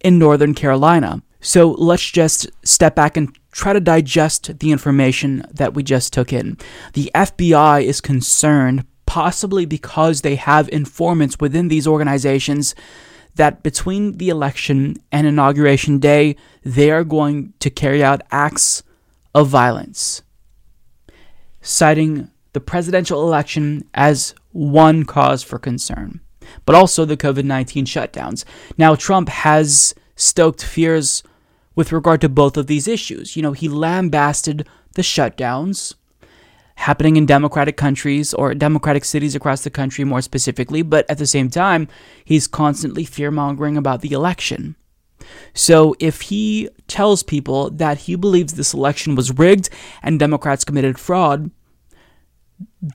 in Northern Carolina. So let's just step back and try to digest the information that we just took in. The FBI is concerned, possibly because they have informants within these organizations, that between the election and inauguration day, they are going to carry out acts of violence, citing the presidential election as one cause for concern but also the COVID 19 shutdowns. Now, Trump has stoked fears with regard to both of these issues. You know, he lambasted the shutdowns happening in democratic countries or democratic cities across the country more specifically, but at the same time, he's constantly fear mongering about the election. So if he tells people that he believes this election was rigged and Democrats committed fraud,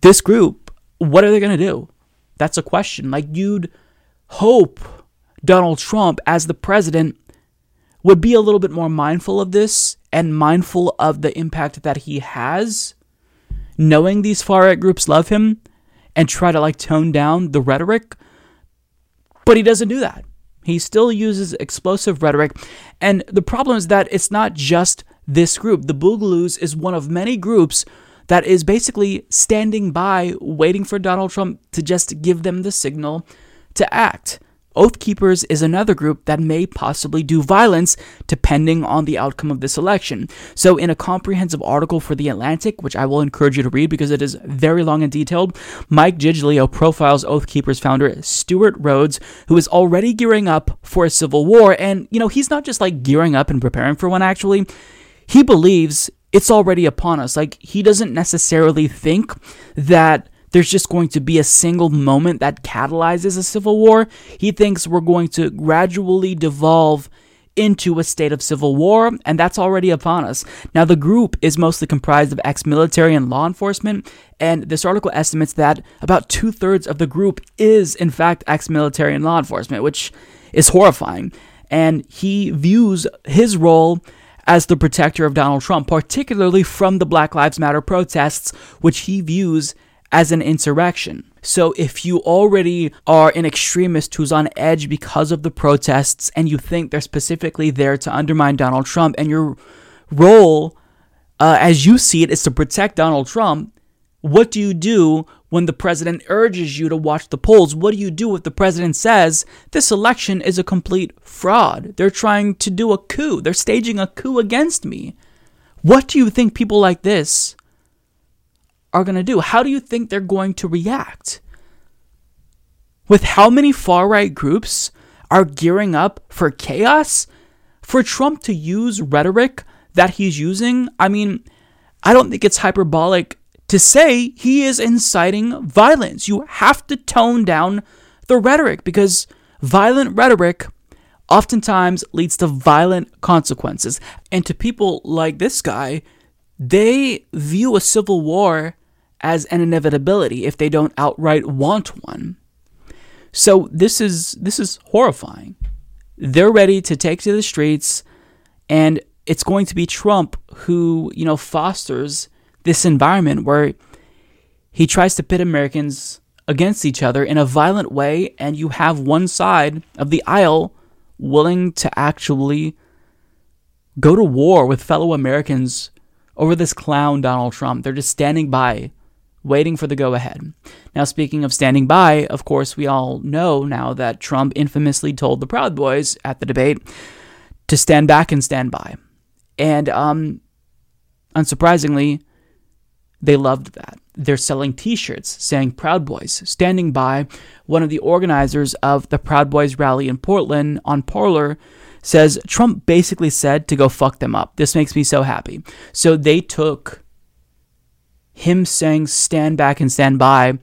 this group, what are they going to do? That's a question. Like, you'd hope Donald Trump, as the president, would be a little bit more mindful of this and mindful of the impact that he has, knowing these far right groups love him and try to like tone down the rhetoric. But he doesn't do that. He still uses explosive rhetoric. And the problem is that it's not just this group. The Boogaloos is one of many groups that is basically standing by, waiting for Donald Trump to just give them the signal to act. Oath Keepers is another group that may possibly do violence depending on the outcome of this election. So, in a comprehensive article for The Atlantic, which I will encourage you to read because it is very long and detailed, Mike Giglio profiles Oath Keepers founder Stewart Rhodes, who is already gearing up for a civil war. And, you know, he's not just like gearing up and preparing for one, actually. He believes it's already upon us. Like, he doesn't necessarily think that there's just going to be a single moment that catalyzes a civil war. He thinks we're going to gradually devolve into a state of civil war, and that's already upon us. Now, the group is mostly comprised of ex military and law enforcement, and this article estimates that about two thirds of the group is, in fact, ex military and law enforcement, which is horrifying. And he views his role as the protector of Donald Trump, particularly from the Black Lives Matter protests, which he views as an insurrection. So if you already are an extremist who's on edge because of the protests and you think they're specifically there to undermine Donald Trump and your role uh, as you see it is to protect Donald Trump, what do you do when the president urges you to watch the polls? What do you do if the president says this election is a complete fraud? They're trying to do a coup. They're staging a coup against me. What do you think people like this are going to do? How do you think they're going to react? With how many far right groups are gearing up for chaos? For Trump to use rhetoric that he's using, I mean, I don't think it's hyperbolic to say he is inciting violence. You have to tone down the rhetoric because violent rhetoric oftentimes leads to violent consequences. And to people like this guy, they view a civil war as an inevitability if they don't outright want one. So this is this is horrifying. They're ready to take to the streets and it's going to be Trump who, you know, fosters this environment where he tries to pit Americans against each other in a violent way and you have one side of the aisle willing to actually go to war with fellow Americans over this clown Donald Trump. They're just standing by waiting for the go ahead. Now, speaking of standing by, of course, we all know now that Trump infamously told the Proud Boys at the debate to stand back and stand by. And um, unsurprisingly, they loved that. They're selling t shirts saying Proud Boys, standing by. One of the organizers of the Proud Boys rally in Portland on Parler says Trump basically said to go fuck them up. This makes me so happy. So they took him saying stand back and stand by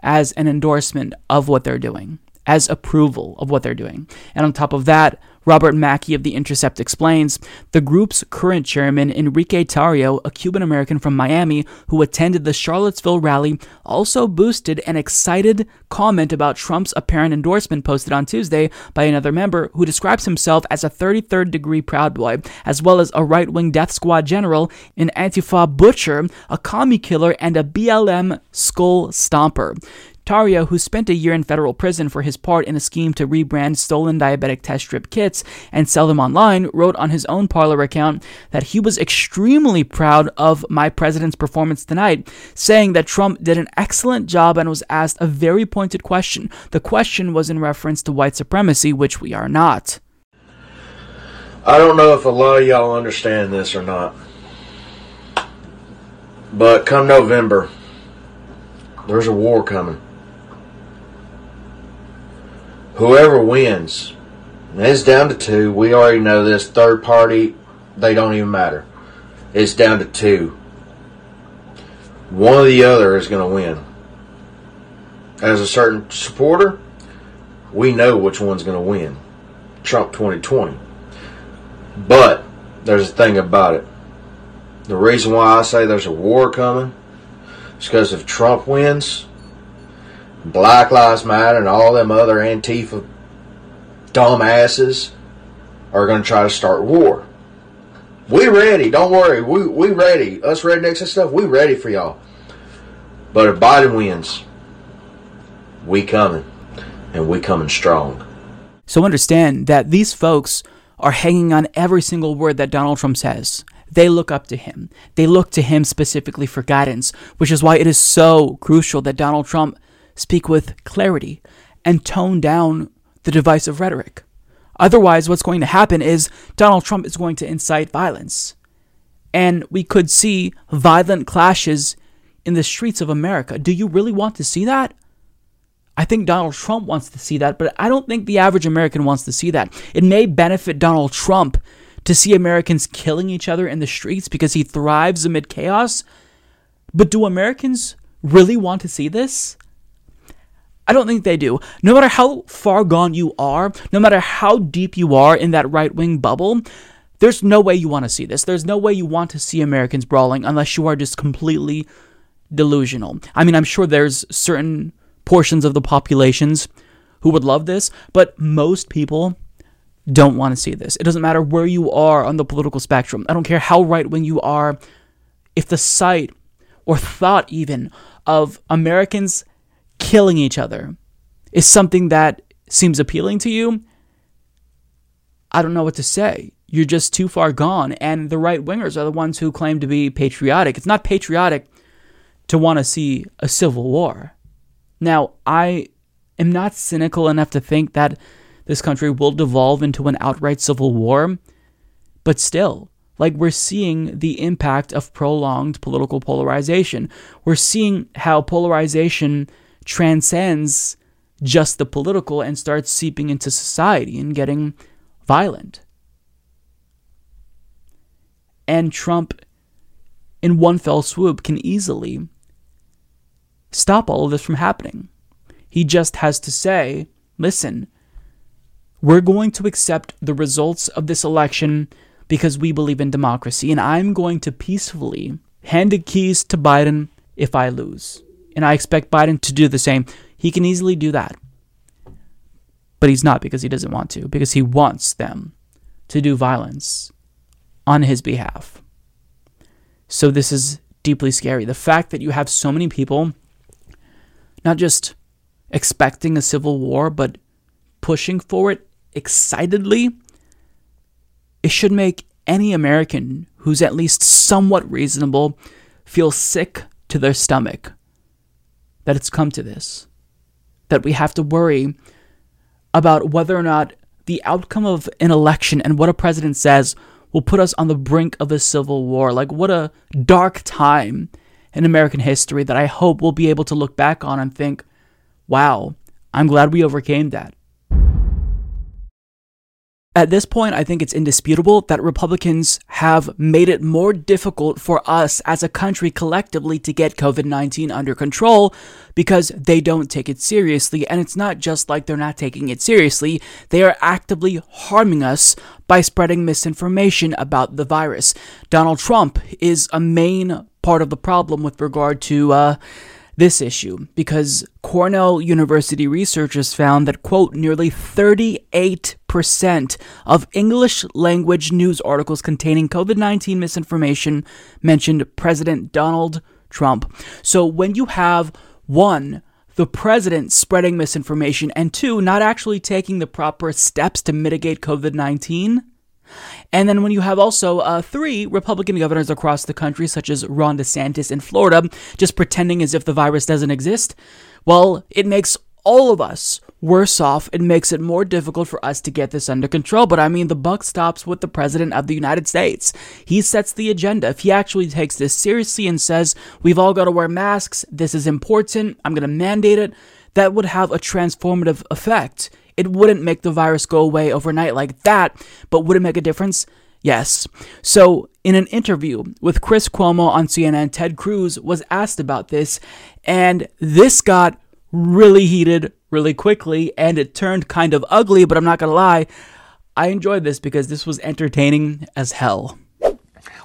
as an endorsement of what they're doing, as approval of what they're doing. And on top of that, Robert Mackey of The Intercept explains the group's current chairman, Enrique Tarrio, a Cuban American from Miami who attended the Charlottesville rally, also boosted an excited comment about Trump's apparent endorsement posted on Tuesday by another member who describes himself as a 33rd degree Proud Boy, as well as a right wing death squad general, an Antifa butcher, a commie killer, and a BLM skull stomper. Tarrio, who spent a year in federal prison for his part in a scheme to rebrand stolen diabetic test strip kits and sell them online, wrote on his own Parler account that he was extremely proud of my president's performance tonight, saying that Trump did an excellent job and was asked a very pointed question. The question was in reference to white supremacy, which we are not. I don't know if a lot of y'all understand this or not, but come November, there's a war coming whoever wins, it's down to two. We already know this. Third party, they don't even matter. It's down to two. One or the other is going to win. As a certain supporter, we know which one's going to win. Trump 2020. But there's a thing about it. The reason why I say there's a war coming is because if Trump wins, Black Lives Matter and all them other Antifa dumbasses are going to try to start war. We ready. Don't worry. We we ready. Us rednecks and stuff. We ready for y'all. But if Biden wins, we coming, and we coming strong. So understand that these folks are hanging on every single word that Donald Trump says. They look up to him. They look to him specifically for guidance, which is why it is so crucial that Donald Trump speak with clarity, and tone down the divisive rhetoric. Otherwise, what's going to happen is Donald Trump is going to incite violence. And we could see violent clashes in the streets of America. Do you really want to see that? I think Donald Trump wants to see that, but I don't think the average American wants to see that. It may benefit Donald Trump to see Americans killing each other in the streets because he thrives amid chaos. But do Americans really want to see this? I don't think they do. No matter how far gone you are, no matter how deep you are in that right wing bubble, there's no way you want to see this. There's no way you want to see Americans brawling unless you are just completely delusional. I mean, I'm sure there's certain portions of the populations who would love this, but most people don't want to see this. It doesn't matter where you are on the political spectrum. I don't care how right wing you are. If the sight or thought even of Americans killing each other is something that seems appealing to you, I don't know what to say. You're just too far gone. And the right wingers are the ones who claim to be patriotic. It's not patriotic to want to see a civil war. Now, I am not cynical enough to think that this country will devolve into an outright civil war, but still, like we're seeing the impact of prolonged political polarization. We're seeing how polarization transcends just the political and starts seeping into society and getting violent. And Trump, in one fell swoop, can easily stop all of this from happening. He just has to say, listen, we're going to accept the results of this election because we believe in democracy, and I'm going to peacefully hand the keys to Biden if I lose. And I expect Biden to do the same. He can easily do that. But he's not because he doesn't want to, because he wants them to do violence on his behalf. So this is deeply scary. The fact that you have so many people not just expecting a civil war, but pushing for it excitedly, it should make any American who's at least somewhat reasonable feel sick to their stomach that it's come to this. That we have to worry about whether or not the outcome of an election and what a president says will put us on the brink of a civil war. Like, what a dark time in American history that I hope we'll be able to look back on and think, wow, I'm glad we overcame that. At this point, I think it's indisputable that Republicans have made it more difficult for us as a country collectively to get COVID 19 under control because they don't take it seriously. And it's not just like they're not taking it seriously, they are actively harming us by spreading misinformation about the virus. Donald Trump is a main part of the problem with regard to, uh, this issue because Cornell University researchers found that, quote, nearly 38% of English language news articles containing COVID 19 misinformation mentioned President Donald Trump. So when you have one, the president spreading misinformation, and two, not actually taking the proper steps to mitigate COVID 19, and then when you have also uh, three Republican governors across the country, such as Ron DeSantis in Florida, just pretending as if the virus doesn't exist, well, it makes all of us worse off. It makes it more difficult for us to get this under control. But I mean, the buck stops with the President of the United States. He sets the agenda. If he actually takes this seriously and says, we've all got to wear masks, this is important, I'm going to mandate it, that would have a transformative effect. It wouldn't make the virus go away overnight like that, but would it make a difference? Yes. So, in an interview with Chris Cuomo on CNN, Ted Cruz was asked about this, and this got really heated really quickly, and it turned kind of ugly, but I'm not gonna lie, I enjoyed this because this was entertaining as hell.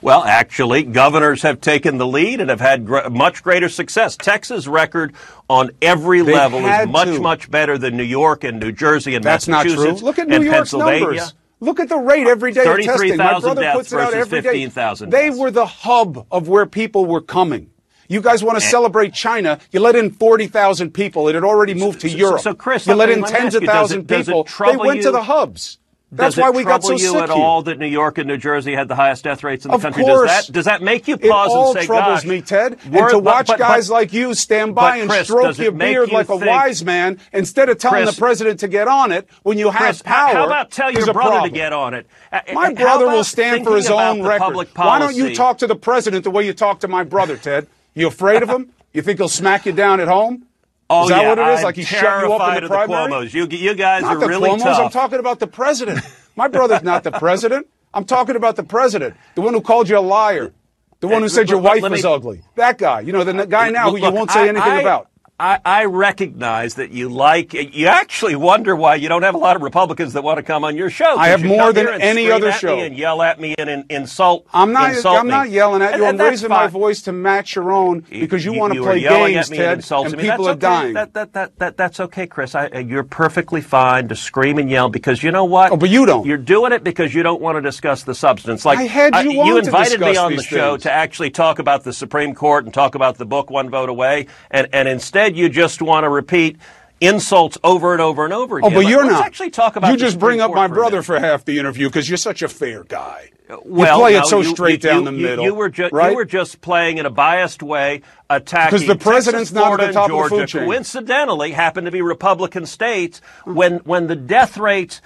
Well, actually, governors have taken the lead and have had gr- much greater success. Texas' record on every They've level is much, to. much better than New York and New Jersey and That's not true. Massachusetts Look at and New York's Pennsylvania. numbers. Look at the rate every day of testing. My 33,000 brother deaths puts it out versus every day. 15,000 They were the hub of where people were coming. You guys want to eh. celebrate China? You let in 40,000 people. It had already moved to so- Europe. so, Chris, you let in let tens of you, thousands people. They went to the hubs. That's Does why we got so you sick at here. all that New York and New Jersey had the highest death rates in the Of country? course. Does that does that make you pause and say, "It all troubles "Gosh, me, Ted. and to watch but- guys but- like you stand by and Chris, stroke your beard you like a wise man instead of telling Chris- the president to get on it when you have Chris, power. how about tell your brother problem. to get on it? Uh, My brother will stand for his own record. Why don't you talk to the president the way you talk to my brother, Ted? You afraid of him? You think he'll smack you down at home? Oh, is that yeah, what it is? I'm like he shut you up in the the primary? Cuomos. You, you guys not are the really Cuomos. tough. I'm talking about the president. My brother's not the president. I'm talking about the president, the one who called you a liar, the one who said your wife let was ugly. That guy, you know, the guy now who you won't say I- anything I- about. I, I recognize that you like, you actually wonder why you don't have a lot of Republicans that want to come on your show. I have more than any other show. And yell at me and, in insult. I'm not. insult I'm me. not yelling at you. And- I'm and that's raising my voice to match your own because you, want to you play games, at me and Ted, and me. people that's are okay. dying. That, that, that, that, that's okay, Chris. I, uh, you're perfectly fine to scream and yell because you know what? Oh, but you don't. You're doing it because you don't want to discuss the substance. Like I had you on to invited me on the show things. to actually talk about the Supreme Court and talk about the book One Vote Away, and, and instead Instead, you just want to repeat insults over and over and over again. Oh, but you're Let's not. actually talk about You just bring up my for brother for half the interview because you're such a fair guy. Uh, well, you play no, it so you- straight you- down you- the middle. You were, ju- right? you were just playing in a biased way, attacking 'Cause the president's Texas, not at Florida, the top and of the Georgia. food chain. Coincidentally, happen to be Republican states when when the death rates.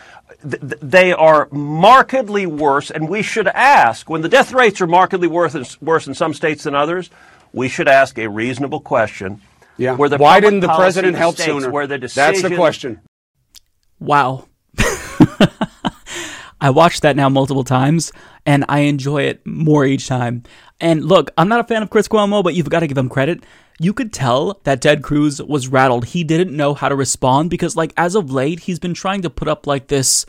th- th- They are markedly worse, and we should ask when the death rates are markedly worse, worse in some states than others. We should ask a reasonable question. Yeah. Where the Why didn't the president help sooner? Where the That's the question. Wow. I watched that now multiple times and I enjoy it more each time. And look, I'm not a fan of Chris Cuomo, but you've got to give him credit. You could tell that Ted Cruz was rattled. He didn't know how to respond because, like, as of late, he's been trying to put up like this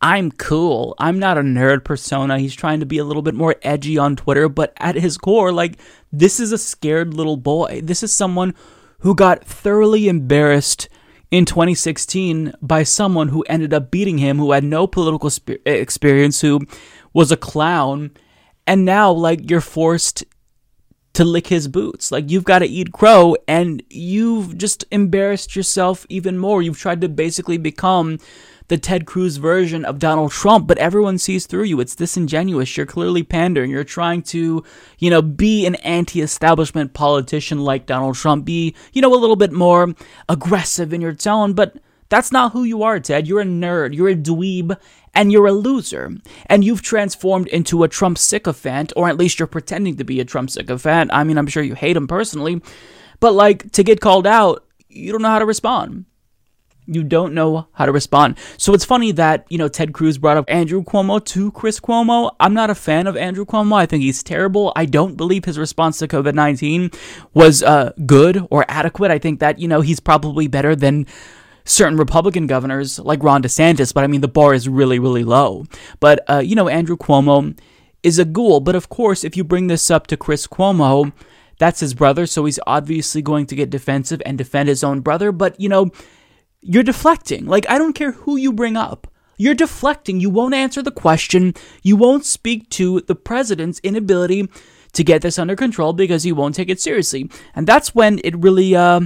I'm cool. I'm not a nerd persona. He's trying to be a little bit more edgy on Twitter, but at his core, like, this is a scared little boy. This is someone who got thoroughly embarrassed in 2016 by someone who ended up beating him, who had no political spe- experience, who was a clown, and now like you're forced to lick his boots. Like you've got to eat crow, and you've just embarrassed yourself even more. You've tried to basically become the Ted Cruz version of Donald Trump, but everyone sees through you. It's disingenuous. You're clearly pandering. You're trying to, you know, be an anti-establishment politician like Donald Trump. Be, you know, a little bit more aggressive in your tone, but that's not who you are, Ted. You're a nerd. You're a dweeb. And you're a loser. And you've transformed into a Trump sycophant, or at least you're pretending to be a Trump sycophant. I mean, I'm sure you hate him personally. But, like, to get called out, you don't know how to respond. You don't know how to respond. So it's funny that, you know, Ted Cruz brought up Andrew Cuomo to Chris Cuomo. I'm not a fan of Andrew Cuomo. I think he's terrible. I don't believe his response to COVID 19 was uh, good or adequate. I think that, you know, he's probably better than certain Republican governors like Ron DeSantis, but I mean, the bar is really, really low. But, uh, you know, Andrew Cuomo is a ghoul. But of course, if you bring this up to Chris Cuomo, that's his brother, so he's obviously going to get defensive and defend his own brother. But, you know, you're deflecting. Like, I don't care who you bring up. You're deflecting. You won't answer the question. You won't speak to the president's inability to get this under control because you won't take it seriously. And that's when it really, uh,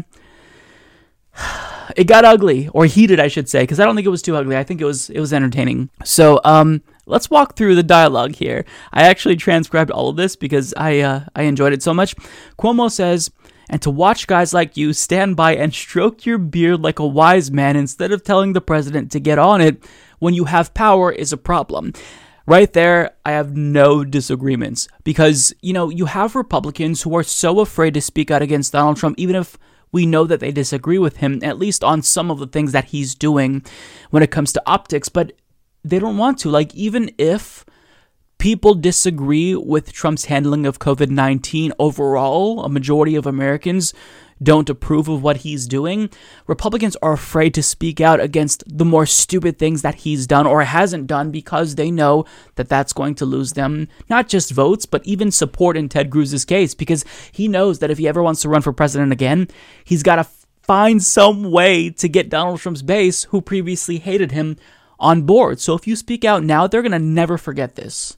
it got ugly or heated, I should say, because I don't think it was too ugly. I think it was it was entertaining. So, um, let's walk through the dialogue here. I actually transcribed all of this because I uh, I enjoyed it so much. Cuomo says, "And to watch guys like you stand by and stroke your beard like a wise man instead of telling the president to get on it when you have power is a problem." Right there, I have no disagreements because, you know, you have Republicans who are so afraid to speak out against Donald Trump, even if we know that they disagree with him, at least on some of the things that he's doing when it comes to optics, but they don't want to. Like, even if people disagree with Trump's handling of COVID 19 overall, a majority of Americans don't approve of what he's doing. Republicans are afraid to speak out against the more stupid things that he's done or hasn't done because they know that that's going to lose them not just votes, but even support in Ted Cruz's case because he knows that if he ever wants to run for president again, he's got to find some way to get Donald Trump's base, who previously hated him, on board. So if you speak out now, they're going to never forget this.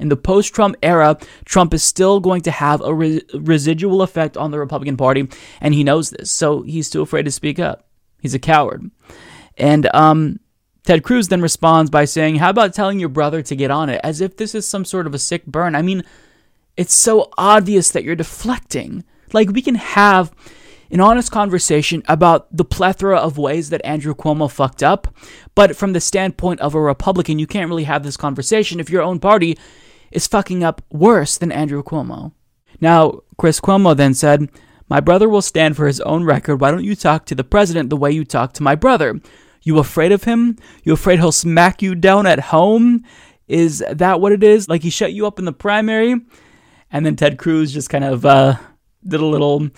In the post Trump era, Trump is still going to have a re- residual effect on the Republican Party, and he knows this. So he's too afraid to speak up. He's a coward. And um, Ted Cruz then responds by saying, How about telling your brother to get on it? As if this is some sort of a sick burn. I mean, it's so obvious that you're deflecting. Like, we can have an honest conversation about the plethora of ways that Andrew Cuomo fucked up, but from the standpoint of a Republican, you can't really have this conversation if your own party is fucking up worse than Andrew Cuomo. Now, Chris Cuomo then said, My brother will stand for his own record. Why don't you talk to the president the way you talk to my brother? You afraid of him? You afraid he'll smack you down at home? Is that what it is? Like he shut you up in the primary? And then Ted Cruz just kind of uh, did a little,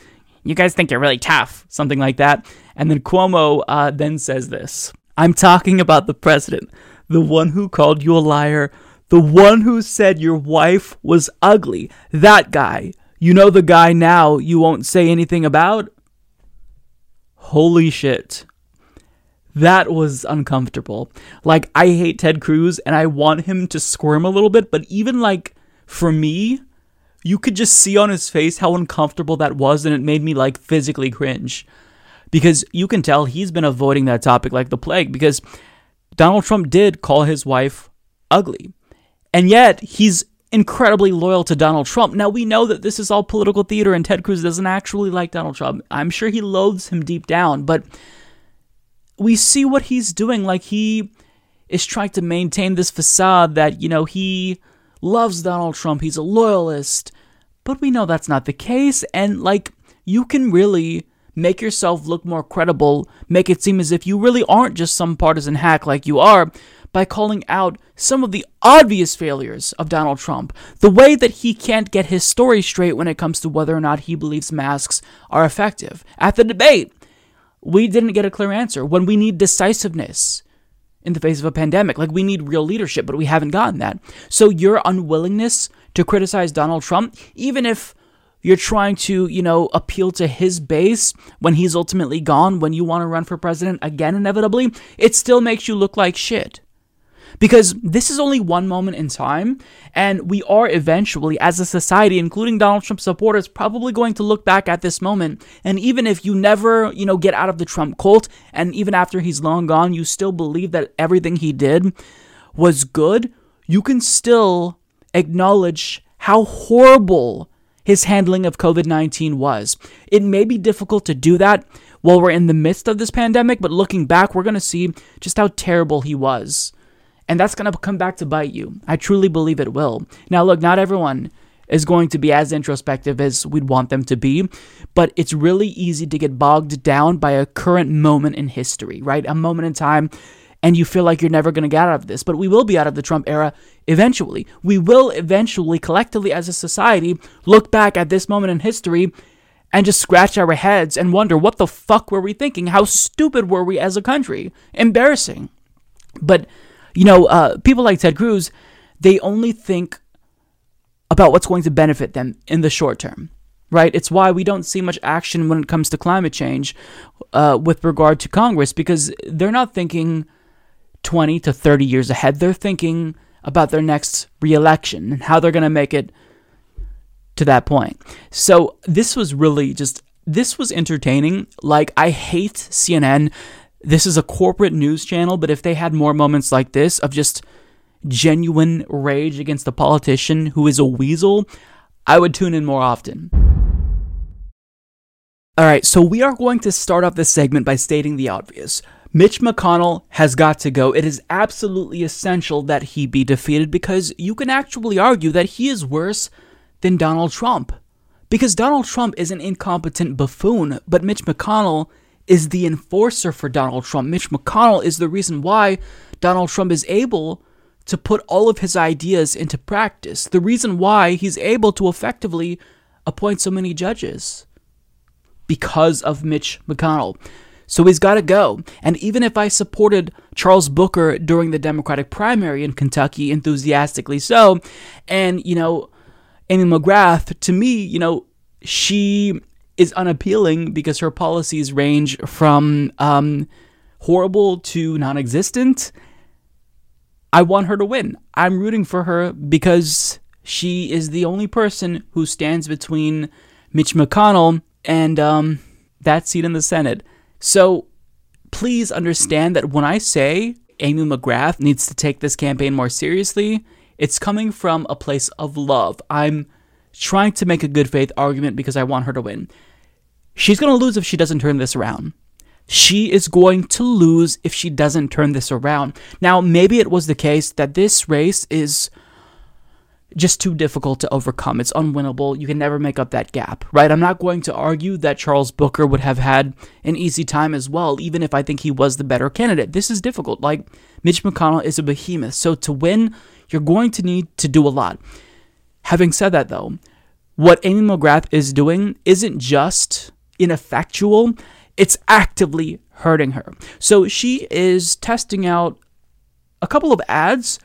you guys think you're really tough, something like that. And then Cuomo uh, then says this I'm talking about the president, the one who called you a liar, the one who said your wife was ugly. That guy. You know the guy now you won't say anything about? Holy shit. That was uncomfortable. Like, I hate Ted Cruz and I want him to squirm a little bit, but even like for me, you could just see on his face how uncomfortable that was, and it made me like physically cringe. Because you can tell he's been avoiding that topic like the plague because Donald Trump did call his wife ugly. And yet, he's incredibly loyal to Donald Trump. Now, we know that this is all political theater and Ted Cruz doesn't actually like Donald Trump. I'm sure he loathes him deep down, but we see what he's doing. Like, he is trying to maintain this facade that, you know, he loves Donald Trump, he's a loyalist. But we know that's not the case. And, like, you can really make yourself look more credible, make it seem as if you really aren't just some partisan hack like you are, by calling out some of the obvious failures of Donald Trump. The way that he can't get his story straight when it comes to whether or not he believes masks are effective. At the debate, we didn't get a clear answer. When we need decisiveness in the face of a pandemic, like we need real leadership, but we haven't gotten that. So your unwillingness to criticize Donald Trump, even if you're trying to, you know, appeal to his base when he's ultimately gone, when you want to run for president again, inevitably, it still makes you look like shit. Because this is only one moment in time, and we are eventually, as a society, including Donald Trump supporters, probably going to look back at this moment. And even if you never, you know, get out of the Trump cult, and even after he's long gone, you still believe that everything he did was good, you can still acknowledge how horrible his handling of COVID 19 was. It may be difficult to do that while we're in the midst of this pandemic, but looking back, we're going to see just how terrible he was. And that's going to come back to bite you. I truly believe it will. Now, look, not everyone is going to be as introspective as we'd want them to be, but it's really easy to get bogged down by a current moment in history, right? A moment in time and you feel like you're never going to get out of this. But we will be out of the Trump era eventually. We will eventually, collectively as a society, look back at this moment in history and just scratch our heads and wonder what the fuck were we thinking? How stupid were we as a country? Embarrassing. But, you know, uh, people like Ted Cruz, they only think about what's going to benefit them in the short term right? It's why we don't see much action when it comes to climate change uh, with regard to Congress because they're not thinking 20 to 30 years ahead. They're thinking about their next reelection and how they're going to make it to that point. So this was really just, this was entertaining. Like, I hate CNN. This is a corporate news channel, but if they had more moments like this of just genuine rage against a politician who is a weasel, I would tune in more often. All right, so we are going to start off this segment by stating the obvious. Mitch McConnell has got to go. It is absolutely essential that he be defeated because you can actually argue that he is worse than Donald Trump. Because Donald Trump is an incompetent buffoon, but Mitch McConnell is the enforcer for Donald Trump. Mitch McConnell is the reason why Donald Trump is able to put all of his ideas into practice, the reason why he's able to effectively appoint so many judges. Because of Mitch McConnell. So he's got to go. And even if I supported Charles Booker during the Democratic primary in Kentucky, enthusiastically so, and, you know, Amy McGrath, to me, you know, she is unappealing because her policies range from um, horrible to non existent. I want her to win. I'm rooting for her because she is the only person who stands between Mitch McConnell and um, that seat in the Senate. So please understand that when I say Amy McGrath needs to take this campaign more seriously, it's coming from a place of love. I'm trying to make a good faith argument because I want her to win. She's going to lose if she doesn't turn this around. She is going to lose if she doesn't turn this around. Now, maybe it was the case that this race is just too difficult to overcome. It's unwinnable. You can never make up that gap, right? I'm not going to argue that Charles Booker would have had an easy time as well, even if I think he was the better candidate. This is difficult. Like, Mitch McConnell is a behemoth. So to win, you're going to need to do a lot. Having said that, though, what Amy McGrath is doing isn't just ineffectual, it's actively hurting her. So she is testing out a couple of ads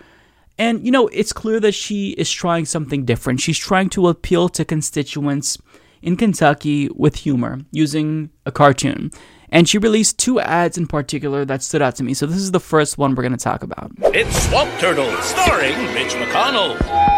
and, you know, it's clear that she is trying something different. She's trying to appeal to constituents in Kentucky with humor using a cartoon. And she released two ads in particular that stood out to me. So this is the first one we're going to talk about. It's Swamp Turtle, starring Mitch McConnell.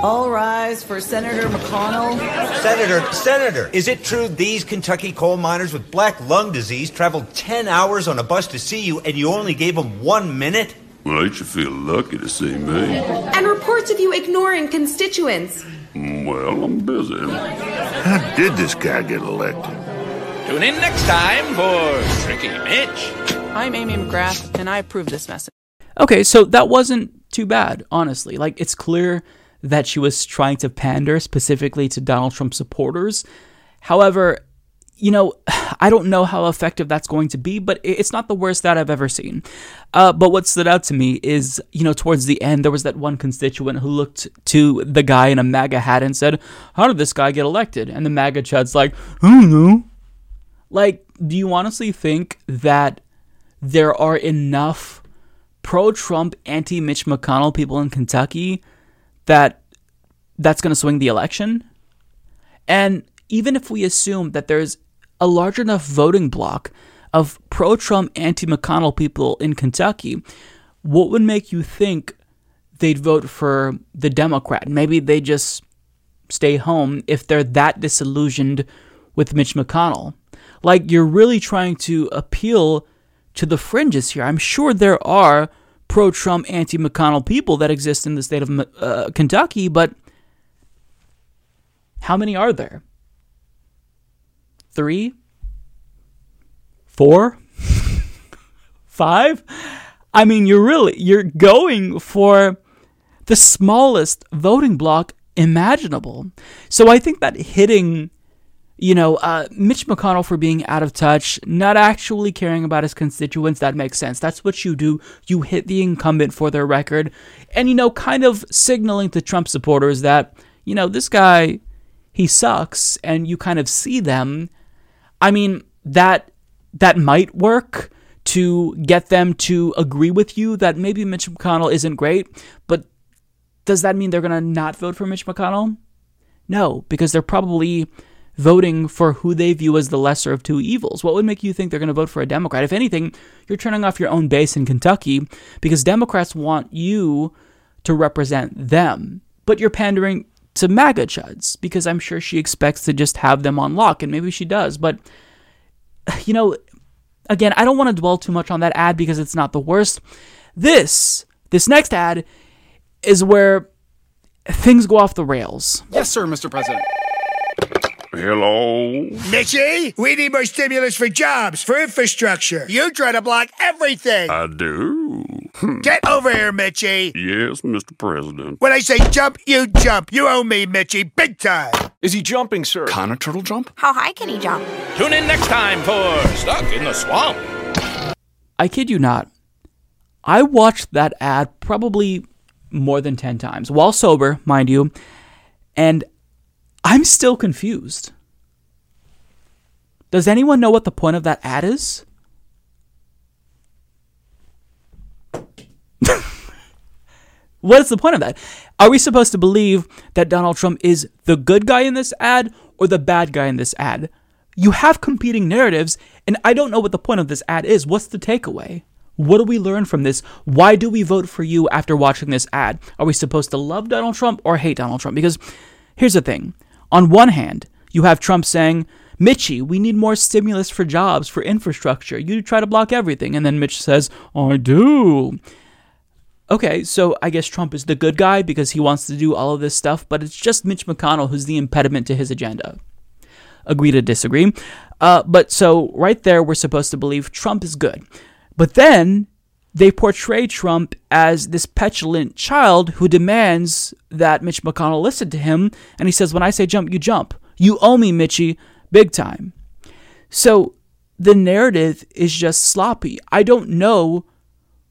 All rise for Senator McConnell. Senator, Senator, is it true these Kentucky coal miners with black lung disease traveled 10 hours on a bus to see you and you only gave them one minute? Well, you should feel lucky to see me. And reports of you ignoring constituents. Mm, well, I'm busy. How did this guy get elected? Tune in next time for Tricky Mitch. I'm Amy McGrath, and I approve this message. Okay, so that wasn't too bad, honestly. Like, it's clear that she was trying to pander specifically to Donald Trump supporters. However, you know, I don't know how effective that's going to be, but it's not the worst that I've ever seen. Uh, but what stood out to me is, you know, towards the end, there was that one constituent who looked to the guy in a MAGA hat and said, How did this guy get elected? And the MAGA chud's like, I don't know. Like, do you honestly think that there are enough pro Trump, anti Mitch McConnell people in Kentucky that that's going to swing the election? And even if we assume that there's a large enough voting bloc of pro Trump, anti McConnell people in Kentucky, what would make you think they'd vote for the Democrat? Maybe they just stay home if they're that disillusioned with Mitch McConnell. Like, you're really trying to appeal to the fringes here. I'm sure there are pro Trump, anti McConnell people that exist in the state of uh, Kentucky, but how many are there? Three? Four? Five? I mean, you're really you're going for the smallest voting block imaginable. So I think that hitting you know, uh, Mitch McConnell for being out of touch, not actually caring about his constituents, that makes sense. That's what you do. You hit the incumbent for their record. And, you know, kind of signaling to Trump supporters that, you know, this guy, he sucks, and you kind of see them. I mean, that that might work to get them to agree with you that maybe Mitch McConnell isn't great, but does that mean they're going to not vote for Mitch McConnell? No, because they're probably voting for who they view as the lesser of two evils. What would make you think they're going to vote for a Democrat? If anything, you're turning off your own base in Kentucky because Democrats want you to represent them, but you're pandering to MAGA chuds because I'm sure she expects to just have them on lock, and maybe she does. But, you know, again, I don't want to dwell too much on that ad because it's not the worst. This, this next ad, is where things go off the rails. Yes, sir, Mr. President. Hello? Mitchie, we need more stimulus for jobs, for infrastructure. You try to block everything. I do. Hmm. Get over here, Mitchie. Yes, Mr. President. When I say jump, you jump. You owe me, Mitchie, big time. Is he jumping, sir? Can a turtle jump? How high can he jump? Tune in next time for Stuck in the Swamp. I kid you not. I watched that ad probably more than 10 times, while sober, mind you, and I'm still confused. Does anyone know what the point of that ad is? what is the point of that? Are we supposed to believe that Donald Trump is the good guy in this ad or the bad guy in this ad? You have competing narratives, and I don't know what the point of this ad is. What's the takeaway? What do we learn from this? Why do we vote for you after watching this ad? Are we supposed to love Donald Trump or hate Donald Trump? Because here's the thing on one hand, you have Trump saying, Mitchie, we need more stimulus for jobs, for infrastructure. You try to block everything. And then Mitch says, I do. Okay, so I guess Trump is the good guy because he wants to do all of this stuff, but it's just Mitch McConnell who's the impediment to his agenda. Agree to disagree. Uh, but so right there, we're supposed to believe Trump is good. But then they portray Trump as this petulant child who demands that Mitch McConnell listen to him. And he says, When I say jump, you jump. You owe me, Mitchie, big time. So the narrative is just sloppy. I don't know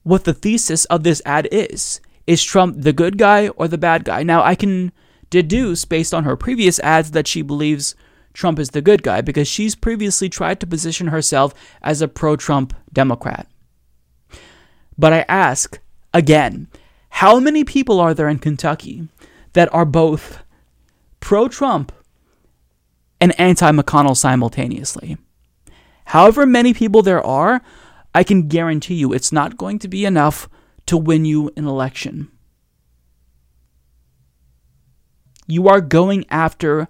what the thesis of this ad is. Is Trump the good guy or the bad guy? Now, I can deduce based on her previous ads that she believes Trump is the good guy because she's previously tried to position herself as a pro Trump Democrat. But I ask again, how many people are there in Kentucky that are both pro Trump and anti McConnell simultaneously? However many people there are, I can guarantee you it's not going to be enough to win you an election. You are going after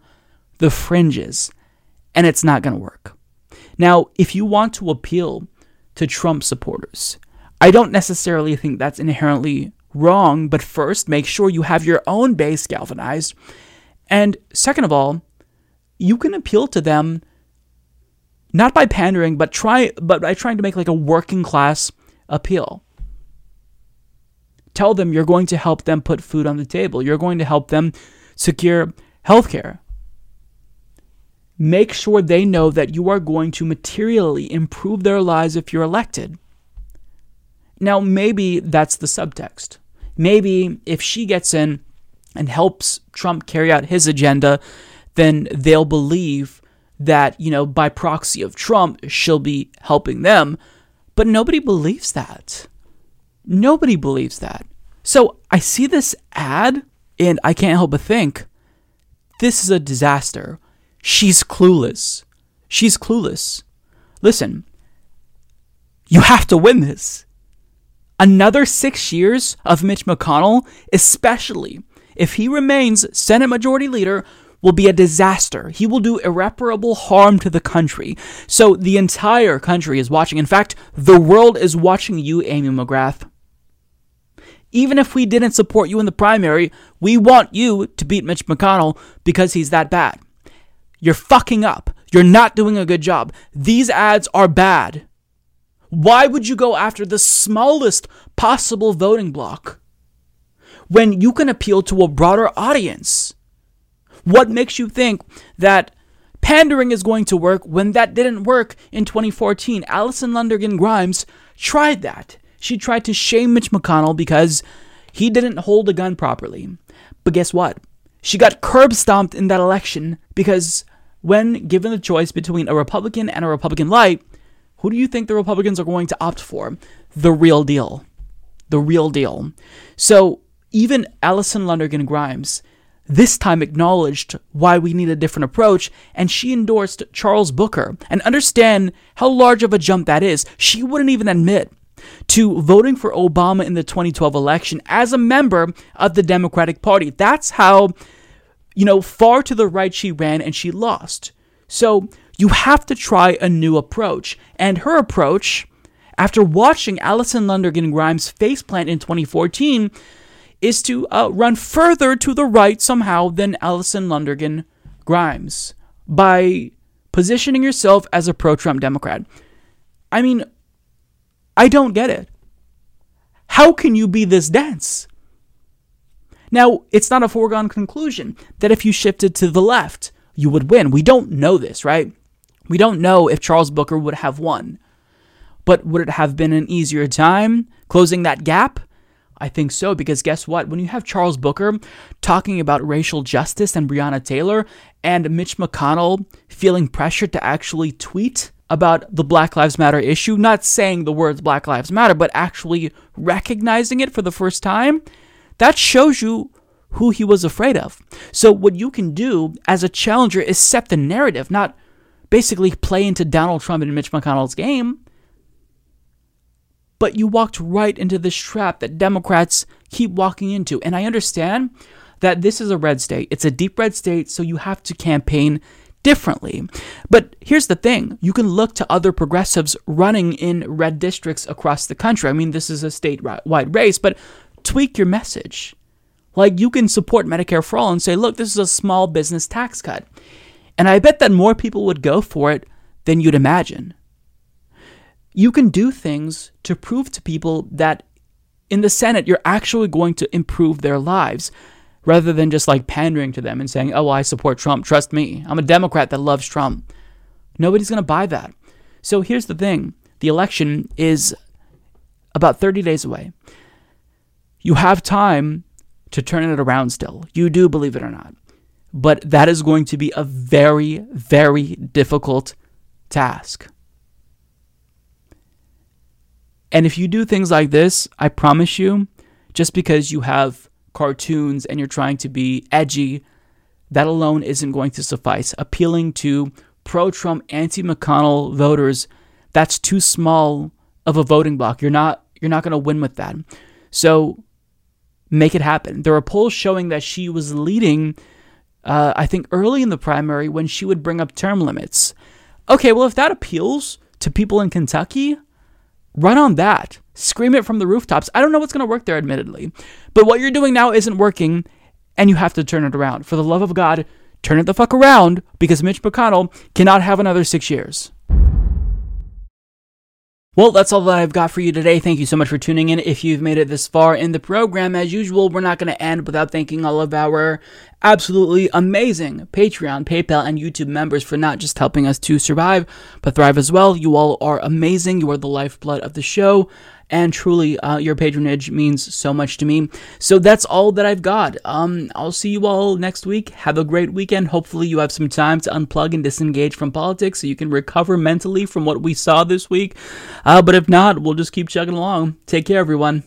the fringes, and it's not going to work. Now, if you want to appeal to Trump supporters, I don't necessarily think that's inherently wrong, but first, make sure you have your own base galvanized. And second of all, you can appeal to them not by pandering, but try but by trying to make like a working class appeal. Tell them you're going to help them put food on the table. You're going to help them secure healthcare. Make sure they know that you are going to materially improve their lives if you're elected. Now, maybe that's the subtext. Maybe if she gets in and helps Trump carry out his agenda, then they'll believe that, you know, by proxy of Trump, she'll be helping them. But nobody believes that. Nobody believes that. So I see this ad and I can't help but think this is a disaster. She's clueless. She's clueless. Listen, you have to win this. Another six years of Mitch McConnell, especially if he remains Senate Majority Leader, will be a disaster. He will do irreparable harm to the country. So the entire country is watching. In fact, the world is watching you, Amy McGrath. Even if we didn't support you in the primary, we want you to beat Mitch McConnell because he's that bad. You're fucking up. You're not doing a good job. These ads are bad. Why would you go after the smallest possible voting block when you can appeal to a broader audience? What makes you think that pandering is going to work when that didn't work in 2014? Allison Lundergan Grimes tried that. She tried to shame Mitch McConnell because he didn't hold a gun properly. But guess what? She got curb stomped in that election because when given the choice between a Republican and a Republican light, who do you think the Republicans are going to opt for? The real deal. The real deal. So even Allison Lundergan Grimes this time acknowledged why we need a different approach, and she endorsed Charles Booker. And understand how large of a jump that is. She wouldn't even admit to voting for Obama in the 2012 election as a member of the Democratic Party. That's how, you know, far to the right she ran and she lost. So you have to try a new approach. And her approach, after watching Allison Lundergan Grimes faceplant in 2014, is to uh, run further to the right somehow than Allison Lundergan Grimes by positioning yourself as a pro Trump Democrat. I mean, I don't get it. How can you be this dense? Now, it's not a foregone conclusion that if you shifted to the left, you would win. We don't know this, right? We don't know if Charles Booker would have won. But would it have been an easier time closing that gap? I think so, because guess what? When you have Charles Booker talking about racial justice and Breonna Taylor, and Mitch McConnell feeling pressured to actually tweet about the Black Lives Matter issue, not saying the words Black Lives Matter, but actually recognizing it for the first time, that shows you who he was afraid of. So, what you can do as a challenger is set the narrative, not basically play into Donald Trump and Mitch McConnell's game. But you walked right into this trap that Democrats keep walking into. And I understand that this is a red state, it's a deep red state, so you have to campaign differently. But here's the thing you can look to other progressives running in red districts across the country. I mean, this is a statewide race, but tweak your message. Like, you can support Medicare for all and say, look, this is a small business tax cut. And I bet that more people would go for it than you'd imagine. You can do things to prove to people that in the Senate, you're actually going to improve their lives rather than just like pandering to them and saying, oh, well, I support Trump. Trust me. I'm a Democrat that loves Trump. Nobody's going to buy that. So here's the thing the election is about 30 days away. You have time to turn it around still. You do believe it or not. But that is going to be a very, very difficult task. And if you do things like this, I promise you, just because you have cartoons and you're trying to be edgy, that alone isn't going to suffice. Appealing to pro Trump, anti McConnell voters, that's too small of a voting block. You're not you're not going to win with that. So make it happen. There are polls showing that she was leading uh, I think early in the primary when she would bring up term limits. Okay, well, if that appeals to people in Kentucky, run on that. Scream it from the rooftops. I don't know what's going to work there, admittedly. But what you're doing now isn't working, and you have to turn it around. For the love of God, turn it the fuck around because Mitch McConnell cannot have another six years. Well, that's all that I've got for you today. Thank you so much for tuning in. If you've made it this far in the program, as usual, we're not going to end without thanking all of our absolutely amazing Patreon, PayPal, and YouTube members for not just helping us to survive, but thrive as well. You all are amazing. You are the lifeblood of the show and truly uh, your patronage means so much to me. So that's all that i've got. Um, i'll see you all next week. Have a great weekend. Hopefully you have some time to unplug and disengage from politics so you can recover mentally from what we saw this week. Uh, but if not we'll just keep chugging along. Take care everyone